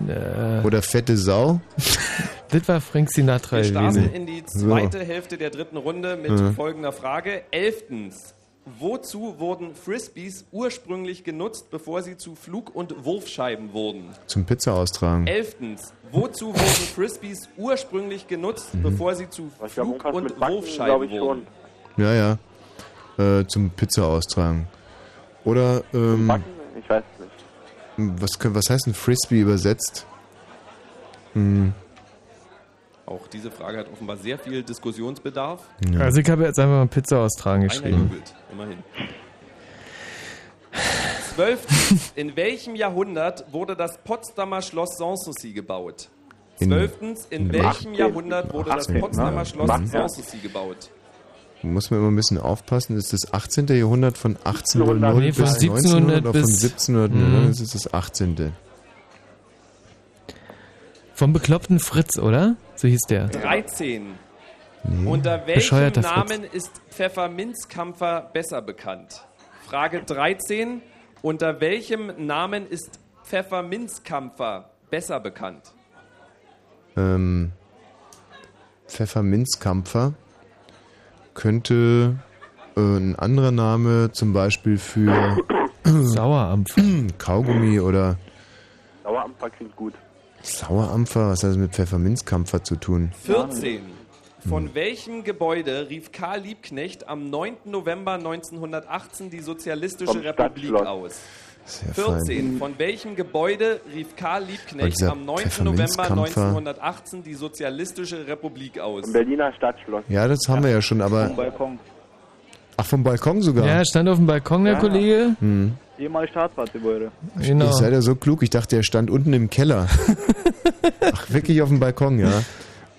Äh, Oder fette Sau? das war Frank Sinatra Wir starten in die So. zweite Hälfte der dritten Runde mit Mhm. folgender Frage. Elftens. Wozu wurden Frisbees ursprünglich genutzt, bevor sie zu Flug- und Wurfscheiben wurden? Zum Pizza austragen. Elftens. Wozu wurden Frisbees ursprünglich genutzt, Mhm. bevor sie zu glaube, Flug- und Wurfscheiben wurden? Ja, ja. Äh, zum Pizza austragen. Oder, ähm, Backen? Ich weiß es nicht. Was, können- was heißt ein Frisbee übersetzt? Hm, Auch diese Frage hat offenbar sehr viel Diskussionsbedarf. ja. Also ich habe jetzt einfach mal Pizza austragen geschrieben. jubelt, immerhin. Zwölftens. In welchem Jahrhundert wurde das Potsdamer Schloss Sanssouci gebaut? In- Zwölftens, in in welchem 18. Jahrhundert wurde das 18., Potsdamer? Schloss. Sanssouci gebaut? Muss man immer ein bisschen aufpassen, ist das 18. Jahrhundert von 1800 Nee, von bis 1700 1900 oder von bis- 1700, Mhm. oder? Das ist das 18. Vom bekloppten Fritz, oder? So hieß der. 13. Nee. Unter welchem Bescheuerter Fritz. Namen ist Pfefferminzkampfer besser bekannt? Frage 13. Unter welchem Namen ist Pfefferminzkampfer besser bekannt? Ähm, Pfefferminzkampfer könnte äh, ein anderer Name zum Beispiel für Sauerampfer, Kaugummi oder Sauerampfer klingt gut. Sauerampfer. Was hat das mit Pfefferminzkampfer zu tun? 14. Hm. Von welchem Gebäude rief Karl Liebknecht am 9. November 1918 die Sozialistische Vom Republik Stadtschloss. aus? Sehr 14. fein. Von welchem Gebäude rief Karl Weil Liebknecht am 9. November Pfefferminzkampfer- 1918 die Sozialistische Republik aus? Im Berliner Stadtschloss. Ja, das haben wir ja schon, aber. Balkon. Ach, vom Balkon sogar. Ja, er stand auf dem Balkon, der Ja. Kollege. Hm. Ehemalige Staatsratsgebäude. Genau. Ihr seid ja so klug, ich dachte, er stand unten im Keller. Ach, wirklich auf dem Balkon, ja.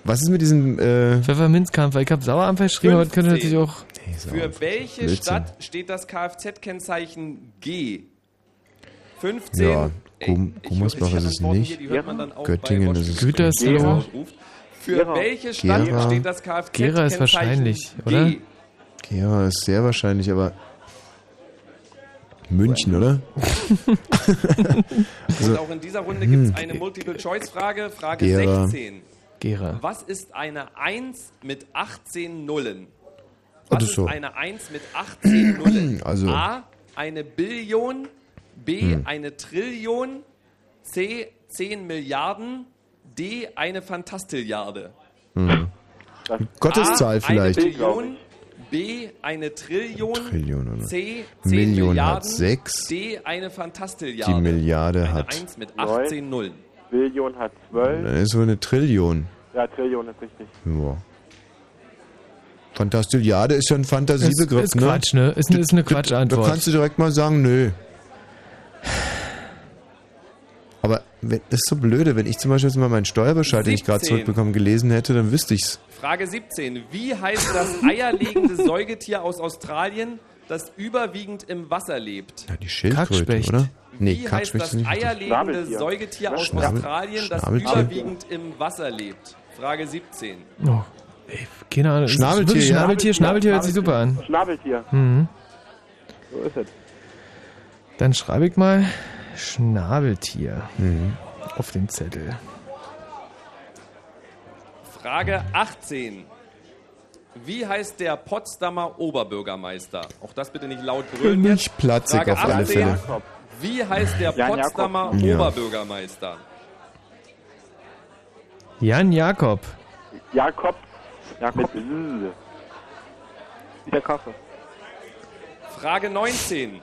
Was ist mit diesem. Äh, Pfefferminzkampfer. Ich habe Sauerampfer geschrieben, aber das könnte natürlich auch. Für welche Blödsinn. Stadt steht das Kfz-Kennzeichen G? 15. ja, Gum Gummersbach ist es nicht. hier, die hört man dann auch Göttingen ist es Gütersloh. nicht. Für Gera. welche Stadt Gera. steht das Kfz-Kennzeichen Gera ist wahrscheinlich, oder? G? Ja, ist sehr wahrscheinlich, aber. München, oder? Also, Und auch in dieser Runde gibt es hm. eine Multiple-Choice-Frage. Frage Gera. 16. Gera. Was ist eine 1 mit 18 Nullen? Was das ist so. eine 1 mit 18 Nullen? Also- A, eine Billion, B, Hm. eine Trillion, C, 10 Milliarden, D, eine Fantastilliarde. Hm. Gotteszahl A, vielleicht. Eine Billion, B, eine Trillion, Trillion, oder? C, 10 Million hat Milliarden, sechs. D, eine Fantastilliarde. Die Milliarde eine hat. 1 mit 18 Nullen. Billion hat 12. Dann ist so eine Trillion. Ja, Trillion ist richtig. Ja. Fantastilliarde ist ja ein Fantasiebegriff, Ist- ist ne? Quatsch, ne? Ist eine- ist eine Quatschantwort. Da kannst du direkt mal sagen, nö. Aber wenn, das ist so blöde, wenn ich zum Beispiel jetzt mal meinen Steuerbescheid, den ich gerade 17. zurückbekommen, gelesen hätte, dann wüsste ich's. Frage 17. Wie heißt das eierlegende Säugetier aus Australien, das überwiegend im Wasser lebt? Ja, die Schildkröte, oder? Nee, Wie heißt das eierlegende Schnabeltier. Säugetier aus Schnabel- Australien, das Schnabeltier. überwiegend im Wasser lebt? Frage 17. Oh, ey, keine Ahnung. Schnabeltier, ja. Schnabeltier, Schnabeltier hört sich super an. Schnabeltier. Mhm. So ist es. Dann schreibe ich mal Schnabeltier Mhm. auf den Zettel. Frage 18. Wie heißt der Potsdamer Oberbürgermeister? Auch das bitte nicht laut Für brüllen. mich jetzt. platzig Frage auf alle 18. Fälle. Wie heißt der Jan Jakob. Potsdamer Ja. Oberbürgermeister? Jan Jakob. Jakob. Jakob. Mit der Kaffee. Frage 19.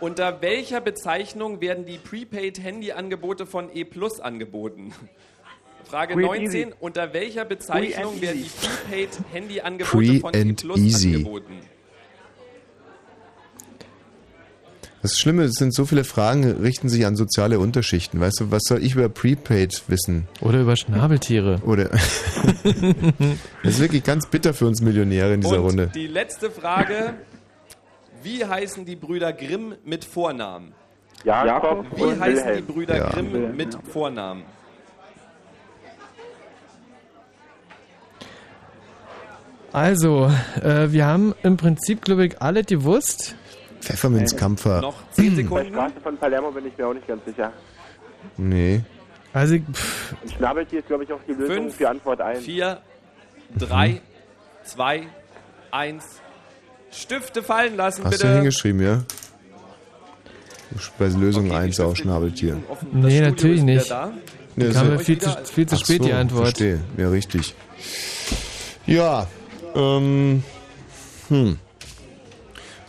Unter welcher Bezeichnung werden die Prepaid-Handy-Angebote von E Plus angeboten? Frage Free and 19. easy. Unter welcher Bezeichnung werden die Prepaid-Handy-Angebote von E Plus easy. angeboten? Das Schlimme, es sind so viele Fragen, richten sich an soziale Unterschichten. Weißt du, was soll ich über Prepaid wissen? Oder über Schnabeltiere. Oder. das ist wirklich ganz bitter für uns Millionäre in dieser Und Runde. die letzte Frage. Wie heißen die Brüder Grimm mit Vornamen? Jakob Wie und heißen Wilhelm. die Brüder Ja. Grimm mit Vornamen? Also, äh, wir haben im Prinzip, glaube ich, alle gewusst. Pfefferminzkampfer. Noch 10 Bei Sekunden. Straße von Palermo bin ich mir auch nicht ganz sicher. Nee. Also, pff, Und Schnabeltier ist, glaube ich, auch die Lösung Fünf, für Antwort 1. 4, 3, 2, 1. Stifte fallen lassen, Hast bitte. du hingeschrieben, ja? Bei Lösung Okay, die 1 auch Schnabeltier. Nee, Studio natürlich nicht. Da. Nee, kam mir viel zu, viel zu Ach spät die so, Antwort. Verstehe. Ja, richtig. Ja, ähm, hm.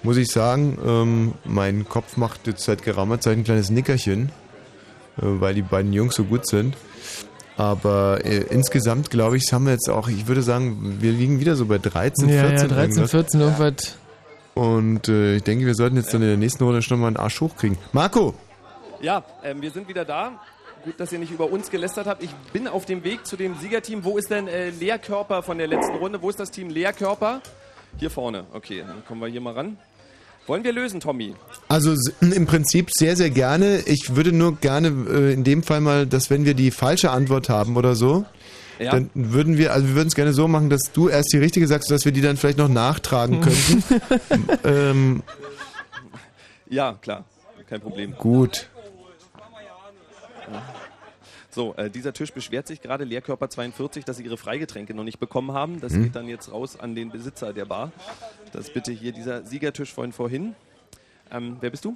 Muss ich sagen, ähm, mein Kopf macht jetzt seit geraumer Zeit ein kleines Nickerchen, äh, weil die beiden Jungs so gut sind. Aber äh, insgesamt, glaube ich, haben wir jetzt auch, ich würde sagen, wir liegen wieder so bei 13, Ja, 14. ja, 13, irgendwas. 14, irgendwas. Und äh, ich denke, wir sollten jetzt dann in der nächsten Runde schon mal einen Arsch hochkriegen. Marco! Ja, ähm, wir sind wieder da. gut, dass ihr nicht über uns gelästert habt. Ich bin auf dem Weg zu dem Siegerteam. Wo ist denn äh, Leerkörper von der letzten Runde? Wo ist das Team Leerkörper? Hier vorne. Okay, dann kommen wir hier mal ran. Wollen wir lösen, Tommy? Also im Prinzip sehr, sehr gerne. Ich würde nur gerne äh, in dem Fall mal, dass wenn wir die falsche Antwort haben oder so, Ja. dann würden wir, also wir würden es gerne so machen, dass du erst die richtige sagst, dass wir die dann vielleicht noch nachtragen könnten. ähm, Ja, klar. Kein Problem. gut. So, äh, dieser Tisch beschwert sich gerade, Leerkörper 42, dass sie ihre Freigetränke noch nicht bekommen haben. Das Hm. geht dann jetzt raus an den Besitzer der Bar. Das ist bitte hier dieser Siegertisch von vorhin. Ähm, wer bist du?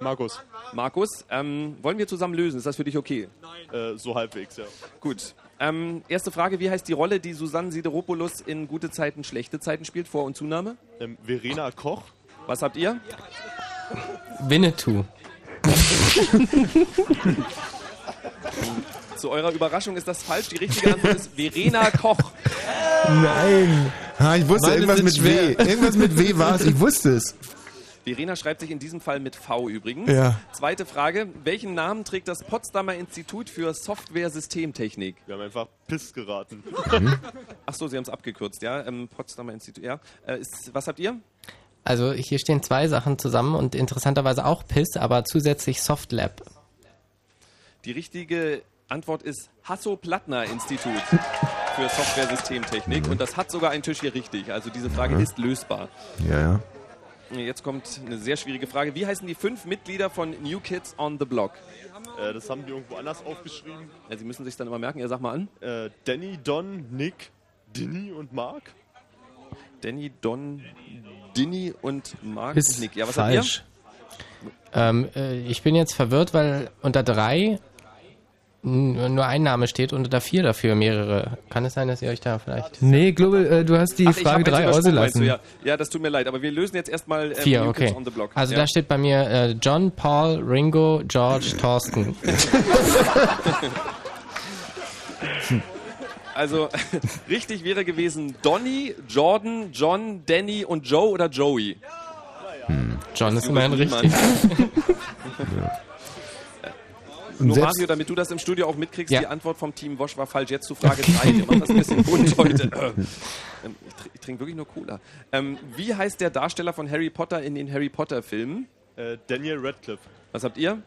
Markus. Markus, ähm, wollen wir zusammen lösen? Ist das für dich okay? Äh, so halbwegs, ja. Gut. Ähm, erste Frage, wie heißt die Rolle, die Susanne Sideropoulos in gute Zeiten, schlechte Zeiten spielt? Vor- und Zunahme? Ähm, Verena Koch. Was habt ihr? Winnetou. Zu eurer Überraschung ist das falsch. Die richtige Antwort ist Verena Koch. Nein. Ha, ich wusste, Meine irgendwas mit schwer. W. Irgendwas mit W war es. Ich wusste es. Verena schreibt sich in diesem Fall mit V übrigens. Ja. Zweite Frage. Welchen Namen trägt das Potsdamer Institut für Software-Systemtechnik? Wir haben einfach Piss geraten. Ach so, Sie haben es abgekürzt, ja? Ähm, Potsdamer Institut, ja. Äh, ist, was habt ihr? Also hier stehen zwei Sachen zusammen und interessanterweise auch PIS, aber zusätzlich Softlab. Die richtige Antwort ist Hasso-Plattner-Institut für Software-Systemtechnik. Und das hat sogar ein Tisch hier richtig. Also diese Frage Mhm. ist lösbar. Ja, ja. Jetzt kommt eine sehr schwierige Frage. Wie heißen die fünf Mitglieder von New Kids on the Block? Äh, das haben die irgendwo anders aufgeschrieben. Ja, Sie müssen sich dann immer merken. Ja, sag mal an. Äh, Danny, Don, Nick, Dinny und Mark. Danny, Don, Dinny und Mark Ist und Nick. Ja, was falsch. Ähm, äh, ich bin jetzt verwirrt, weil unter drei nur ein Name steht und unter vier dafür mehrere. Kann es sein, dass ihr euch da vielleicht... Nee, Global, äh, du hast die? Ach, Frage hab 3 jetzt übersprungen, meinst ausgelassen. Ja. ja, das tut mir leid. Aber wir lösen jetzt erstmal ähm, Vier, okay. Kids on the Block. Also ja. da steht bei mir äh, John, Paul, Ringo, George, Thorsten. Also richtig wäre gewesen Donny, Jordan, John, Danny und Joe oder Joey. John ist immerhin richtig. man. Und Nur selbst- Mario, damit du das im Studio auch mitkriegst, Ja. die Antwort vom Team Wosch war falsch. Jetzt zu Frage 3. Wir machen das ein bisschen bunt heute. Ähm, Ich, tr- ich trinke wirklich nur Cola. Ähm, wie heißt der Darsteller von Harry Potter in den Harry Potter Filmen? Äh, Daniel Radcliffe. Was habt ihr?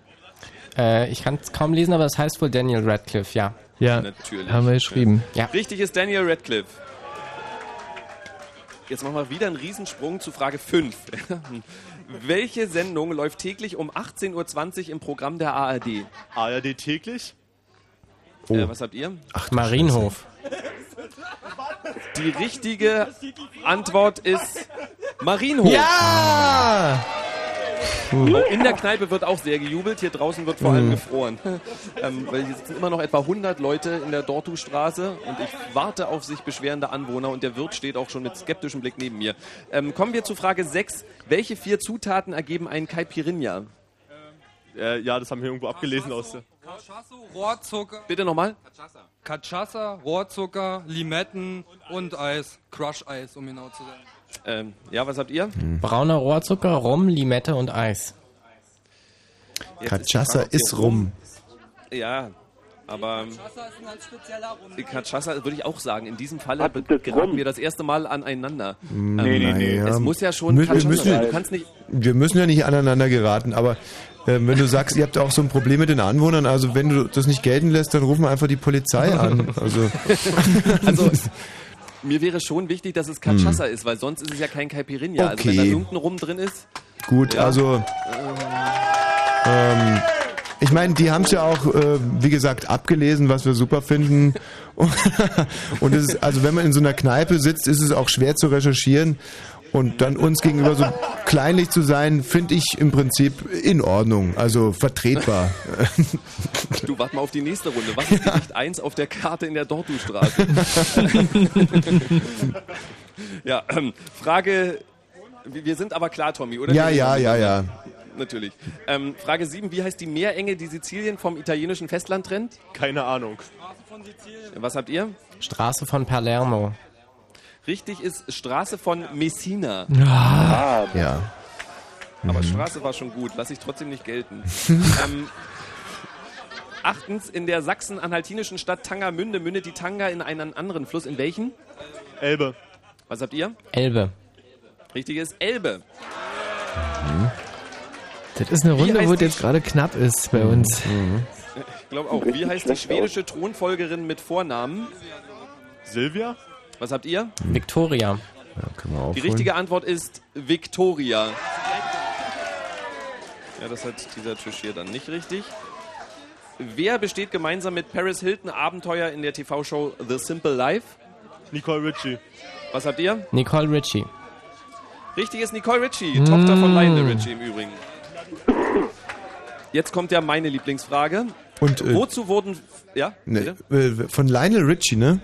Äh, ich kann es kaum lesen, aber es heißt wohl Daniel Radcliffe, ja. Ja, Natürlich. haben wir geschrieben. Ja. Richtig ist Daniel Radcliffe. Jetzt machen wir wieder einen Riesensprung zu Frage 5. Welche Sendung läuft täglich um 18.20 Uhr im Programm der ARD? ARD täglich? Äh, was habt ihr? Ach, Marienhof. Die richtige Antwort ist Marienhof. Ja! In der Kneipe wird auch sehr gejubelt. Hier draußen wird vor allem Mhm. gefroren. ähm, weil hier sitzen immer noch etwa 100 Leute in der Dortu-Straße und ich warte auf sich beschwerende Anwohner und der Wirt steht auch schon mit skeptischem Blick neben mir. Ähm, kommen wir zu Frage 6. Welche vier Zutaten ergeben einen Caipirinha? Äh, ja, das haben wir irgendwo abgelesen aus der... Rohrzucker. Bitte nochmal. Cachaça, Rohrzucker, Limetten und Eis. Crush-Eis, um genau zu sein. Ähm, ja, was habt ihr? Brauner Rohrzucker, Rum, Limette und Eis. Cachaça ob ist ihr rum. Ja, aber ähm, Cachaça würde ich auch sagen. In diesem ist das geraten wir das erste Mal aneinander. Nee, Ähm, nee, nee. Es muss ja schon Mü- wir müssen- sein. Du kannst nicht Wir müssen ja nicht aneinander geraten, aber ähm, wenn du sagst, ihr habt auch so ein Problem mit den Anwohnern, also wenn du das nicht gelten lässt, dann rufen wir einfach die Polizei an. Also, Also, mir wäre schon wichtig, dass es Cachaça ist, weil sonst ist es ja kein Caipirinha. Also wenn da Okay. irgendein Rum drin ist. gut, Ja. also ähm, ich meine, die haben es ja auch, äh, wie gesagt, abgelesen, was wir super finden. Und es ist, also wenn man in so einer Kneipe sitzt, ist es auch schwer zu recherchieren. Und dann uns gegenüber so kleinlich zu sein, finde ich im Prinzip in Ordnung, also vertretbar. Du, warte mal auf die nächste Runde. Was ist Gericht 1 auf der Karte in der Dortu-Straße? ja, ähm, Frage. Wir sind aber klar, Tommy, oder? Ja, ja, ja, ja. Natürlich. Ähm, Frage 7. Wie heißt die Meerenge, die Sizilien vom italienischen Festland trennt? Keine Ahnung. Was habt ihr? Straße von Palermo. Richtig ist Straße von Messina. Ah, ja. Aber Mhm. Straße war schon gut, lass ich trotzdem nicht gelten. ähm, Achtens, in der sachsen-anhaltinischen Stadt Tangermünde mündet die Tanga in einen anderen Fluss. In welchen? Elbe. Was habt ihr? Elbe. Richtig ist Elbe. Das ist eine Runde, wo es jetzt gerade knapp ist bei uns. Ich glaube auch. Wie heißt die schwedische Thronfolgerin mit Vornamen? Silvia? Was habt ihr? Victoria. Ja, können wir Die richtige Antwort ist Victoria. Ja, das hat dieser Tisch hier dann nicht richtig. Wer besteht gemeinsam mit Paris Hilton Abenteuer in der TV-Show The Simple Life? Nicole Richie. Was habt ihr? Nicole Richie. Richtig ist Nicole Richie, Mm. Tochter von Lionel Richie im Übrigen. Jetzt kommt ja meine Lieblingsfrage. Und, äh, Wozu wurden... Ja, Ne, äh, von Lionel Richie, ne?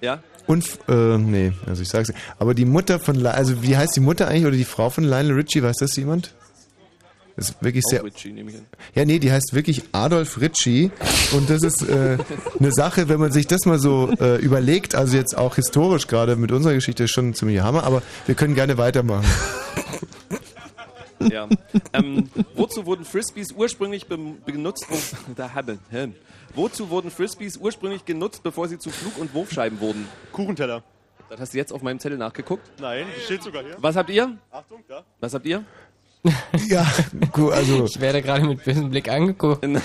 Ja. Und, äh, nee, also ich sag's. Aber die Mutter von, also wie heißt die Mutter eigentlich oder die Frau von Lionel Richie, weiß das jemand? Das ist wirklich Auch sehr. Richie, nehme ich an. Ja, nee, die heißt wirklich Adolf Ritchie. Und das ist äh, eine Sache, wenn man sich das mal so äh, überlegt, also jetzt auch historisch gerade mit unserer Geschichte ist schon ziemlich Hammer, aber wir können gerne weitermachen. Ja. ähm, wozu wurden Frisbees ursprünglich be benutzt? Da habe? Wozu wurden Frisbees ursprünglich genutzt, bevor sie zu Flug- und Wurfscheiben wurden? Kuchenteller. Das hast du jetzt auf meinem Zettel nachgeguckt. Nein, das steht sogar hier. Was habt ihr? Achtung, da. Was habt ihr? Ja, gut, also. Ich werde gerade mit bösem Blick angeguckt. Nein,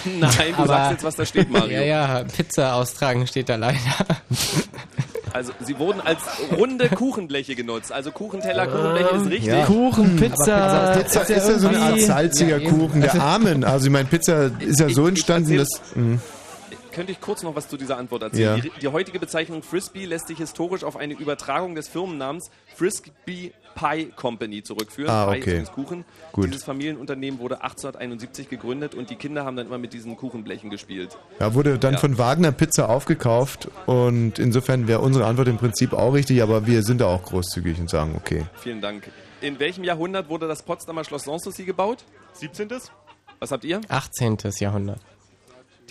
du sagst jetzt, was da steht, Mario. Ja, ja, Pizza austragen steht da leider. Also sie wurden als runde Kuchenbleche genutzt. Also Kuchenteller, Kuchenbleche ist richtig. Ja. Kuchen, Pizza. Pizza ist ja so eine Art salziger Ja. Kuchen der Armen. Also ich meine, Pizza ist ja so entstanden, dass. Könnte ich kurz noch was zu dieser Antwort erzählen? Ja. Die, die heutige Bezeichnung Frisbee lässt sich historisch auf eine Übertragung des Firmennamens Frisbee Pie Company zurückführen. Ah, Pie ist okay. Kuchen. Gut. Dieses Familienunternehmen wurde 1871 gegründet und die Kinder haben dann immer mit diesen Kuchenblechen gespielt. Ja, wurde dann Ja. von Wagner Pizza aufgekauft und insofern wäre unsere Antwort im Prinzip auch richtig, aber wir sind da auch großzügig und sagen, okay. Vielen Dank. In welchem Jahrhundert wurde das Potsdamer Schloss Sanssouci gebaut? 17. Was habt ihr? 18. Jahrhundert.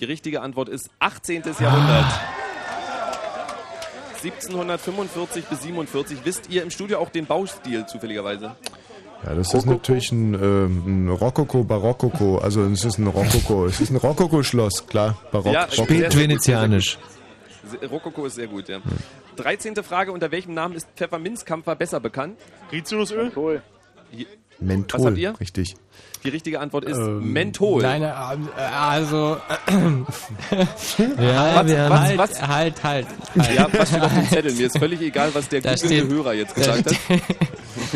Die richtige Antwort ist 18. Jahrhundert. 1745 bis 47. Wisst ihr im Studio auch den Baustil zufälligerweise? Ja, das ist natürlich ein, ähm, ein Rokoko, Barokkoko, also es ist ein Rokoko, es ist ein Rokoko-Schloss, klar, Barock. Ja, Rokoko. sehr, sehr gut, Venezianisch. Se- Rokoko ist sehr gut, ja. 13. Frage, unter welchem Namen ist Pfefferminzkampfer besser bekannt? Rizinusöl? Hier- Menthol, Was habt ihr? richtig. Die richtige Antwort ist Ähm, Menthol. Nein, äh, also. Ja, Was- wir was- haben, was- Halt, halt. Ja, was steht auf dem Zettel? Mir ist völlig egal, was der googelnde steht- Hörer jetzt da gesagt hat.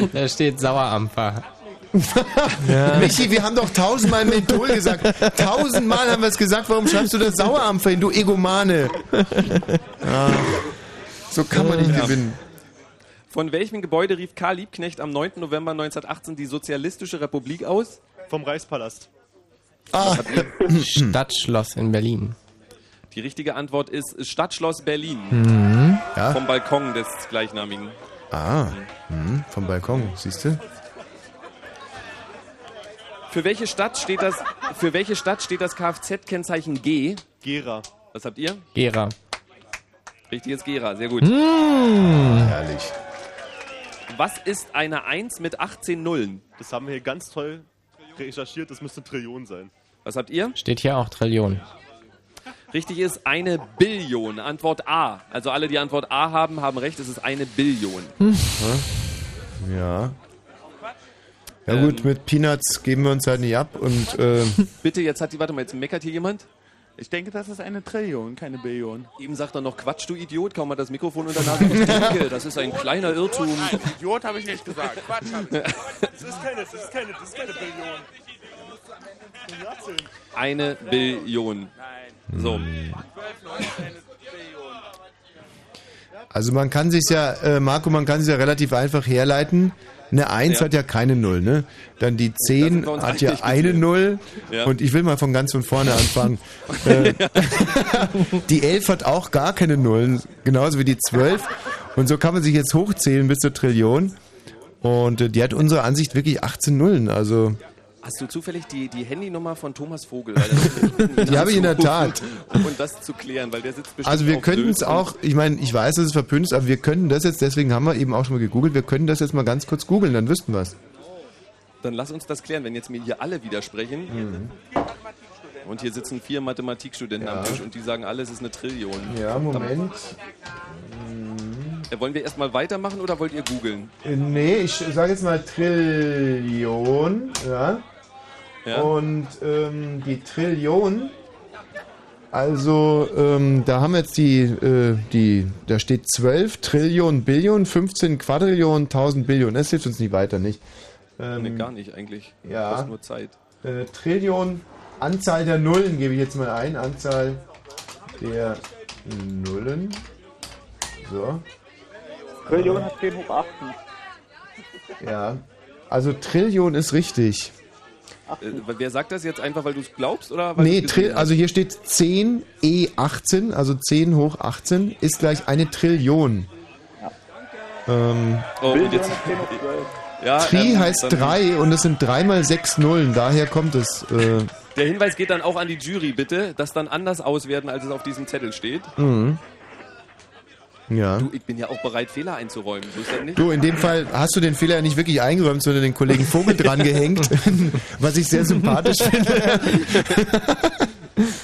Da steht Sauerampfer. Michi, wir haben doch tausendmal Menthol gesagt. Tausendmal haben wir es gesagt, warum schreibst du das Sauerampfer hin, du Egomane? Ja, so kann man nicht Ja. gewinnen. Von welchem Gebäude rief Karl Liebknecht am 9. November 1918 die Sozialistische Republik aus? Vom Reichspalast. Ah, Stadtschloss in Berlin. Die richtige Antwort ist Stadtschloss Berlin. Mhm. Ja. Vom Balkon des gleichnamigen. Ah, mhm, vom Balkon, siehst du? Für welche Stadt steht das, für welche Stadt steht das Kfz-Kennzeichen G? Gera. Was habt ihr? Gera. Richtig ist Gera, sehr gut. Hm. Herrlich. Was ist eine 1 mit 18 Nullen? Das haben wir hier ganz toll recherchiert. Das müsste Trillion sein. Was habt ihr? Steht hier auch Trillion. Richtig ist eine Billion. Antwort A. Also alle, die Antwort A haben, haben recht. Es ist eine Billion. Ja. Ja gut, mit Peanuts geben wir uns halt nicht ab und äh, Bitte, jetzt hat die, warte mal, jetzt meckert hier jemand. Ich denke, das ist eine Trillion, keine Billion. Eben sagt er noch Quatsch, du Idiot, kaum mal das Mikrofon unter Nase. Ich denke, das ist ein kleiner Irrtum. Nein, Idiot habe ich nicht gesagt. Quatsch habe ich gesagt. Das ist keine, das ist keine, das ist keine Billion. Eine Billion. So. also man kann sich ja, äh, Marco, man kann sich ja relativ einfach herleiten. Eine 1 Ja. hat ja keine Null, ne? Dann die 10 wir uns hat ja eine dir. Null. Ja. Und ich will mal von ganz von vorne anfangen. äh, die 11 hat auch gar keine Nullen, genauso wie die 12. Und so kann man sich jetzt hochzählen bis zur Trillion. Und äh, die hat unserer Ansicht wirklich 18 Nullen. Also Hast du zufällig die, die Handynummer von Thomas Vogel? Die habe ich in der Tat. Um das zu klären, weil der sitzt bestimmt Also wir könnten es auch, ich meine, ich weiß, dass es verpönt ist, aber wir könnten das jetzt, deswegen haben wir eben auch schon mal gegoogelt, wir können das jetzt mal ganz kurz googeln, dann wüssten wir es. Dann lass uns das klären, wenn jetzt mir hier alle widersprechen. Und hier sitzen vier Mathematikstudenten Ja. am Tisch und die sagen alle, es ist eine Trillion. Ja, Moment. Äh, Wollen wir erstmal weitermachen oder wollt ihr googeln? Äh, Nee, ich sage jetzt mal Trillion. Ja. Ja. Und ähm, die Trillion. Also, ähm, da haben wir jetzt die, äh, die, da steht 12 Trillionen Billionen, 15 Quadrillionen, 1000 Billionen. Das hilft uns nicht weiter, nicht? Ähm, nee, gar nicht eigentlich. ja. Kostet nur Zeit. Äh, Trillion, Anzahl der Nullen gebe ich jetzt mal ein. Anzahl der Nullen. So. Trillion hat 10 hoch 18. Ja. Also Trillion ist richtig. Äh, wer sagt das jetzt einfach, weil du es glaubst oder weil Nee, also hier steht 10 E18, also 10 hoch 18 ist gleich eine Trillion. Ähm, Oh, und jetzt, ja, Tri ähm, heißt dann- 3 und es sind 3 mal 6 Nullen, daher kommt es. Äh, Der Hinweis geht dann auch an die Jury, bitte, das dann anders auswerten, als es auf diesem Zettel steht. mhm. Ja. Du, ich bin ja auch bereit, Fehler einzuräumen. Du, in dem Fall hast du den Fehler ja nicht wirklich eingeräumt, sondern den Kollegen Vogel dran gehängt, was ich sehr sympathisch finde.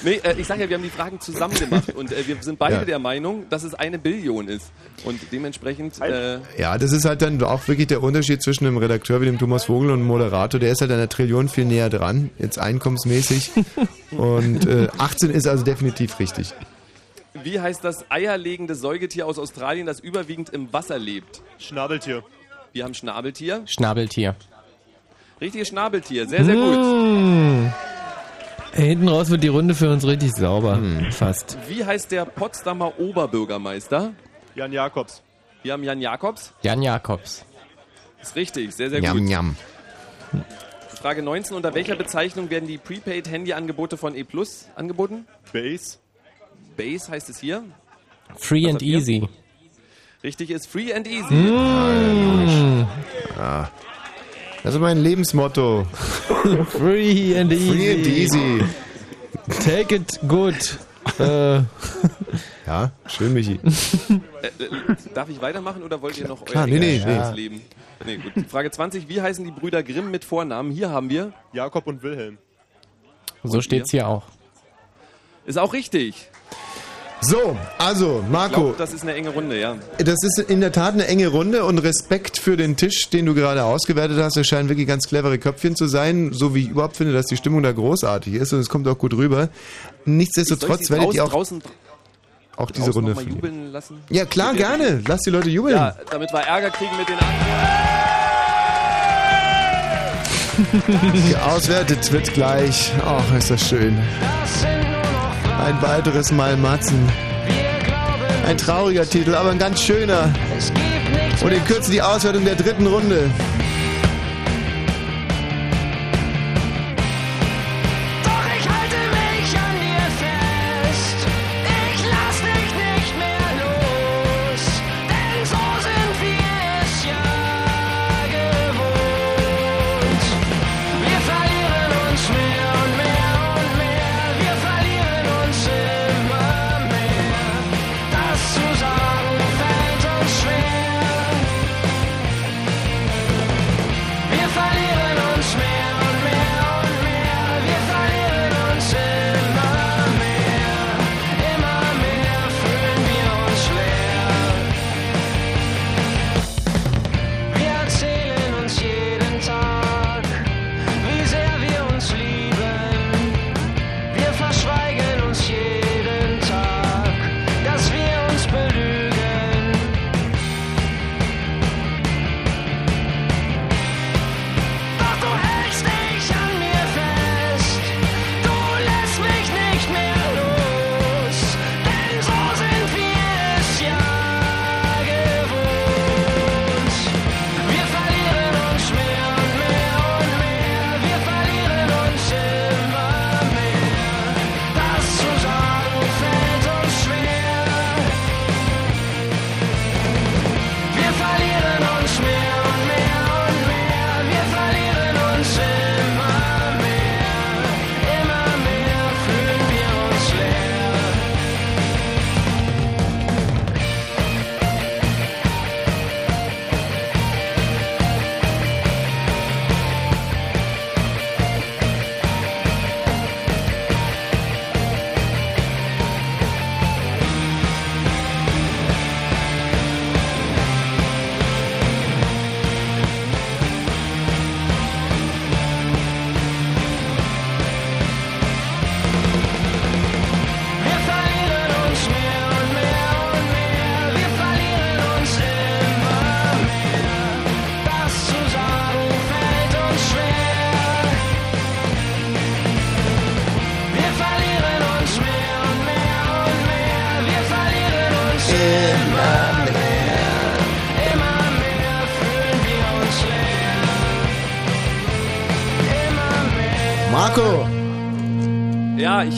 Nee, äh, ich sage ja, wir haben die Fragen zusammen gemacht und äh, wir sind beide Ja. der Meinung, dass es eine Billion ist. Und dementsprechend. Äh, Ja, das ist halt dann auch wirklich der Unterschied zwischen einem Redakteur wie dem Thomas Vogel und einem Moderator. Der ist halt an der Trillion viel näher dran, jetzt einkommensmäßig. Und äh, 18 ist also definitiv richtig. Wie heißt das eierlegende Säugetier aus Australien, das überwiegend im Wasser lebt? Schnabeltier. Wir haben Schnabeltier. Schnabeltier. Richtiges Schnabeltier, sehr, sehr gut. Mmh. Ey, Hinten raus wird die Runde für uns richtig sauber. Fast. Wie heißt der Potsdamer Oberbürgermeister? Jan Jakobs. Wir haben Jan Jakobs. Jan Jakobs. Ist richtig, sehr, sehr Njam, gut. njam. Frage 19. Unter welcher Bezeichnung werden die Prepaid-Handy-Angebote von E Plus angeboten? Base. Base heißt es hier. Free Was and easy. Richtig ist Free and Easy. Mmh. Ja. Das ist mein Lebensmotto. Free and easy. Free and easy. Take it good. äh, Ja, schön, Michi. Äh, äh, darf ich weitermachen oder wollt ihr noch Klar, euer nee, nee, nee. Leben? Nee, gut. Frage 20. Wie heißen die Brüder Grimm mit Vornamen? Hier haben wir. Jakob und Wilhelm. So steht's hier auch. Ist auch richtig. So, also, Ich Marco, glaub, das ist eine enge Runde, ja. das ist in der Tat eine enge Runde und Respekt für den Tisch, den du gerade ausgewertet hast. Es scheinen wirklich ganz clevere Köpfchen zu sein, so wie ich überhaupt finde, dass die Stimmung da großartig ist und es kommt auch gut rüber. Nichtsdestotrotz werdet ihr auch, draußen, auch diese Runde noch mal jubeln lassen? Ja, klar, gerne. Lass die Leute jubeln. Ja, damit wir Ärger kriegen mit den anderen. Auswertet wird gleich. Ach, ist das schön. Ein weiteres Mal Matzen. Ein trauriger Titel, aber ein ganz schöner. Und in Kürze die Auswertung der dritten Runde.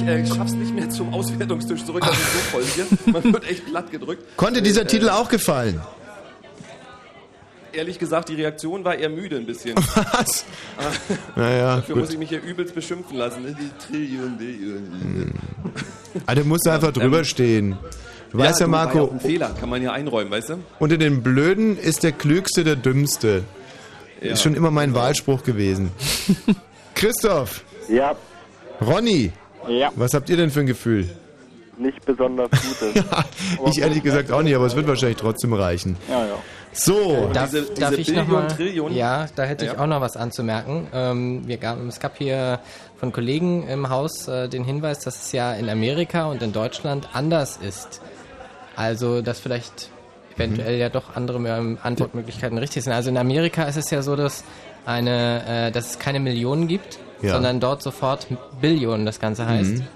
Äh, schaff's nicht mehr zum Auswertungstisch zurück, das ist so voll hier. Man wird echt platt gedrückt. Konnte dieser Äh, Titel auch gefallen? Ehrlich gesagt, die Reaktion war eher müde ein bisschen. Was? Naja, Dafür gut. muss ich mich hier übelst beschimpfen lassen. ne? Die Trillion, Billion. Ah, du musst einfach drüber stehen. Du weißt ja, du, war Marco, auch ein Fehler, kann man ja einräumen, weißt du? unter den Blöden ist der Klügste der Dümmste. Ja. Ist schon immer mein Wahlspruch gewesen. Christoph. Ja. Ronny. Ja. Was habt ihr denn für ein Gefühl? Nicht besonders gutes. Ich ehrlich gesagt auch nicht, aber es wird wahrscheinlich trotzdem reichen. Ja, ja. So. Darf, Diese- darf diese ich noch mal, Trillion? Ja, da hätte ich Ja. auch noch was anzumerken. Ähm, wir gab, es gab hier von Kollegen im Haus äh, den Hinweis, dass es ja in Amerika und in Deutschland anders ist. Also, dass vielleicht eventuell ja doch andere Antwortmöglichkeiten richtig sind. Also in Amerika ist es ja so, dass eine, äh, dass es keine Millionen gibt, Ja. sondern dort sofort Billionen das Ganze heißt. Mhm.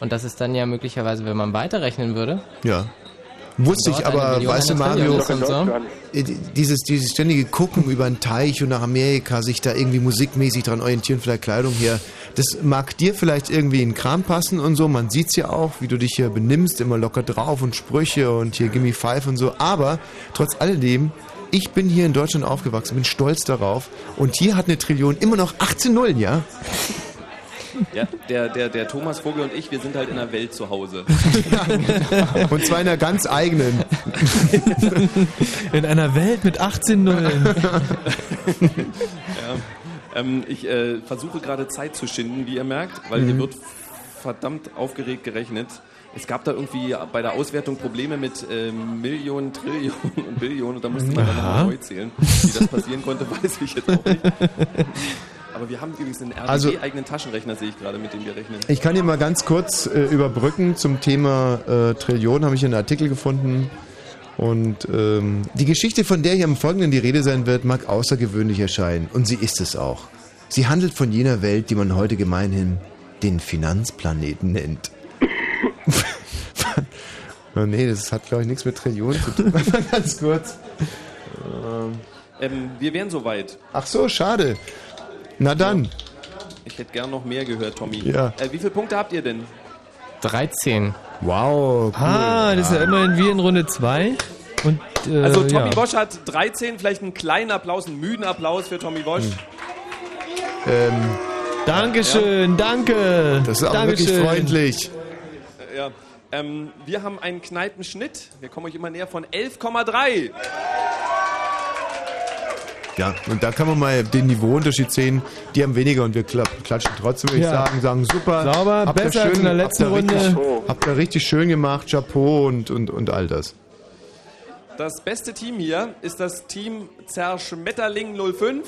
Und das ist dann ja möglicherweise, wenn man weiterrechnen würde, Ja. Wusste ich, aber weißt du, Mario, so. äh, dieses, dieses ständige Gucken über einen Teich und nach Amerika, sich da irgendwie musikmäßig dran orientieren, vielleicht Kleidung her, das mag dir vielleicht irgendwie in den Kram passen und so, man sieht's ja auch, wie du dich hier benimmst, immer locker drauf und Sprüche und hier Gimme Five und so, aber trotz alledem, ich bin hier in Deutschland aufgewachsen, bin stolz darauf und hier hat eine Trillion immer noch 18 Nullen, ja? Ja, der, der, der Thomas Vogel und ich, wir sind halt in der Welt zu Hause. Und zwar in einer ganz eigenen. In einer Welt mit 18 Nullen. Ja. Ähm, ich äh, versuche gerade Zeit zu schinden, wie ihr merkt, weil Mhm. hier wird verdammt aufgeregt gerechnet. Es gab da irgendwie bei der Auswertung Probleme mit ähm, Millionen, Trillionen und Billionen und da musste man dann nochmal neu zählen. Wie das passieren konnte, weiß ich jetzt auch nicht. Aber wir haben übrigens einen Also- RGB-eigenen Taschenrechner, sehe ich gerade, mit dem wir rechnen. Ich kann hier mal ganz kurz äh, überbrücken zum Thema äh, Trillion, habe ich einen Artikel gefunden. Und ähm, die Geschichte, von der hier im Folgenden die Rede sein wird, mag außergewöhnlich erscheinen. Und sie ist es auch. Sie handelt von jener Welt, die man heute gemeinhin den Finanzplaneten nennt. nee, das hat, glaube ich, nichts mit Trillionen zu tun. ganz kurz. Ähm, Ähm, wir wären soweit. ach so, schade. Na dann. Ich hätte gern noch mehr gehört, Tommy. Ja. Äh, wie viele Punkte habt ihr denn? 13. Wow, cool. Ah, das ist ja immerhin wie in Runde 2. Und, äh, Also Tommy ja. Bosch hat 13, vielleicht einen kleinen Applaus, einen müden Applaus für Tommy Bosch. Ähm, Dankeschön, danke. das ist auch Dankeschön. wirklich freundlich. Ja. Ähm, wir haben einen Kneipenschnitt. Wir kommen euch immer näher von 11,3. Ja, und da kann man mal den Niveauunterschied sehen. Die haben weniger und wir klatschen trotzdem, würde ich Ja. sagen. Sagen super. Sauber, habt ihr besser als in der letzten habt ihr Richtig, Runde. habt ihr richtig schön gemacht. Chapeau und, und, und all das. Das beste Team hier ist das Team Zerschmetterling 05.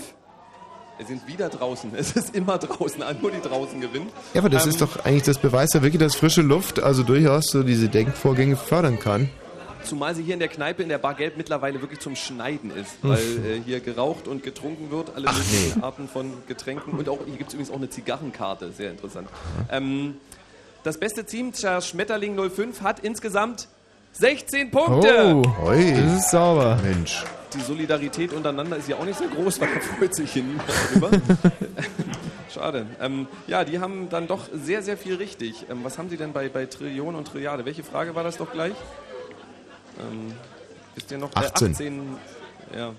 Wir sind wieder draußen. Es ist immer draußen, nur die draußen gewinnen. Ja, aber das Ähm, ist doch eigentlich das Beweis ja wirklich, dass frische Luft also durchaus so diese Denkvorgänge fördern kann. Zumal sie hier in der Kneipe in der Bar Gelb mittlerweile wirklich zum Schneiden ist, weil äh, hier geraucht und getrunken wird, alle möglichen nee. Arten von Getränken und auch hier gibt es übrigens auch eine Zigarrenkarte, sehr interessant. Ähm, das beste Team, Schmetterling 05, hat insgesamt 16 Punkte. Oh, das ist sauber. Mensch. Die Solidarität untereinander ist ja auch nicht so groß, weil da freut sich hier niemand drüber. Schade. Ähm, ja, die haben dann doch sehr, sehr viel richtig. Ähm, was haben sie denn bei, bei Trillion und Trilliarde? Welche Frage war das doch gleich? Ähm, wisst ihr noch? 18. Äh, 18. Ja.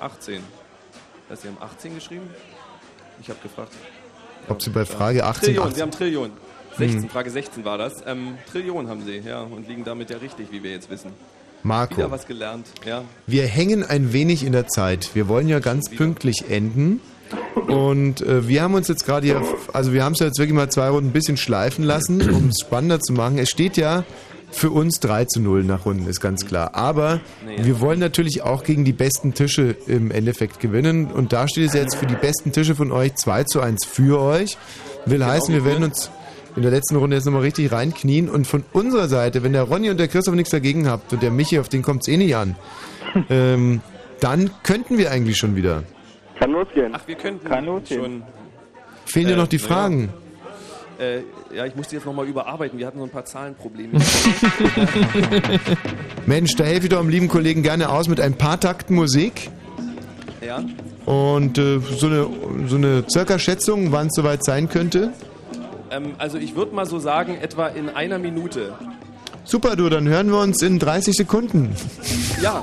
18. Hast du, Sie haben 18 geschrieben? Ich habe gefragt. Ob sie bei Frage 18, Trillion, 18 sie haben Trillion. 16, Hm. Frage 16 war das. Ähm, Trillion haben sie, ja, und liegen damit ja richtig, wie wir jetzt wissen. Marco. Wieder was gelernt, ja. Wir hängen ein wenig in der Zeit. Wir wollen ja ganz pünktlich enden. Und äh, wir haben uns jetzt gerade hier, also wir haben es jetzt wirklich mal zwei Runden ein bisschen schleifen lassen, um es spannender zu machen. Es steht ja für uns 3 zu 0 nach Runden, ist ganz klar. Aber Nee. wir wollen natürlich auch gegen die besten Tische im Endeffekt gewinnen. Und da steht es jetzt für die besten Tische von euch 2 zu 1 für euch. Will heißen, wir werden uns in der letzten Runde jetzt nochmal richtig reinknien. Und von unserer Seite, wenn der Ronny und der Christoph nichts dagegen habt und der Michi, auf den kommt es eh nicht an, ähm, dann könnten wir eigentlich schon wieder. Kann losgehen. Ach, wir könnten Kann losgehen. schon. Fehlen dir Äh, noch die. Fragen? Äh, ja, ich musste jetzt nochmal überarbeiten. Wir hatten so ein paar Zahlenprobleme. Mensch, da helfe ich doch dem lieben Kollegen gerne aus mit ein paar Takten Musik. ja. Und äh, so eine, so eine circa Schätzung, wann es soweit sein könnte? Ähm, also ich würde mal so sagen, etwa in einer Minute. Super, du, dann hören wir uns in 30 Sekunden. Ja.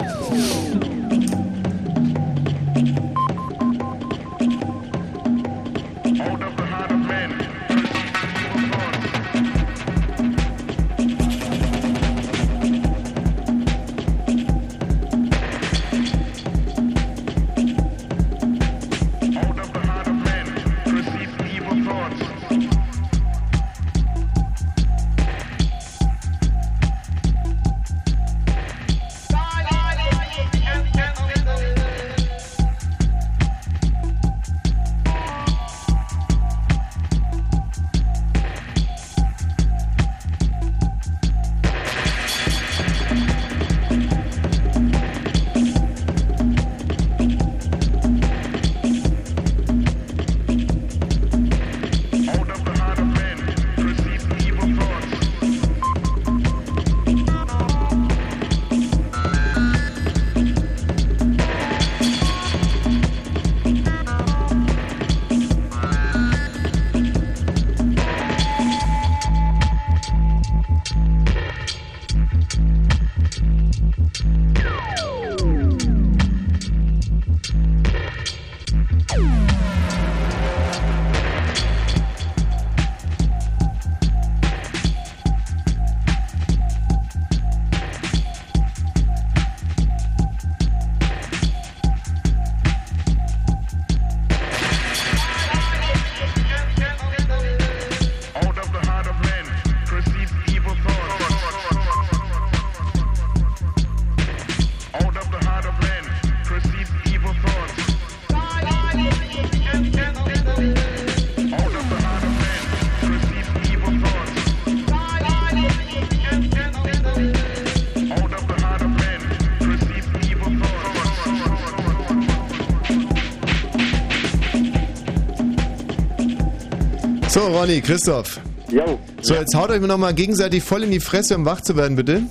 So, Ronny, Christoph. Jo. So, jetzt haut euch mir nochmal gegenseitig voll in die Fresse, um wach zu werden, bitte.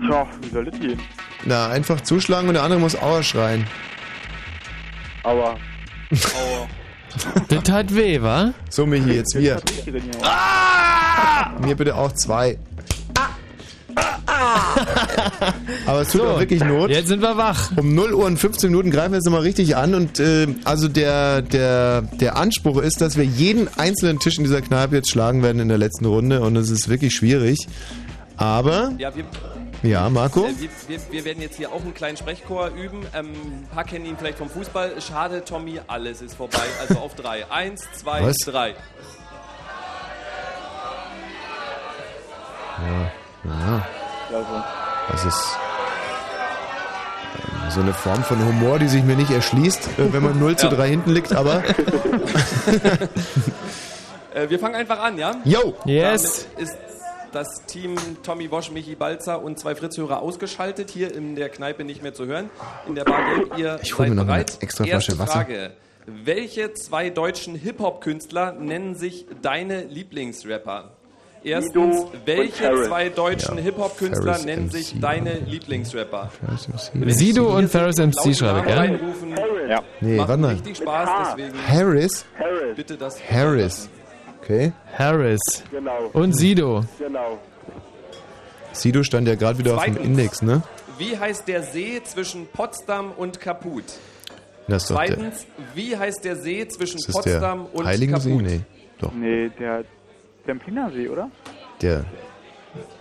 Tja, wie soll das gehen? Na, einfach zuschlagen und der andere muss Aua schreien. Aua. Das tat weh, wa? So, Michi, jetzt wir. Mir bitte auch zwei. Aber es tut So, auch wirklich Not. Jetzt sind wir wach. Um 0 Uhr und 15 Minuten greifen wir jetzt nochmal richtig an und äh, also der, der, der Anspruch ist, dass wir jeden einzelnen Tisch in dieser Kneipe jetzt schlagen werden in der letzten Runde und es ist wirklich schwierig. Aber, Ja, wir, ja, Marco? äh, wir, wir, wir werden jetzt hier auch einen kleinen Sprechchor üben. Ähm, ein paar kennen ihn vielleicht vom Fußball. Schade, Tommy, alles ist vorbei. Also auf drei. Eins, zwei, Was? drei. Ja, ja. Das ist ähm, so eine Form von Humor, die sich mir nicht erschließt, äh, wenn man 0 zu Ja. 3 hinten liegt, aber Äh, wir fangen einfach an, ja? Yo! Yes. Damit ist das Team Tommy Wosch, Michi Balzer und zwei Fritzhörer ausgeschaltet, hier in der Kneipe nicht mehr zu hören. In der Bar Gelb, ihr Ich seid mir noch eine bereit. extra Erste Flasche Wasser. Frage. Welche zwei deutschen Hip-Hop-Künstler nennen sich deine Lieblingsrapper? Erstens, welche zwei deutschen Ja, Hip-Hop-Künstler nennen MC. sich deine Lieblingsrapper? Sido und Ferris MC schreibe ich, ja? Nee, Macht warte mal. richtig Spaß, deswegen Harris? Harris. bitte das Harris. Okay. Harris. Genau. Und Sido. Genau. Sido stand ja gerade wieder auf dem Zweitens. Index, ne? Wie heißt der See zwischen Potsdam und Kaput? Das Zweitens, wie heißt der See zwischen Potsdam der und Heiligensee? Kaput? Nee, doch. Nee, der Templinersee, oder? Der,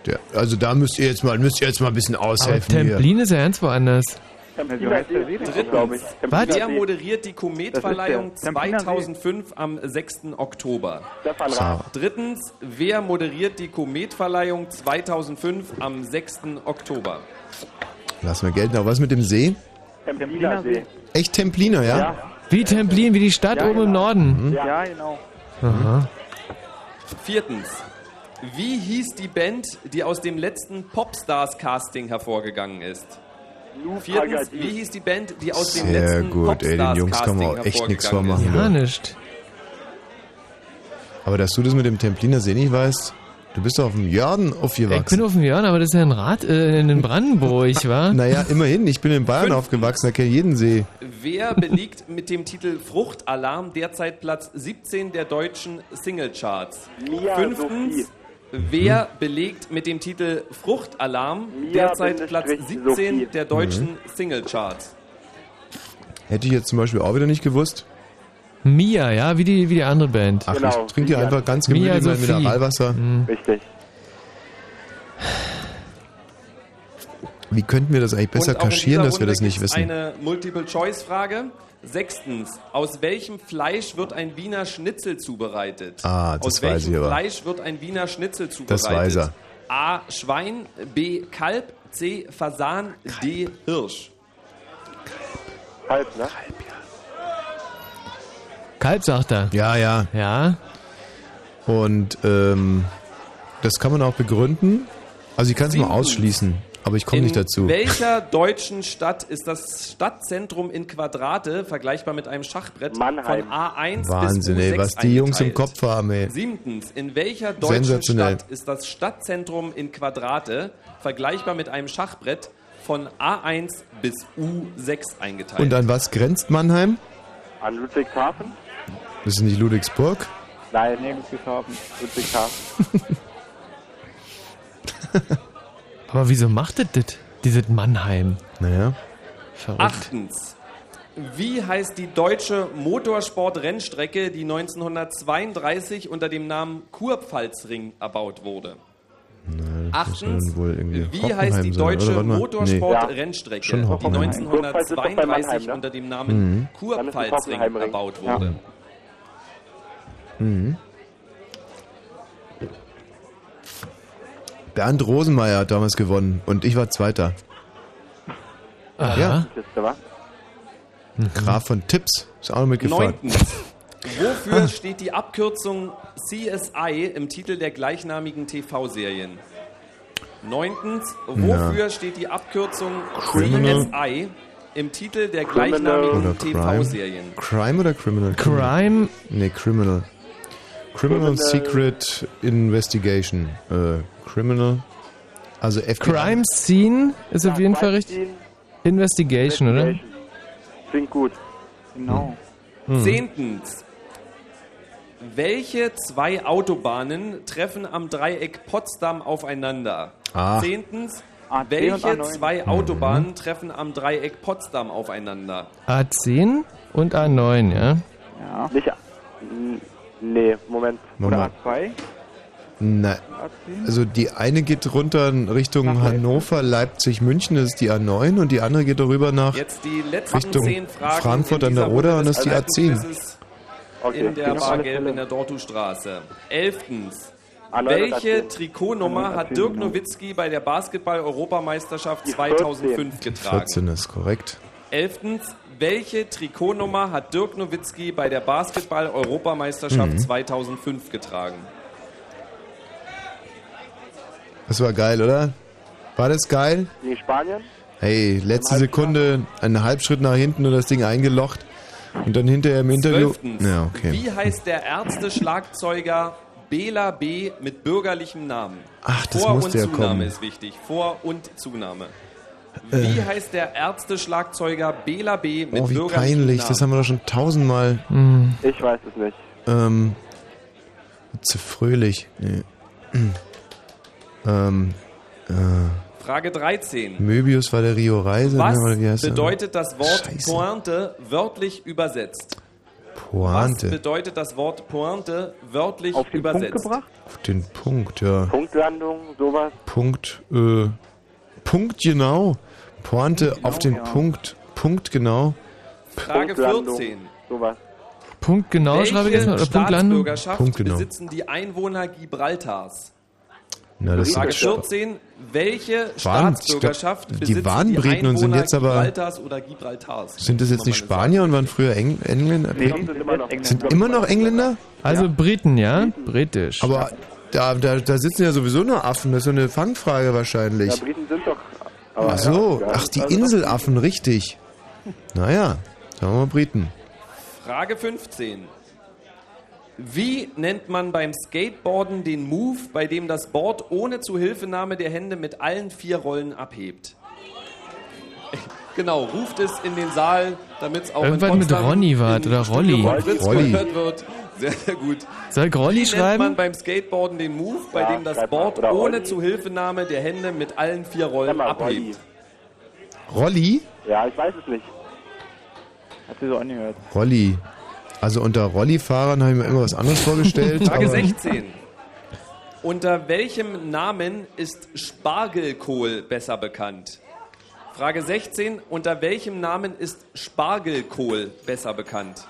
der, also da müsst ihr jetzt mal, müsst ihr jetzt mal ein bisschen Aber aushelfen hier. Templin ist ja ganz woanders. Drittens, glaube ich. Was? wer moderiert die Kometverleihung Das ist der Templiner See. 2005 am 6. Oktober? Stefan. Drittens, wer moderiert die Kometverleihung 2005 am 6. Oktober? lassen wir gelten. Aber was mit dem See? Templiner See. Echt Templiner, ja? Ja. Wie Templin, wie die Stadt Ja, oben im genau. Norden. Ja, genau. Aha. Viertens, wie hieß die Band, die aus dem letzten Popstars-Casting hervorgegangen ist? Viertens, wie hieß die Band, die aus dem Sehr letzten gut, ey, den Jungs kann man auch echt nichts vormachen. ist? Ja, nicht. Aber dass du das mit dem Templiner See nicht weißt, Du bist doch auf dem Jörn Ich aufgewachsen. bin auf dem Jörn, aber das ist ja ein Rad äh, in Brandenburg, wa? Naja, immerhin. Ich bin in Bayern aufgewachsen, da kenne ich jeden See. Wer belegt mit dem Titel Fruchtalarm derzeit Platz 17 der deutschen Singlecharts? Mia Fünftens, wer belegt mit dem Titel Fruchtalarm Mia derzeit Platz Bindestrich 17 Sophie. der deutschen Mhm. Singlecharts? Hätte ich jetzt zum Beispiel auch wieder nicht gewusst. Mia, ja, wie die, wie die andere Band. Ach, ich trinke hier einfach ganz gemütlich mein. Mineralwasser. Richtig. Wie könnten wir das eigentlich besser kaschieren, dass wir das nicht wissen? Eine Multiple-Choice-Frage. Sechstens, aus welchem Fleisch wird ein Wiener Schnitzel zubereitet? Ah, das aus weiß welchem ich aber. Fleisch wird ein Wiener Schnitzel zubereitet? Das weiß er. A. Schwein, B. Kalb, C. Fasan, D. Hirsch. Halb, ne? Kalb, sagt er. Ja, ja. Ja. Und ähm, das kann man auch begründen. Also ich kann es mal ausschließen, aber ich komme In nicht dazu. welcher deutschen Stadt ist das Stadtzentrum in Quadrate vergleichbar mit einem Schachbrett Mannheim. von A1 Wahnsinn, bis U6 ey, was die Jungs im eingeteilt? Kopf haben, ey. Siebtens, in welcher deutschen Sensationell. Stadt ist das Stadtzentrum in Quadrate vergleichbar mit einem Schachbrett von A1 bis U6 eingeteilt? Und an was grenzt Mannheim? An Ludwigshafen? Das ist nicht Ludwigsburg? Nein, nee, Ludwigshafen. Ludwigshafen. Aber wieso macht das das? Dieses Mannheim. Naja. Verrückt. Achtens. Wie heißt die deutsche Motorsport-Rennstrecke, die 1932 unter dem Namen Kurpfalzring erbaut wurde? Das soll Achtens. dann wohl irgendwie Wie Hockenheim heißt die deutsche mal. Nee. Motorsport-Rennstrecke, Schon die Hockenheim. Kurpfalz ist doch bei 1932 Mannheim, ne? unter dem Mhm. Namen Kurpfalzring ist es Hockenheimring. erbaut Ja. Mhm. Bernd Rosenmeier hat damals gewonnen und ich war Zweiter. Aha. Ja. Wa? Graf von Tipps ist auch noch mitgefahren. Neuntens. Wofür steht die Abkürzung CSI im Titel der gleichnamigen TV-Serien? Neuntens. Wofür Na. steht die Abkürzung Criminal. CSI im Titel der gleichnamigen. TV-Serien? Crime oder Criminal? Crime. Nee, Criminal. Criminal, Criminal. Secret Investigation. Äh, Criminal. Also FBI. Crime Scene ist auf jeden Fall richtig. Investigation, oder? Klingt gut. Genau. Hm. Zehntens. Welche zwei Autobahnen treffen am Dreieck Potsdam aufeinander? Ah. Zehntens. A10 und Welche A9. zwei Mhm. Autobahnen treffen am Dreieck Potsdam aufeinander? A10 und A9, ja? Ja. Nicht. Nee, Moment. Moment. Oder A2? Na, also die eine geht runter in Richtung Hannover, Leipzig, München, das ist die A9 und die andere geht darüber nach Jetzt die letzten Richtung Frankfurt an der Oder und das ist die des A10. Alpenquizzes in der Bar alle Gelb Fälle. in der Dortustraße. Elftens. A9 und Welche A10. Trikotnummer hat Dirk Nowitzki bei der Basketball-Europameisterschaft 2005 getragen? 14 ist korrekt. Elftens. Welche Trikotnummer hat Dirk Nowitzki bei der Basketball-Europameisterschaft Mhm. 2005 getragen? Das war geil, oder? War das geil? Gegen Spanien? Hey, letzte Sekunde, einen Halbschritt nach hinten und das Ding eingelocht. Und dann hinterher im Interview. Zwölftens. Ja, okay. Wie heißt der Ärzte-Schlagzeuger Bela B. mit bürgerlichem Namen? Ach, das Vor- musste und ja Zunahme kommen. ist wichtig. Vor- und Zunahme. Äh. Wie heißt der Ärzte-Schlagzeuger Bela B. mit Oh, wie bürgerlichem peinlich. Das haben wir doch schon tausendmal. Ich weiß es nicht. Ähm, zu fröhlich. Nee. ähm, äh, Frage 13. Möbius war der Rio Reise. Was oder wie heißt er? bedeutet das Wort Scheiße. Pointe wörtlich übersetzt? Was Pointe. bedeutet das Wort Pointe wörtlich Auf den Punkt übersetzt? gebracht? Auf den Punkt, ja. Punktlandung, sowas. Punkt, äh, Punkt genau. Pointe auf den ja. Punkt. Punkt genau. Frage Punktlandung, 14. Sowas. Punkt genau, schreibe ich jetzt mal. Oder? Staatsbürgerschaft Punkt genau. besitzen die Einwohner Gibraltars? Na, das Frage ist 14. Welche Waren- Staatsbürgerschaft die besitzen waren die Briten und sind Einwohner jetzt aber- Gibraltars oder Gibraltars? Sind das jetzt nicht Spanier und waren früher Eng Engländer? Nee, die sind immer noch Sind immer noch Engländer? Also Briten, ja? Britisch. Aber da, da, da sitzen ja sowieso nur Affen. Das ist so eine Fangfrage Ja, wahrscheinlich. Briten sind. Aber Ach so, ja, ach die also- Inselaffen, richtig. Naja, sagen wir mal Briten. Frage 15. Wie nennt man beim Skateboarden den Move, bei dem das Board ohne Zuhilfenahme der Hände mit allen vier Rollen abhebt? Genau, ruft es in den Saal, damit es auch Irgendwas in mit Ronny wart im oder Rolli. Rolli. gehört wird. Sehr, sehr gut. Soll ich Rolli Wie nennt schreiben? man beim Skateboarden den Move, bei Ja, dem das. Board ohne. Zuhilfenahme der Hände mit allen vier Rollen mal, abhebt? Rolli? Ja, ich weiß es nicht. Hat sie so angehört. Rolli. Also unter Rolli-Fahrern habe ich mir immer was anderes vorgestellt. Frage aber 16. Unter welchem Namen ist Spargelkohl besser bekannt? Frage 16. Unter welchem Namen ist Spargelkohl besser bekannt?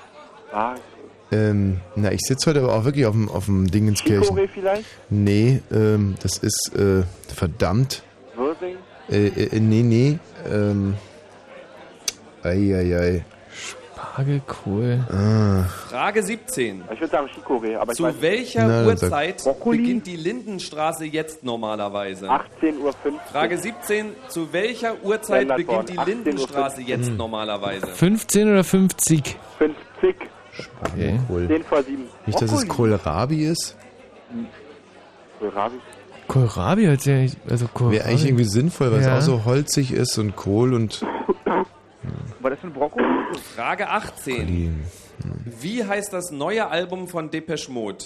Ähm, na, ich sitze heute aber auch wirklich auf dem, auf dem Dingenskirchen. Chicorée vielleicht? Nee, ähm, das ist, äh, verdammt. Würsing? Äh, äh, nee, nee, ähm, eieiei. Spargelkohl. Ah. Frage 17. Ich würde sagen Chicorée, aber ich Zu weiß welcher Na, dann sag- Uhrzeit beginnt die Lindenstraße jetzt normalerweise? 18.15 Uhr. Frage 17. Zu welcher Uhrzeit Lennart beginnt die Born, 18.15 Lindenstraße jetzt normalerweise? 15 oder 50? 50. Okay. Kohl. 10 vor 7. Nicht, dass es Kohlrabi ist? Kohlrabi? Kohlrabi hat ja nicht, also Kohlrabi. Wäre eigentlich irgendwie sinnvoll, weil Ja. es auch so holzig ist und Kohl und War das ein Brokkoli? Frage 18. Wie heißt das neue Album von Depeche Mode?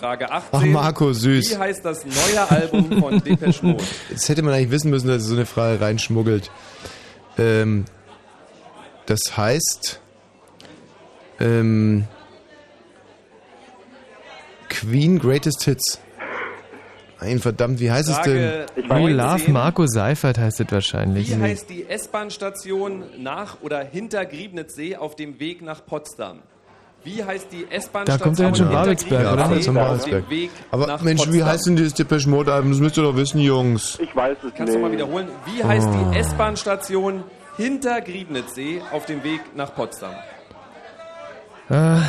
Frage 18. Ach, Marco, süß. Wie heißt das neue Album von Depeche Mode? Jetzt hätte man eigentlich wissen müssen, dass er so eine Frage reinschmuggelt. Ähm, das heißt, ähm, Queen Greatest Hits. Nein, verdammt, wie heißt Frage es denn? 19. Love Marco Seifert heißt es wahrscheinlich. Wie heißt die S-Bahn-Station nach oder hinter Griebnitzsee auf dem Weg nach Potsdam? Wie heißt die S-Bahn-Station Da kommt ja jetzt schon Babelsberg, oder? Potsdam, auf Babelsberg. Aber nach Mensch, wie Potsdam? heißt denn dieses Depeche Mode Album? Das müsst ihr doch wissen, Jungs. Ich weiß es Kannst du nicht. mal wiederholen? Wie heißt Oh. die S-Bahn-Station hinter Griebnitzsee auf dem Weg nach Potsdam? Ah,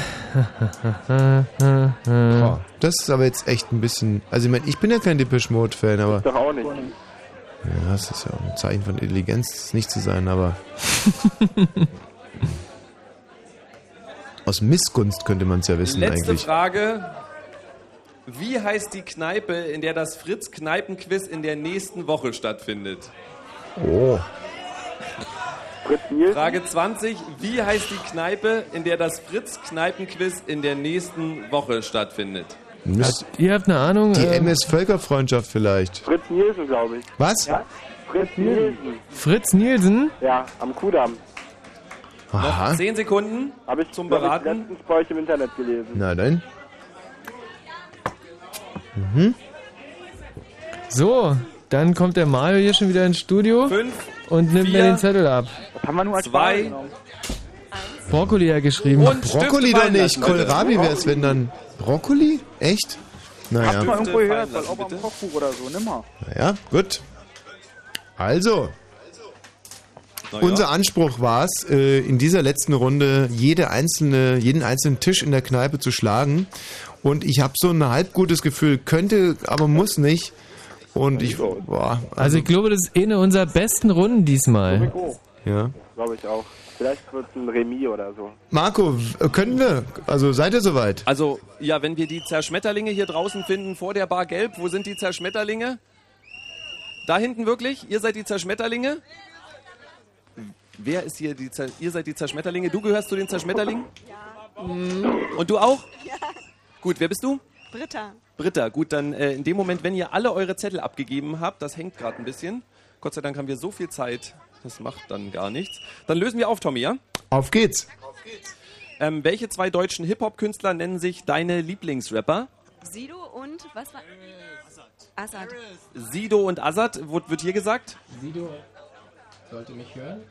Boah, das ist aber jetzt echt ein bisschen. Also, ich meine, ich bin ja kein Depeche Mode Fan, aber. Doch auch nicht. Ja, das ist ja auch ein Zeichen von Intelligenz, nicht zu sein, aber. Aus Missgunst könnte man es ja wissen, Letzte eigentlich. Frage. Wie heißt die Kneipe, in der das Fritz-Kneipen-Quiz in der nächsten Woche stattfindet? Oh. Fritz Nielsen? Frage 20. Wie heißt die Kneipe, in der das Fritz-Kneipen-Quiz in der nächsten Woche stattfindet? Müsst, Ihr habt eine Ahnung? die äh, MS Völkerfreundschaft vielleicht. Fritz Nielsen, glaube ich. Was? Ja? Fritz Nielsen. Fritz Nielsen? Ja, am Kudamm. Aha. Noch 10 Sekunden Habe ich zum glaub ich, Beraten. letztens bei euch im Internet gelesen. Na dann. Mhm. So, dann kommt der Mario hier schon wieder ins Studio Fünf, und nimmt vier, mir den Zettel ab. Das haben wir nur als Zwei. Brokkoli hat geschrieben. Und Brokkoli doch nicht. Kohlrabi wäre es, wenn dann. Brokkoli? Echt? Habt ihr mal Naja. irgendwo gehört, weil auch am. Kochbuch oder so, nimm mal. Naja, gut. Also, Na ja. Unser Anspruch war es, äh, in dieser letzten Runde jede einzelne, jeden einzelnen Tisch in der Kneipe zu schlagen. Und ich habe so ein halb gutes Gefühl, könnte, aber muss nicht. Und ich, boah, Also ich glaube, das ist eine unserer besten Runden diesmal. Ja. glaube ich auch. Vielleicht wird es ein Remis oder so. Marco, können wir? Also seid ihr soweit? Also, ja, wenn wir die Zerschmetterlinge hier draußen finden, vor der Bar Gelb, wo sind die Zerschmetterlinge? Da hinten wirklich? Ihr seid die Zerschmetterlinge? Wer ist hier die Zer Ihr seid die Zerschmetterlinge? Du gehörst zu den Zerschmetterlingen? Ja. Und du auch? Ja. Gut, wer bist du? Britta. Britta, gut, dann äh, in dem Moment, wenn ihr alle eure Zettel abgegeben habt, das hängt gerade ein bisschen. Gott sei Dank haben wir so viel Zeit, das macht dann gar nichts. Dann lösen wir auf, Tommy, ja? Auf geht's. Ähm, welche zwei deutschen Hip-Hop-Künstler nennen sich deine Lieblingsrapper? Sido und was war? Assad. Sido und Azad, wird, wird hier gesagt? Sido sollte mich hören.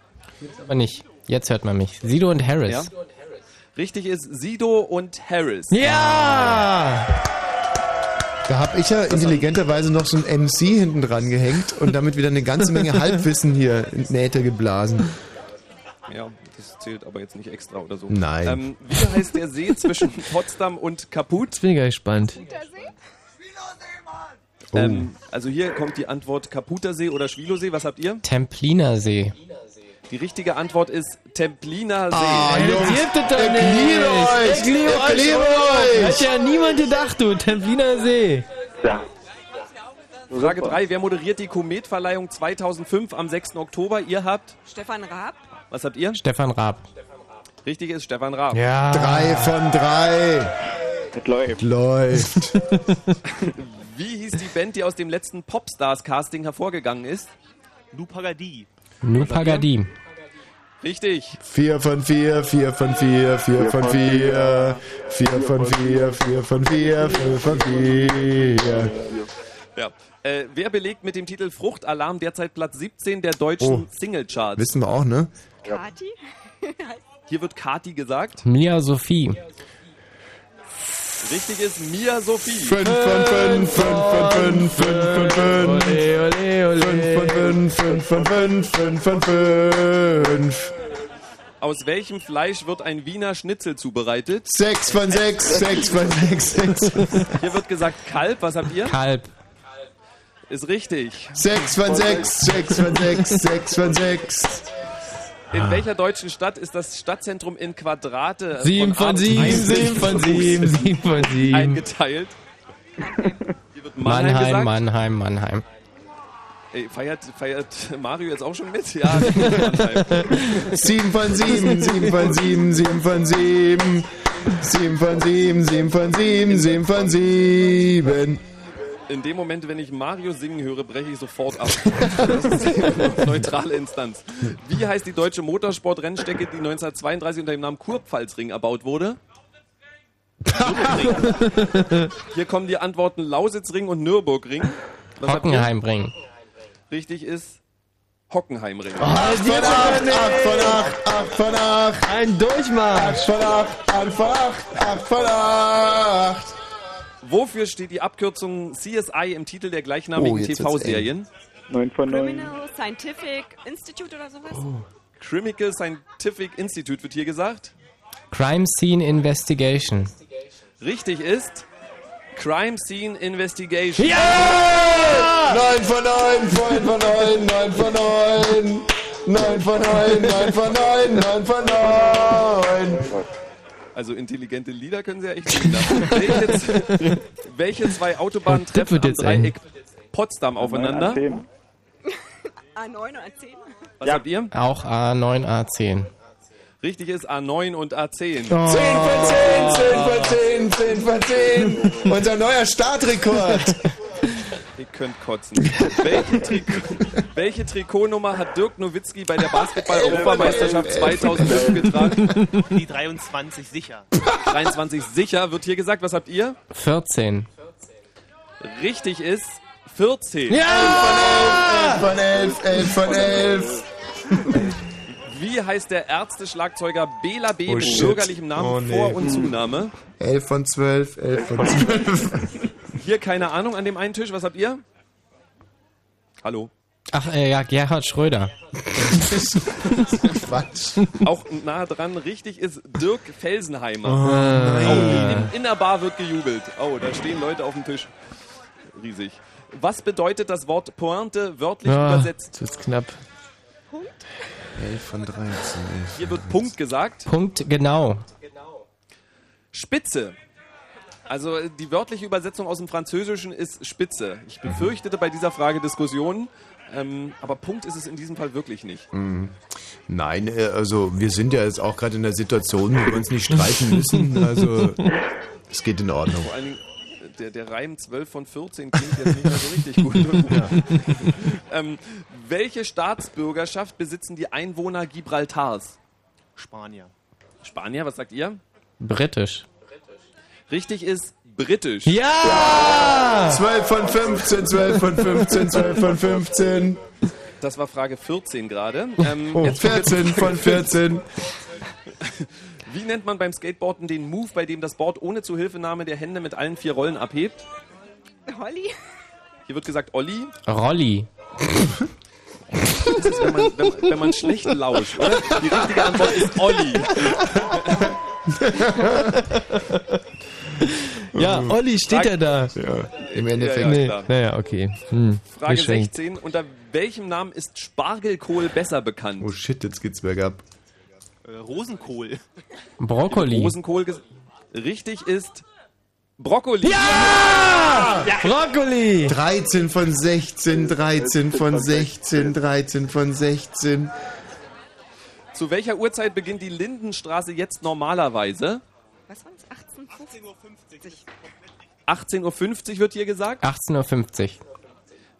Jetzt aber nicht. Jetzt hört man mich. Sido und Harris. Ja. Richtig ist Sido und Harris. Ja! Da habe ich ja intelligenterweise noch so ein MC hinten dran gehängt und damit wieder eine ganze Menge Halbwissen hier in Nähte geblasen. Ja, das zählt aber jetzt nicht extra oder so. Nein. Ähm, wie heißt der See zwischen Potsdam und Kaput? Jetzt bin ich gleich gespannt. Oh. Ähm, also hier kommt die Antwort Kaputer See oder Schwilosee. Was habt ihr? Templiner See. Die richtige Antwort ist Templiner See. Ah, Jungs, es doch ich nicht. euch. Ich euch. Hat ja niemand gedacht, du. Templiner See. Ja. Frage 3. Wer moderiert die Kometverleihung 2005 am 6. Oktober? Ihr habt, Stefan Raab. was habt ihr? Stefan Raab. Richtig ist Stefan Raab. Ja. Drei von drei. Das läuft. Läuft. Wie hieß die Band, die aus dem letzten Popstars-Casting hervorgegangen ist? Lupagadi. Nupagadi. Richtig. Vier von vier, vier von vier, vier von vier, vier von vier, vier von vier, vier von vier. Ja. Äh, wer belegt mit dem Titel Fruchtalarm derzeit Platz 17 der deutschen Oh. Singlecharts? Wissen wir auch, ne? Kati. Hier wird Kati gesagt. Mia Sophie. Richtig ist Mia Sophie. Fünf von fünf, fünf von fünf, fünf von fünf. Ole, ole, ole. Fünf von fünf, fünf von fünf, fünf von fünf. Aus welchem Fleisch wird ein Wiener Schnitzel zubereitet? Sechs von sechs, sechs von sechs, sechs. Hier wird gesagt Kalb. Was habt ihr? Kalb. Ist richtig. Sechs von sechs, sechs von sechs, sechs von sechs. In welcher deutschen Stadt ist das Stadtzentrum in Quadrate Sieben A von bis sieben, 30 sieben von sieben, sieben von sieben. eingeteilt? Hier wird Mannheim, Mannheim, gesagt. Mannheim, Mannheim. Ey, feiert, feiert Mario jetzt auch schon mit? Ja, Mannheim. Sieben von sieben, sieben von sieben, sieben von sieben. Sieben von sieben, sieben von sieben, sieben von sieben. In dem Moment, wenn ich Mario singen höre, breche ich sofort ab. Das ist die neutrale Instanz. Wie heißt die deutsche Motorsportrennstrecke, die 1932 unter dem Namen Kurpfalzring erbaut wurde? Nürburgring. Hier kommen die Antworten Lausitzring und Nürburgring. Was? Hockenheimring. Richtig ist Hockenheimring. Acht von acht, acht von acht, acht von acht. Ein Durchmarsch. Acht von acht, acht von acht, acht von acht. Wofür steht die Abkürzung CSI im Titel der gleichnamigen Oh, TV-Serien? Neun von neun. Criminal Scientific Institute oder sowas. Oh. Chemical Scientific Institute wird hier gesagt. Crime Scene Investigation. Richtig ist Crime Scene Investigation. Neun von neun, neun von neun, neun von neun. Neun von neun, neun von neun, neun von neun. Also intelligente Lieder können sie ja echt singen. lassen. welche, welche zwei Autobahnen treffen am. Dreieck Potsdam aufeinander? Zehn. A9 oder A10. Was habt ihr? Auch A9, A10. Richtig ist A9 und A10. Zehn von zehn, zehn von zehn, zehn von zehn. Unser neuer Startrekord. Ihr könnt kotzen. welche, Trikot, welche Trikotnummer hat Dirk Nowitzki bei der Basketball-Europameisterschaft 2005 getragen? Die 23 sicher. 23 sicher wird hier gesagt. Was habt ihr? 14. Richtig ist 14. Elf von elf, elf von elf. Wie heißt der Ärzte-Schlagzeuger Bela B. Oh, mit shit. bürgerlichem Namen, Oh, nee. Vor- und Zunahme? Elf von zwölf, elf von zwölf. Hier keine Ahnung an dem einen Tisch. Was habt ihr? Hallo. Ach, äh, ja, Gerhard Schröder. Quatsch. Auch nah dran richtig ist Dirk Felsenheimer. Oh, oh, Im Innerbar wird gejubelt. Oh, da stehen Leute auf dem Tisch. Riesig. Was bedeutet das Wort Pointe wörtlich Ah, übersetzt? das ist knapp. Elf von dreizehn. elf. Hier wird Punkt gesagt. Punkt genau. Spitze. Also die wörtliche Übersetzung aus dem Französischen ist Spitze. Ich befürchtete bei dieser Frage Diskussionen, ähm, aber Punkt ist es in diesem Fall wirklich nicht. Mhm. Nein, äh, also wir sind ja jetzt auch gerade in der Situation, wo wir uns nicht streiten müssen. Also es geht in Ordnung. Vor allen Dingen, äh, der, der Reim 12 von 14 klingt jetzt nicht mehr so richtig gut. ähm, welche Staatsbürgerschaft besitzen die Einwohner Gibraltars? Spanier. Spanier, was sagt ihr? Britisch. Richtig ist britisch. Ja! 12 von 15, 12 von 15, 12 von 15. Das war Frage 14 gerade. Ähm, Oh, jetzt kommt jetzt 14 Frage von 14. Wie nennt man beim Skateboarden den Move, bei dem das Board ohne Zuhilfenahme der Hände mit allen vier Rollen abhebt? Holly? Hier wird gesagt Olli. Rolli. Das ist, wenn man, wenn, wenn man schlecht lauscht, oder? Die richtige Antwort ist Olli. Ja, Olli steht ja da. Ja, im Endeffekt. Ja, nee, klar. naja, okay. Hm, Frage geschenkt. 16. Unter welchem Namen ist Spargelkohl besser bekannt? Oh shit, jetzt geht's bergab. Äh, Rosenkohl. Brokkoli. Rosenkohl. Richtig ist Brokkoli. Ja! Brokkoli! 13 von 16, 13 von 16, 13 von 16. Zu welcher Uhrzeit beginnt die Lindenstraße jetzt normalerweise? Was waren es? 1850? 18.50 Uhr wird hier gesagt. 18.50 Uhr.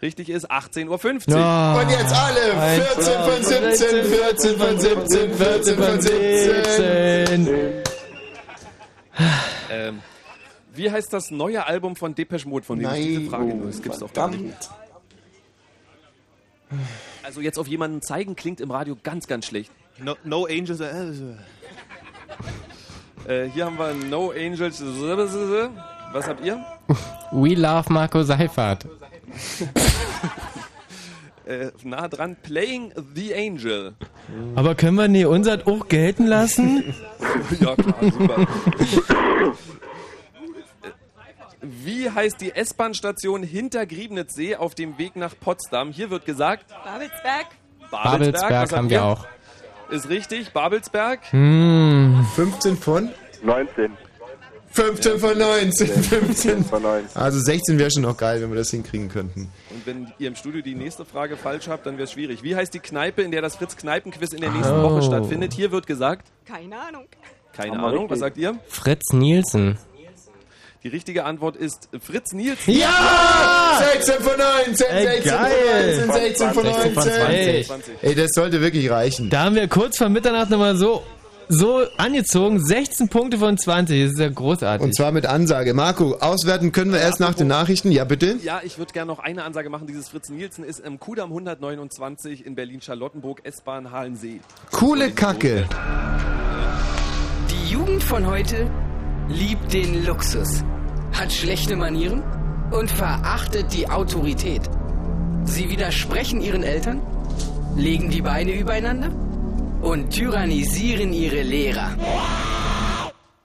Richtig ist 18.50 Uhr. Ja. Und jetzt alle. Ein 14 von 17, 14 von 17, 14 von 17. Ähm, wie heißt das neue Album von Depeche Mode, von dem ich diese Nein. Frage nur? Das gibt's doch gar nicht. Also jetzt auf jemanden zeigen klingt im Radio ganz, ganz schlecht. No, no Angels. Äh, Äh, hier haben wir No Angels. Was habt ihr? We love Marco Seifert. Äh, nah dran. Playing the Angel. Aber können wir nie unser auch gelten lassen? ja, klar, super. Wie heißt die S-Bahn-Station hinter Griebnitzsee auf dem Weg nach Potsdam? Hier wird gesagt, Babelsberg? Babelsberg habt haben wir auch. Ist richtig, Babelsberg. Hm. 15 von? 19. 15 von 19, 15 von 19. Also 16 wäre schon noch geil, wenn wir das hinkriegen könnten. Und wenn ihr im Studio die nächste Frage falsch habt, dann wäre es schwierig. Wie heißt die Kneipe, in der das Fritz-Kneipen-Quiz in der nächsten Oh. Woche stattfindet? Hier wird gesagt, Keine Ahnung. keine Ahnung, was sagt ihr? Fritz Nielsen. Die richtige Antwort ist Fritz Nielsen. Ja! 16 von 19, Ey, 16 geil. von 19, 16 von 16 von 19. 20. Ey, das sollte wirklich reichen. Da haben wir kurz vor Mitternacht nochmal so, so angezogen. 16 Punkte von 20. Das ist ja großartig. Und zwar mit Ansage. Marco, auswerten können wir erst nach den Nachrichten. Ja, bitte? Ja, ich würde gerne noch eine Ansage machen. Dieses Fritz Nielsen ist im Kudamm 129 in Berlin-Charlottenburg, S-Bahn Halensee. Coole Kacke. Die Jugend von heute liebt den Luxus, hat schlechte Manieren und verachtet die Autorität. Sie widersprechen ihren Eltern, legen die Beine übereinander und tyrannisieren ihre Lehrer.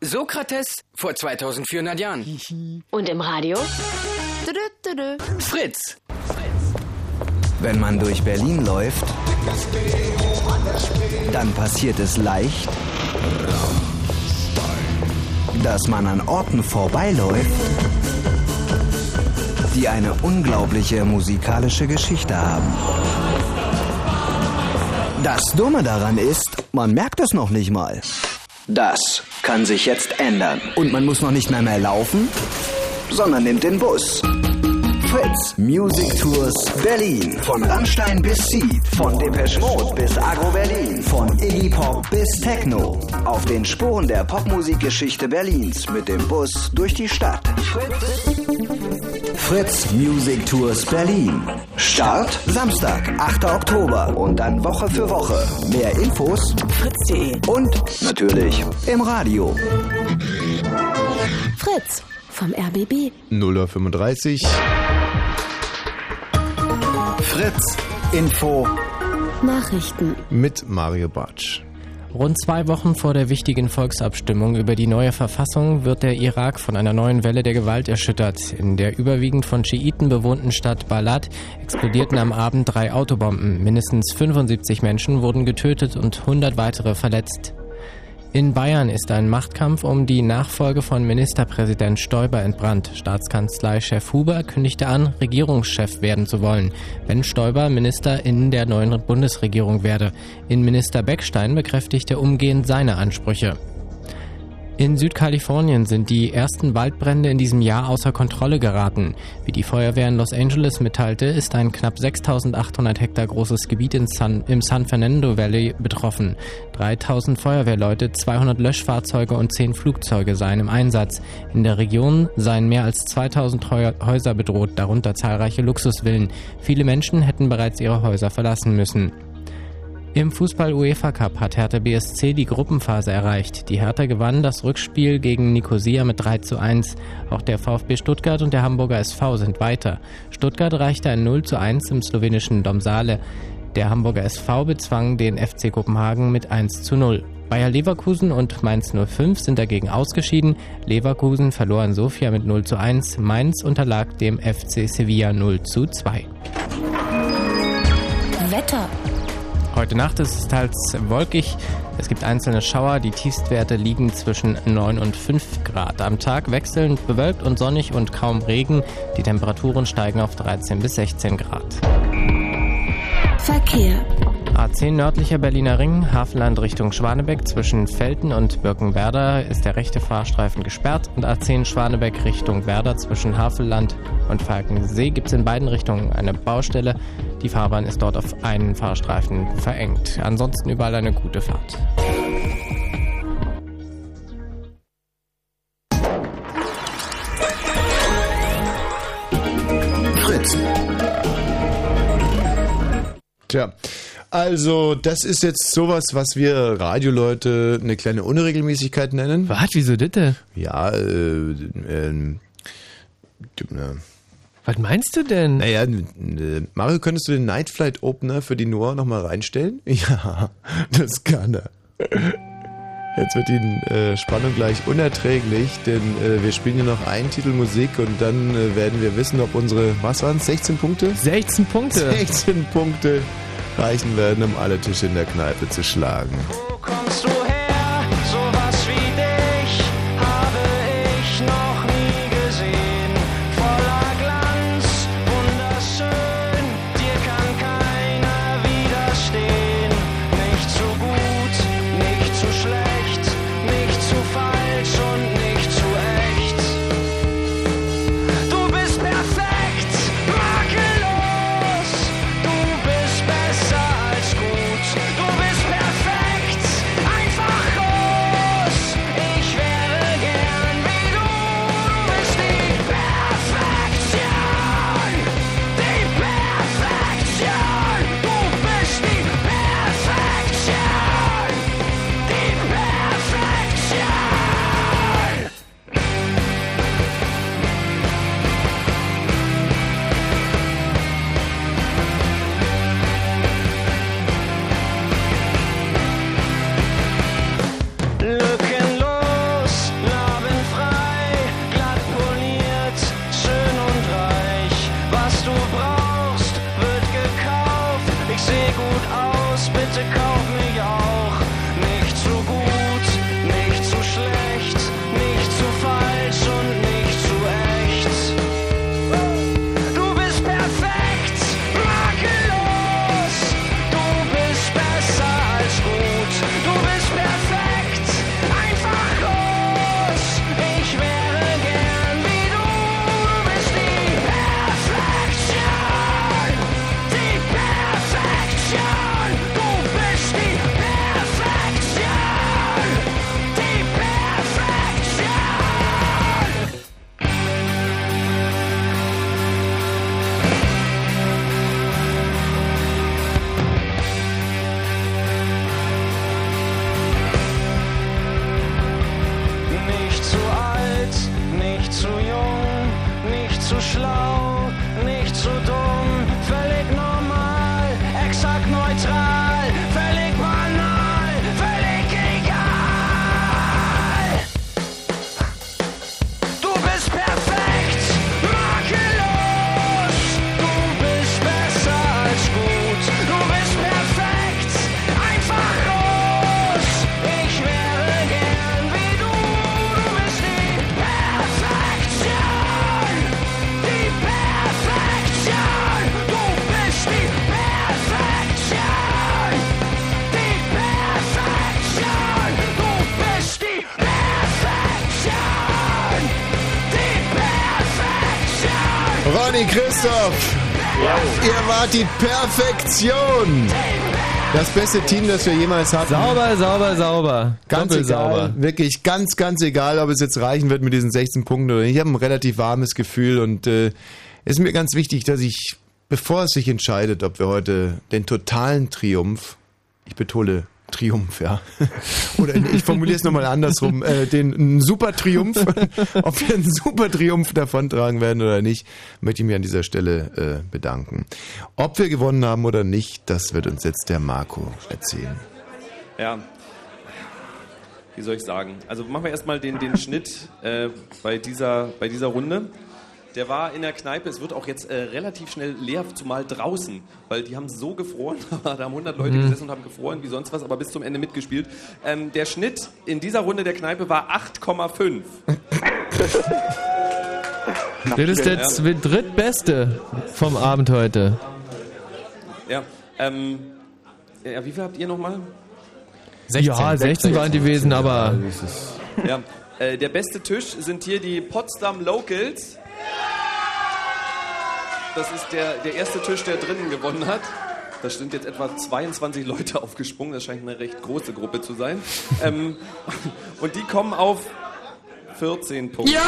Sokrates vor 2400 Jahren. Und im Radio? Fritz. Wenn man durch Berlin läuft, dann passiert es leicht, dass man an Orten vorbeiläuft, die eine unglaubliche musikalische Geschichte haben. Das Dumme daran ist, man merkt es noch nicht mal. Das kann sich jetzt ändern. Und man muss noch nicht mehr mehr laufen, sondern nimmt den Bus. Fritz Music Tours Berlin. Von Rammstein bis Seed. Von Depeche Mode bis Agro Berlin. Von Iggy Pop bis Techno. Auf den Spuren der Popmusikgeschichte Berlins mit dem Bus durch die Stadt. Fritz Music Tours Berlin. Start Samstag, 8. Oktober und dann Woche für Woche. Mehr Infos fritz.de und natürlich im Radio. Fritz vom RBB. 0.35 Fritz Info Nachrichten. mit Mario Bartsch. Rund zwei Wochen vor der wichtigen Volksabstimmung über die neue Verfassung wird der Irak von einer neuen Welle der Gewalt erschüttert. In der überwiegend von Schiiten bewohnten Stadt Balad explodierten am Abend drei Autobomben. Mindestens 75 Menschen wurden getötet und 100 weitere verletzt. In Bayern ist ein Machtkampf um die Nachfolge von Ministerpräsident Stoiber entbrannt. Staatskanzleichef Huber kündigte an, Regierungschef werden zu wollen, wenn Stoiber Minister in der neuen Bundesregierung werde. Innenminister Beckstein bekräftigte umgehend seine Ansprüche. In Südkalifornien sind die ersten Waldbrände in diesem Jahr außer Kontrolle geraten. Wie die Feuerwehr in Los Angeles mitteilte, ist ein knapp 6800 Hektar großes Gebiet San, im San Fernando Valley betroffen. 3000 Feuerwehrleute, 200 Löschfahrzeuge und 10 Flugzeuge seien im Einsatz. In der Region seien mehr als 2000 Heu Häuser bedroht, darunter zahlreiche Luxusvillen. Viele Menschen hätten bereits ihre Häuser verlassen müssen. Im Fußball-UEFA Cup hat Hertha BSC die Gruppenphase erreicht. Die Hertha gewann das Rückspiel gegen Nicosia mit 3 zu 1. Auch der VfB Stuttgart und der Hamburger SV sind weiter. Stuttgart reichte ein 0 zu 1 im slowenischen Domsale. Der Hamburger SV bezwang den FC Kopenhagen mit 1 zu 0. Bayer Leverkusen und Mainz 05 sind dagegen ausgeschieden. Leverkusen verlor in Sofia mit 0 zu 1. Mainz unterlag dem FC Sevilla 0 zu 2. Wetter. Heute Nacht ist es teils wolkig. Es gibt einzelne Schauer. Die Tiefstwerte liegen zwischen 9 und 5 Grad. Am Tag wechselnd bewölkt und sonnig und kaum Regen. Die Temperaturen steigen auf 13 bis 16 Grad. Verkehr. A10 nördlicher Berliner Ring, Hafenland Richtung Schwanebeck zwischen Felten und Birkenwerder ist der rechte Fahrstreifen gesperrt und A10 Schwanebeck Richtung Werder zwischen Havelland und Falkensee gibt es in beiden Richtungen eine Baustelle. Die Fahrbahn ist dort auf einen Fahrstreifen verengt. Ansonsten überall eine gute Fahrt. Fritz. Tja, also das ist jetzt sowas, was wir Radioleute eine kleine Unregelmäßigkeit nennen. Was? Wieso das? Ja, äh, ähm, äh, Was meinst du denn? Naja, äh, Mario, könntest du den Night Flight Opener für die Noah nochmal reinstellen? Ja, das kann er. Jetzt wird die äh, Spannung gleich unerträglich, denn äh, wir spielen hier noch einen Titel Musik und dann äh, werden wir wissen, ob unsere, was waren 16 Punkte? 16 Punkte. 16 Punkte reichen werden, um alle Tische in der Kneipe zu schlagen. kommst du her? Christoph, ihr wart die Perfektion. Das beste Team, das wir jemals hatten. Sauber, sauber, sauber. Ganz Doppel egal, sauber. wirklich ganz, ganz egal, ob es jetzt reichen wird mit diesen 16 Punkten oder nicht. Ich habe ein relativ warmes Gefühl und äh, es ist mir ganz wichtig, dass ich, bevor es sich entscheidet, ob wir heute den totalen Triumph, ich betone Triumph, ja, oder ich formuliere es nochmal andersrum, äh, den Super Triumph, ob wir einen Super Triumph davontragen werden oder nicht, möchte ich mich an dieser Stelle äh, bedanken. Ob wir gewonnen haben oder nicht, das wird uns jetzt der Marco erzählen. Ja. wie soll ich sagen? Also machen wir erstmal den, den Schnitt äh, bei, dieser, bei dieser Runde. Der war in der Kneipe, es wird auch jetzt äh, relativ schnell leer, zumal draußen, weil die haben so gefroren, da haben 100 Leute Mhm. gesessen und haben gefroren wie sonst was, aber bis zum Ende mitgespielt. Ähm, der Schnitt in dieser Runde der Kneipe war 8,5. Das ist der Ja. drittbeste vom Abend heute. Ja, ähm, ja, wie viel habt ihr nochmal? Ja, 16 waren die gewesen, aber Ja, äh, der beste Tisch sind hier die Potsdam Locals. Das ist der, der erste Tisch, der drinnen gewonnen hat. Da sind jetzt etwa 22 Leute aufgesprungen. Das scheint eine recht große Gruppe zu sein. ähm, und die kommen auf 14 Punkte. Ja!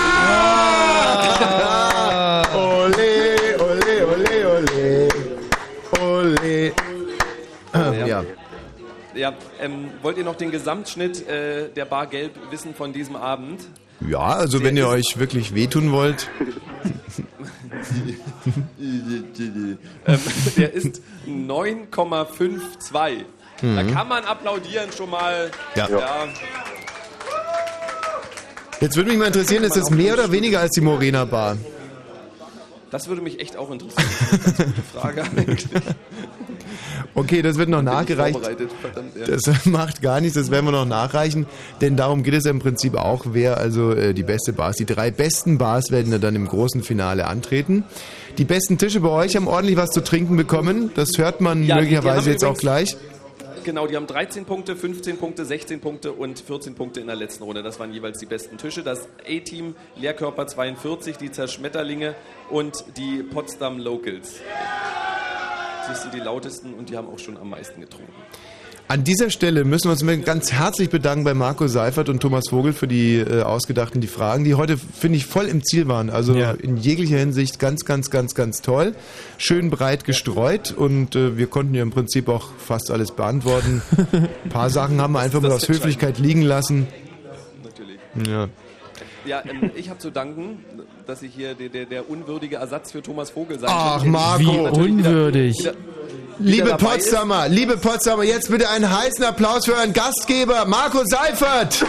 Ole, ole, ole, ole. Ole. Ja. Ja. Ja, ähm, wollt ihr noch den Gesamtschnitt äh, der Bar Gelb wissen von diesem Abend? Ja, also wenn ihr euch wirklich wehtun wollt. Ähm, der ist 9,52. Da Mhm. kann man applaudieren schon mal. Ja. Jetzt würde mich mal interessieren, ist das mehr oder weniger als die Morena Bar? Das würde mich echt auch interessieren. Ganz gute Frage eigentlich. Okay, das wird noch nachgereicht. ja. Das macht gar nichts, das werden wir noch nachreichen, denn darum geht es ja im Prinzip auch, wer also äh, die beste Bars, die drei besten Bars werden ja dann im großen Finale antreten. Die besten Tische bei euch haben ordentlich was zu trinken bekommen, das hört man Ja, möglicherweise jetzt auch gleich. Genau, die haben 13 Punkte, 15 Punkte, 16 Punkte und 14 Punkte in der letzten Runde. Das waren jeweils die besten Tische. Das A-Team, Leerkörper 42, die Zerschmetterlinge und die Potsdam Locals. Du, die lautesten und die haben auch schon am meisten getrunken. An dieser Stelle müssen wir uns ganz herzlich bedanken bei Marco Seifert und Thomas Vogel für die äh, ausgedachten die Fragen, die heute, finde ich, voll im Ziel waren. Also in jeglicher Hinsicht ganz, ganz, ganz, ganz toll. Schön breit gestreut und äh, wir konnten ja im Prinzip auch fast alles beantworten. Ein paar Sachen haben wir einfach mal aus Höflichkeit liegen lassen. Natürlich. Ja. Ja, ähm, ich habe zu danken, dass ich hier der, der, der unwürdige Ersatz für Thomas Vogel sein Ach, kann. Marco. Wie wieder- unwürdig. wieder- Liebe wieder dabei Potsdamer, liebe Potsdamer, jetzt bitte einen heißen Applaus für euren Gastgeber, Marco Seifert.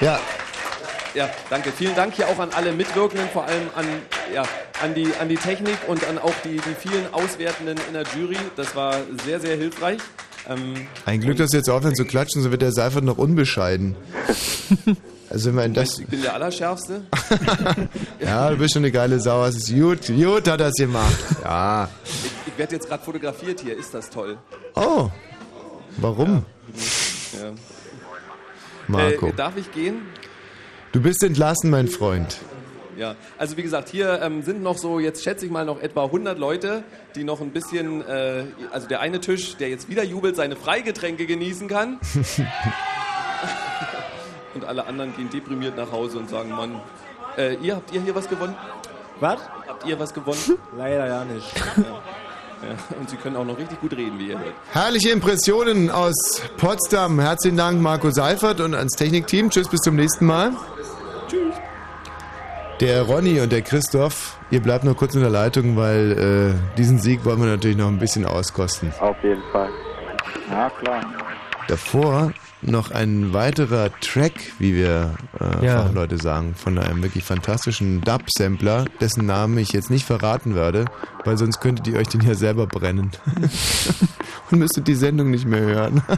Ja, Ja, danke. Vielen Dank hier auch an alle Mitwirkenden, vor allem an, ja, an, die, an die Technik und an auch die, die vielen Auswertenden in der Jury. Das war sehr, sehr hilfreich. Ähm, ein Glück, dass wir jetzt aufhören zu klatschen, so wird der Seifert noch unbescheiden. Also wenn man das... ich bin der Allerschärfste. Ja, du bist schon eine geile Sau, es ist gut, gut hat das gemacht. Ja. Ich, ich werde jetzt gerade fotografiert hier. Ist das toll? Oh, warum? Ja. Marco. Äh, darf ich gehen? Du bist entlassen, mein Freund. Ja, also wie gesagt, hier ähm, sind noch so, jetzt schätze ich mal noch etwa 100 Leute, die noch ein bisschen, äh, also der eine Tisch, der jetzt wieder jubelt, seine Freigetränke genießen kann. und alle anderen gehen deprimiert nach Hause und sagen, Mann, äh, ihr habt ihr hier was gewonnen? Was? Habt ihr was gewonnen? Leider ja nicht. Ja. Ja. Und sie können auch noch richtig gut reden, wie ihr hört. Herrliche Impressionen aus Potsdam. Herzlichen Dank, Marco Seifert und ans Technikteam. Tschüss, bis zum nächsten Mal. Tschüss. Der Ronny und der Christoph, ihr bleibt noch kurz in der Leitung, weil äh, diesen Sieg wollen wir natürlich noch ein bisschen auskosten. Auf jeden Fall. Ja, klar. Davor noch ein weiterer Track, wie wir äh, ja. Fachleute sagen, von einem wirklich fantastischen Dub-Sampler, dessen Namen ich jetzt nicht verraten werde, weil sonst könntet ihr euch den ja selber brennen. Und müsstet die Sendung nicht mehr hören.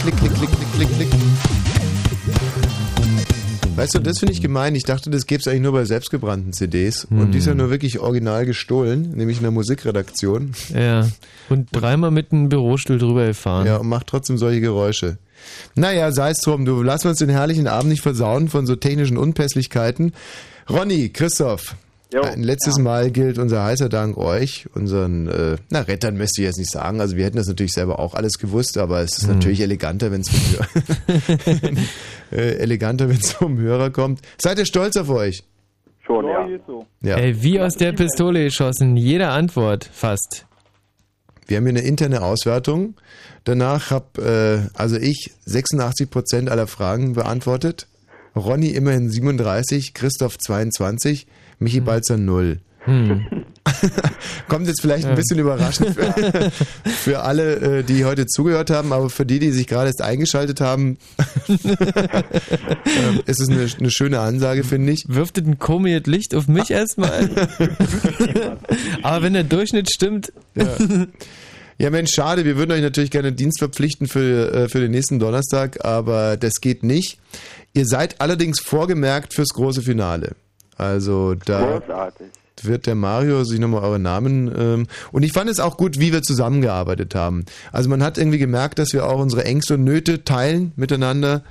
Klick, Klick, Klick, Klick, Klick, Klick, Klick. Weißt du, das finde ich gemein. Ich dachte, das gäbe es eigentlich nur bei selbstgebrannten CDs. Und die ist ja nur wirklich original gestohlen, nämlich in der Musikredaktion. Ja. Und dreimal mit einem Bürostuhl drüber gefahren. Ja, und macht trotzdem solche Geräusche. Naja, sei es drum, du lass uns den herrlichen Abend nicht versauen von so technischen Unpässlichkeiten. Ronny, Christoph, ein letztes Mal gilt unser heißer Dank euch, unseren, äh, na, Rettern möchte ich jetzt nicht sagen, also wir hätten das natürlich selber auch alles gewusst, aber es ist Hm. natürlich eleganter, wenn es vom, äh, eleganter, wenn es vom Hörer kommt. Seid ihr stolz auf euch? Schon, ja. Ja. Ey, wie aus der Pistole geschossen. Jede Antwort fast. Wir haben hier eine interne Auswertung. Danach habe äh, also ich 86% aller Fragen beantwortet. Ronny immerhin 37, Christoph 22, Michi Balzer 0. Hm. Kommt jetzt vielleicht ein Ja. bisschen überraschend für, für alle, äh, die heute zugehört haben, aber für die, die sich gerade erst eingeschaltet haben, ähm, ist es eine, eine schöne Ansage, finde ich. Wirft ein komisches Licht auf mich erstmal. Aber wenn der Durchschnitt stimmt. Ja. Ja, Mensch, schade. Wir würden euch natürlich gerne Dienst verpflichten für, äh, für den nächsten Donnerstag, aber das geht nicht. Ihr seid allerdings vorgemerkt fürs große Finale. Also da Großartig. wird der Mario sich nochmal eure Namen. Ähm, und ich fand es auch gut, wie wir zusammengearbeitet haben. Also man hat irgendwie gemerkt, dass wir auch unsere Ängste und Nöte teilen miteinander.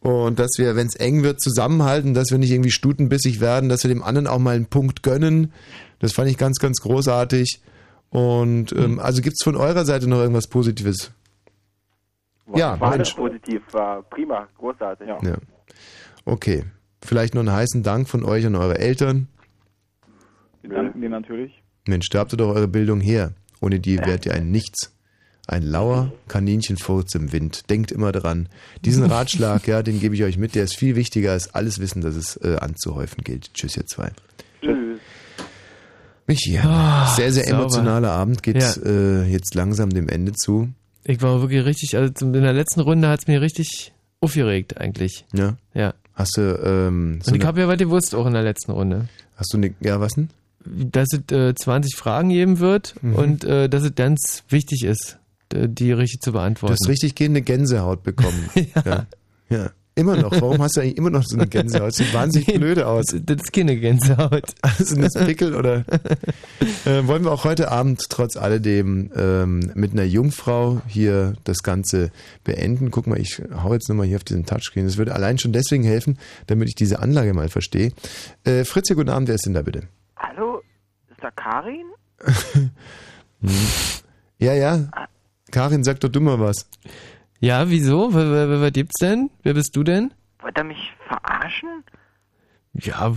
Und dass wir, wenn es eng wird, zusammenhalten, dass wir nicht irgendwie stutenbissig werden, dass wir dem anderen auch mal einen Punkt gönnen. Das fand ich ganz, ganz großartig. Und ähm, also gibt's von eurer Seite noch irgendwas Positives? Ja, war Mensch. alles positiv, war prima, großartig. Ja. Ja. Okay. Vielleicht noch einen heißen Dank von euch an eure Eltern. Wir danken dir natürlich. Mensch, da habt ihr doch eure Bildung her. Ohne die wärt ihr ein Nichts. Ein lauer Kaninchenfurz im Wind. Denkt immer dran. Diesen Ratschlag, ja, den gebe ich euch mit. Der ist viel wichtiger als alles Wissen, das es äh, anzuhäufen gilt. Tschüss, ihr zwei. Tschüss. Michi, Ah, sehr, sehr sauber. emotionaler Abend geht Ja. äh, jetzt langsam dem Ende zu. Ich war wirklich richtig, also in der letzten Runde hat es mir richtig aufgeregt eigentlich. Ja. Ja. Hast du, ähm, so Und ich habe ja was gewusst auch in der letzten Runde. hast du eine, ja, was denn? Dass es äh, 20 Fragen geben wird Mhm. und äh, dass es ganz wichtig ist, die richtig zu Du beantworten. hast richtig gehende Gänsehaut bekommen. ja. ja. Immer noch. Warum hast du eigentlich immer noch so eine Gänsehaut? Sieht wahnsinnig blöde aus. Das ist keine Gänsehaut. Sind das Pickel oder? äh, wollen wir auch heute Abend trotz alledem ähm, mit einer Jungfrau hier das Ganze beenden? Guck mal, ich hau jetzt nochmal hier auf diesen Touchscreen. Das würde allein schon deswegen helfen, damit ich diese Anlage mal verstehe. Äh, Fritz, guten Abend, wer ist denn da bitte? Hallo, ist da Karin? Hm. Ja, ja. Karin, sag doch du mal was. Ja, wieso? Was, was, was gibt's denn? Wer bist du denn? Wollt ihr mich verarschen? Ja,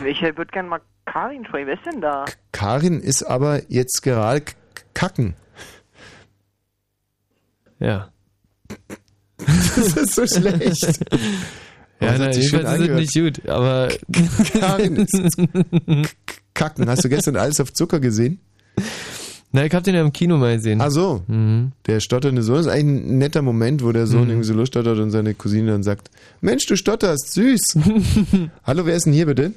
Ich, ich würde gerne mal Karin sprechen. Wer ist denn da? Karin ist aber jetzt gerade k- kacken. Ja. Das ist so schlecht. Ja, schön jedenfalls ist es nicht gut, aber. Karin ist kacken. Hast du gestern alles auf Zucker gesehen? Na, ich hab den ja im Kino mal gesehen. Ach so. Der stotternde Sohn ist eigentlich ein netter Moment, wo der Sohn Mhm. irgendwie so losstottert und seine Cousine dann sagt, Mensch, du stotterst, süß. Hallo, wer ist denn hier bitte?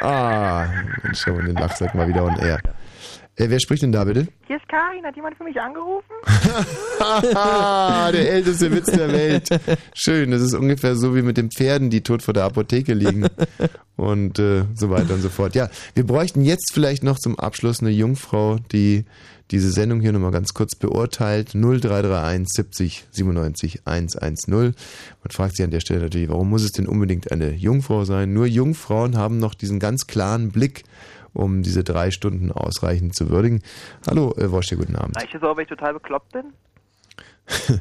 Ah, Mensch, schau mal den Lachsack mal wieder on air. Äh, wer spricht denn da bitte? Hier ist Karin. Hat jemand für mich angerufen? Der älteste Witz der Welt. Schön, das ist ungefähr so wie mit den Pferden, die tot vor der Apotheke liegen. Und äh, so weiter und so fort. Ja, wir bräuchten jetzt vielleicht noch zum Abschluss eine Jungfrau, die diese Sendung hier nochmal ganz kurz beurteilt. 0331 70 97 110. Man fragt sich an der Stelle natürlich, warum muss es denn unbedingt eine Jungfrau sein? Nur Jungfrauen haben noch diesen ganz klaren Blick, um diese drei Stunden ausreichend zu würdigen. Hallo, äh, Wosch, guten Abend. Reicht es auch, wenn ich total bekloppt bin?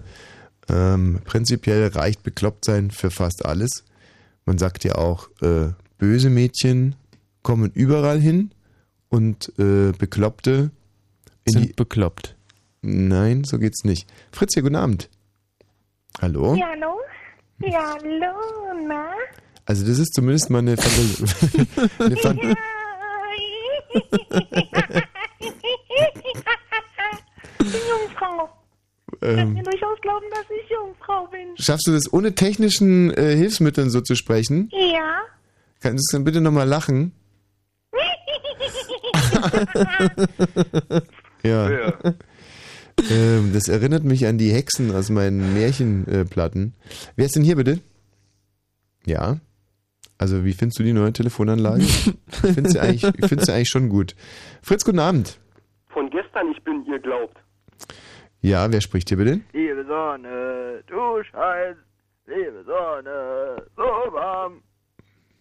Ähm, prinzipiell reicht bekloppt sein für fast alles. Man sagt ja auch, äh, böse Mädchen kommen überall hin und äh, Bekloppte in Sind die bekloppt. Nein, so geht's nicht. Fritz, hier, guten Abend. Hallo? Ja, hallo? Ja, hallo, na? Also das ist zumindest mal eine Fantasie. eine Fan Ich bin Jungfrau. Ich kann ähm, mir durchaus glauben, dass ich Jungfrau bin. schaffst du das ohne technischen äh, Hilfsmitteln so zu sprechen? Ja. Kannst du dann bitte nochmal lachen? Ja. Ähm, das erinnert mich an die Hexen aus meinen Märchenplatten. Wer ist denn hier bitte? Ja. Also wie findest du die neue Telefonanlage? ich finde sie eigentlich, ich find's sie eigentlich schon gut. Fritz, guten Abend. Von gestern, ich bin ihr glaubt. Ja, wer spricht hier bitte? Liebe Sonne, du scheinst, liebe Sonne, so warm.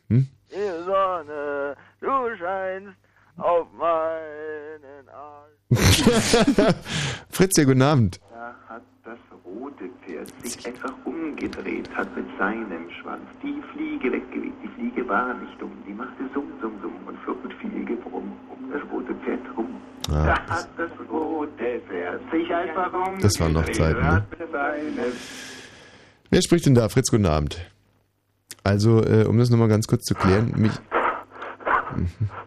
Hm? Liebe Sonne, du scheinst auf meinen Arsch. Fritz, ja, guten Abend. Da hat rote Pferd sich etwas umgedreht, hat mit seinem Schwanz die Fliege weggeweht. Die Fliege war nicht dumm, die machte Summ, Summ, Summ und flog mit viel Gebrumm um das rote Pferd rum. Ah, da hat das rote Pferd sich einfach umgedreht. Das waren noch Zeiten, ne? Wer spricht denn da? Fritz, guten Abend. Also, äh, um das nochmal ganz kurz zu klären, mich.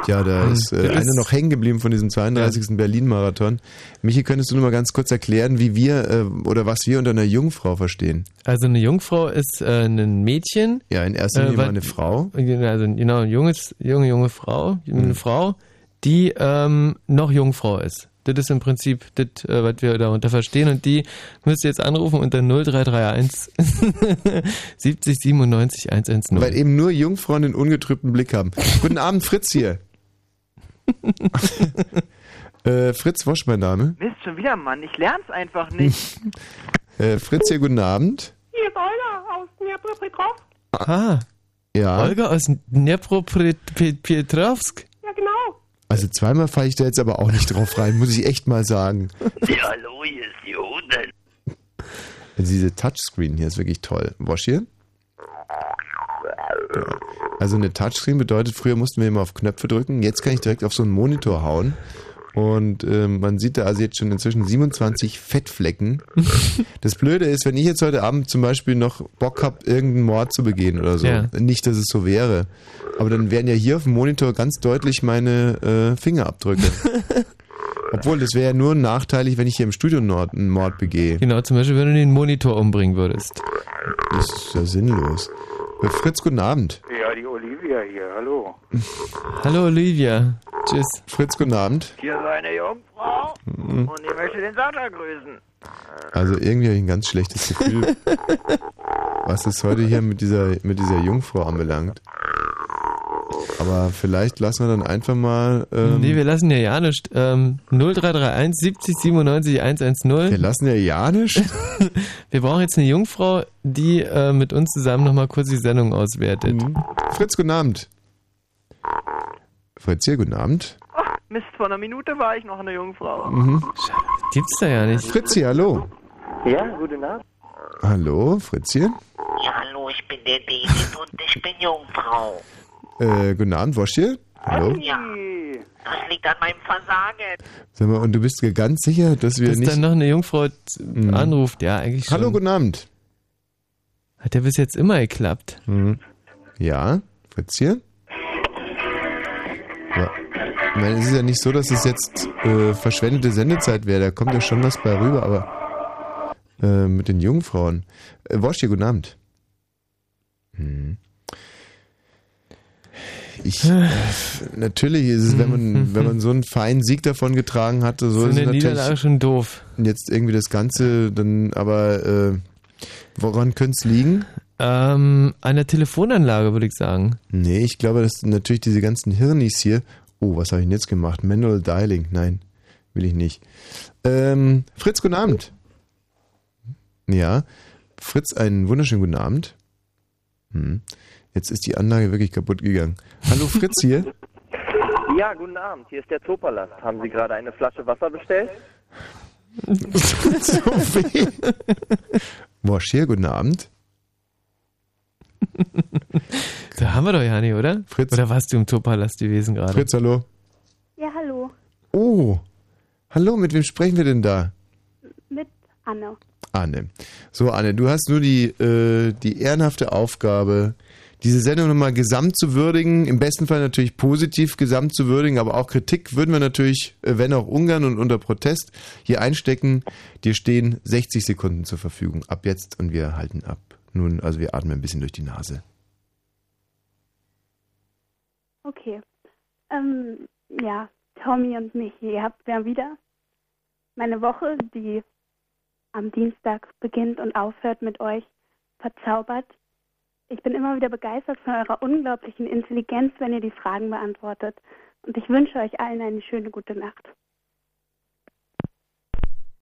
Mhm. Ja, da Hm, ist äh, einer noch hängen geblieben von diesem 32. Berlin-Marathon. Michi, könntest du nochmal ganz kurz erklären, wie wir äh, oder was wir unter einer Jungfrau verstehen? Also eine Jungfrau ist äh, ein Mädchen. Ja, in erster Linie weil- mal eine Frau. Also genau, ein junges, junge, junge Frau, eine Frau, die ähm, noch Jungfrau ist. Das ist im Prinzip das, äh, was wir darunter verstehen. Und die müsst ihr jetzt anrufen unter 0331 70 97 110. Weil eben nur Jungfrauen den ungetrübten Blick haben. Guten Abend, Fritz hier. äh, Fritz Wosch, mein Name. Mist, schon wieder, Mann. Ich lern's einfach nicht. Äh, Fritz hier, guten Abend. Hier ist Olga aus Dnepropetrovsk. Ah, Ja. Olga aus Dnepropetrovsk. Ja, genau. Also zweimal falle ich da jetzt aber auch nicht drauf rein, muss ich echt mal sagen. Ja, hallo, hier ist die Hunde. Also diese Touchscreen hier ist wirklich toll. Wosch hier? Ja. Also eine Touchscreen bedeutet, früher mussten wir immer auf Knöpfe drücken, jetzt kann ich direkt auf so einen Monitor hauen. Und ähm, man sieht da also jetzt schon inzwischen 27 Fettflecken. Das Blöde ist, wenn ich jetzt heute Abend zum Beispiel noch Bock habe, irgendeinen Mord zu begehen oder so, Ja. nicht, dass es so wäre, aber dann wären ja hier auf dem Monitor ganz deutlich meine äh, Fingerabdrücke. Obwohl, das wäre ja nur nachteilig, wenn ich hier im Studio Nord einen Mord begehe. Genau, zum Beispiel, wenn du den Monitor umbringen würdest. Das ist ja sinnlos. Äh, Fritz, guten Abend. Ja, die Olivia hier, hallo. Hallo Olivia. Tschüss. Fritz, guten Abend. Hier ist eine Jungfrau Mhm. und ich möchte den Sascha grüßen. Also irgendwie habe ich ein ganz schlechtes Gefühl, was es heute hier mit dieser, mit dieser Jungfrau anbelangt. Aber vielleicht lassen wir dann einfach mal. Ähm, nee, wir lassen ja ja nicht. Ähm, 0331 70 97 110. Wir lassen ja ja nicht. wir brauchen jetzt eine Jungfrau, die äh, mit uns zusammen nochmal kurz die Sendung auswertet. Mhm. Fritz, guten Abend. Fritz hier, guten Abend. Mist, vor einer Minute war ich noch eine Jungfrau. Mhm. Gibt's da ja nicht. Fritz hier, hallo. Ja, gute Nacht. Hallo, Fritz hier. Ja, hallo, ich bin der David und ich bin Jungfrau. Äh, guten Abend, Wosch hier. Hallo. Ja, das liegt an meinem Versagen. Sag mal, und du bist dir ganz sicher, dass wir Dass nicht. dann noch eine Jungfrau Mhm. anruft, ja, eigentlich schon. Hallo, guten Abend. Hat ja bis jetzt immer geklappt. Mhm. Ja, Fritz hier. Ja. Ich meine, es ist ja nicht so, dass es jetzt äh, verschwendete Sendezeit wäre. Da kommt ja schon was bei rüber, aber äh, mit den Jungfrauen. Äh, Wosch hier, guten Abend. Hm. Ich, äh, natürlich ist es, wenn man, wenn man so einen feinen Sieg davon getragen hatte, so, So ist es eine Niederlage natürlich schon doof. jetzt irgendwie das Ganze, dann, aber äh, woran könnte es liegen? Ähm, an der Telefonanlage, würde ich sagen. Nee, ich glaube, dass natürlich diese ganzen Hirnis hier. Oh, was habe ich denn jetzt gemacht? Manual Dialing. Nein, will ich nicht. Ähm, Fritz, guten Abend. Ja, Fritz, einen wunderschönen guten Abend. Hm. Jetzt ist die Anlage wirklich kaputt gegangen. Hallo Fritz hier. Ja, guten Abend. Hier ist der Zoopalast. Haben Sie gerade eine Flasche Wasser bestellt? so weh. Wosch hier, guten Abend. Da haben wir doch ja nicht, oder? Fritz. Oder warst du im Topalast gewesen gerade? Fritz, hallo. Ja, hallo. Oh, hallo, mit wem sprechen wir denn da? Mit Anne. Anne. So, Anne, du hast nur die, äh, die ehrenhafte Aufgabe, diese Sendung nochmal gesamt zu würdigen, im besten Fall natürlich positiv gesamt zu würdigen, aber auch Kritik würden wir natürlich, äh, wenn auch ungern und unter Protest, hier einstecken. Dir stehen 60 Sekunden zur Verfügung. Ab jetzt und wir halten ab. Nun, also wir atmen ein bisschen durch die Nase. Okay. Ähm, ja, Tommy und Michi. Ihr habt ja wieder meine Woche, die am Dienstag beginnt und aufhört mit euch, verzaubert. Ich bin immer wieder begeistert von eurer unglaublichen Intelligenz, wenn ihr die Fragen beantwortet. Und ich wünsche euch allen eine schöne gute Nacht.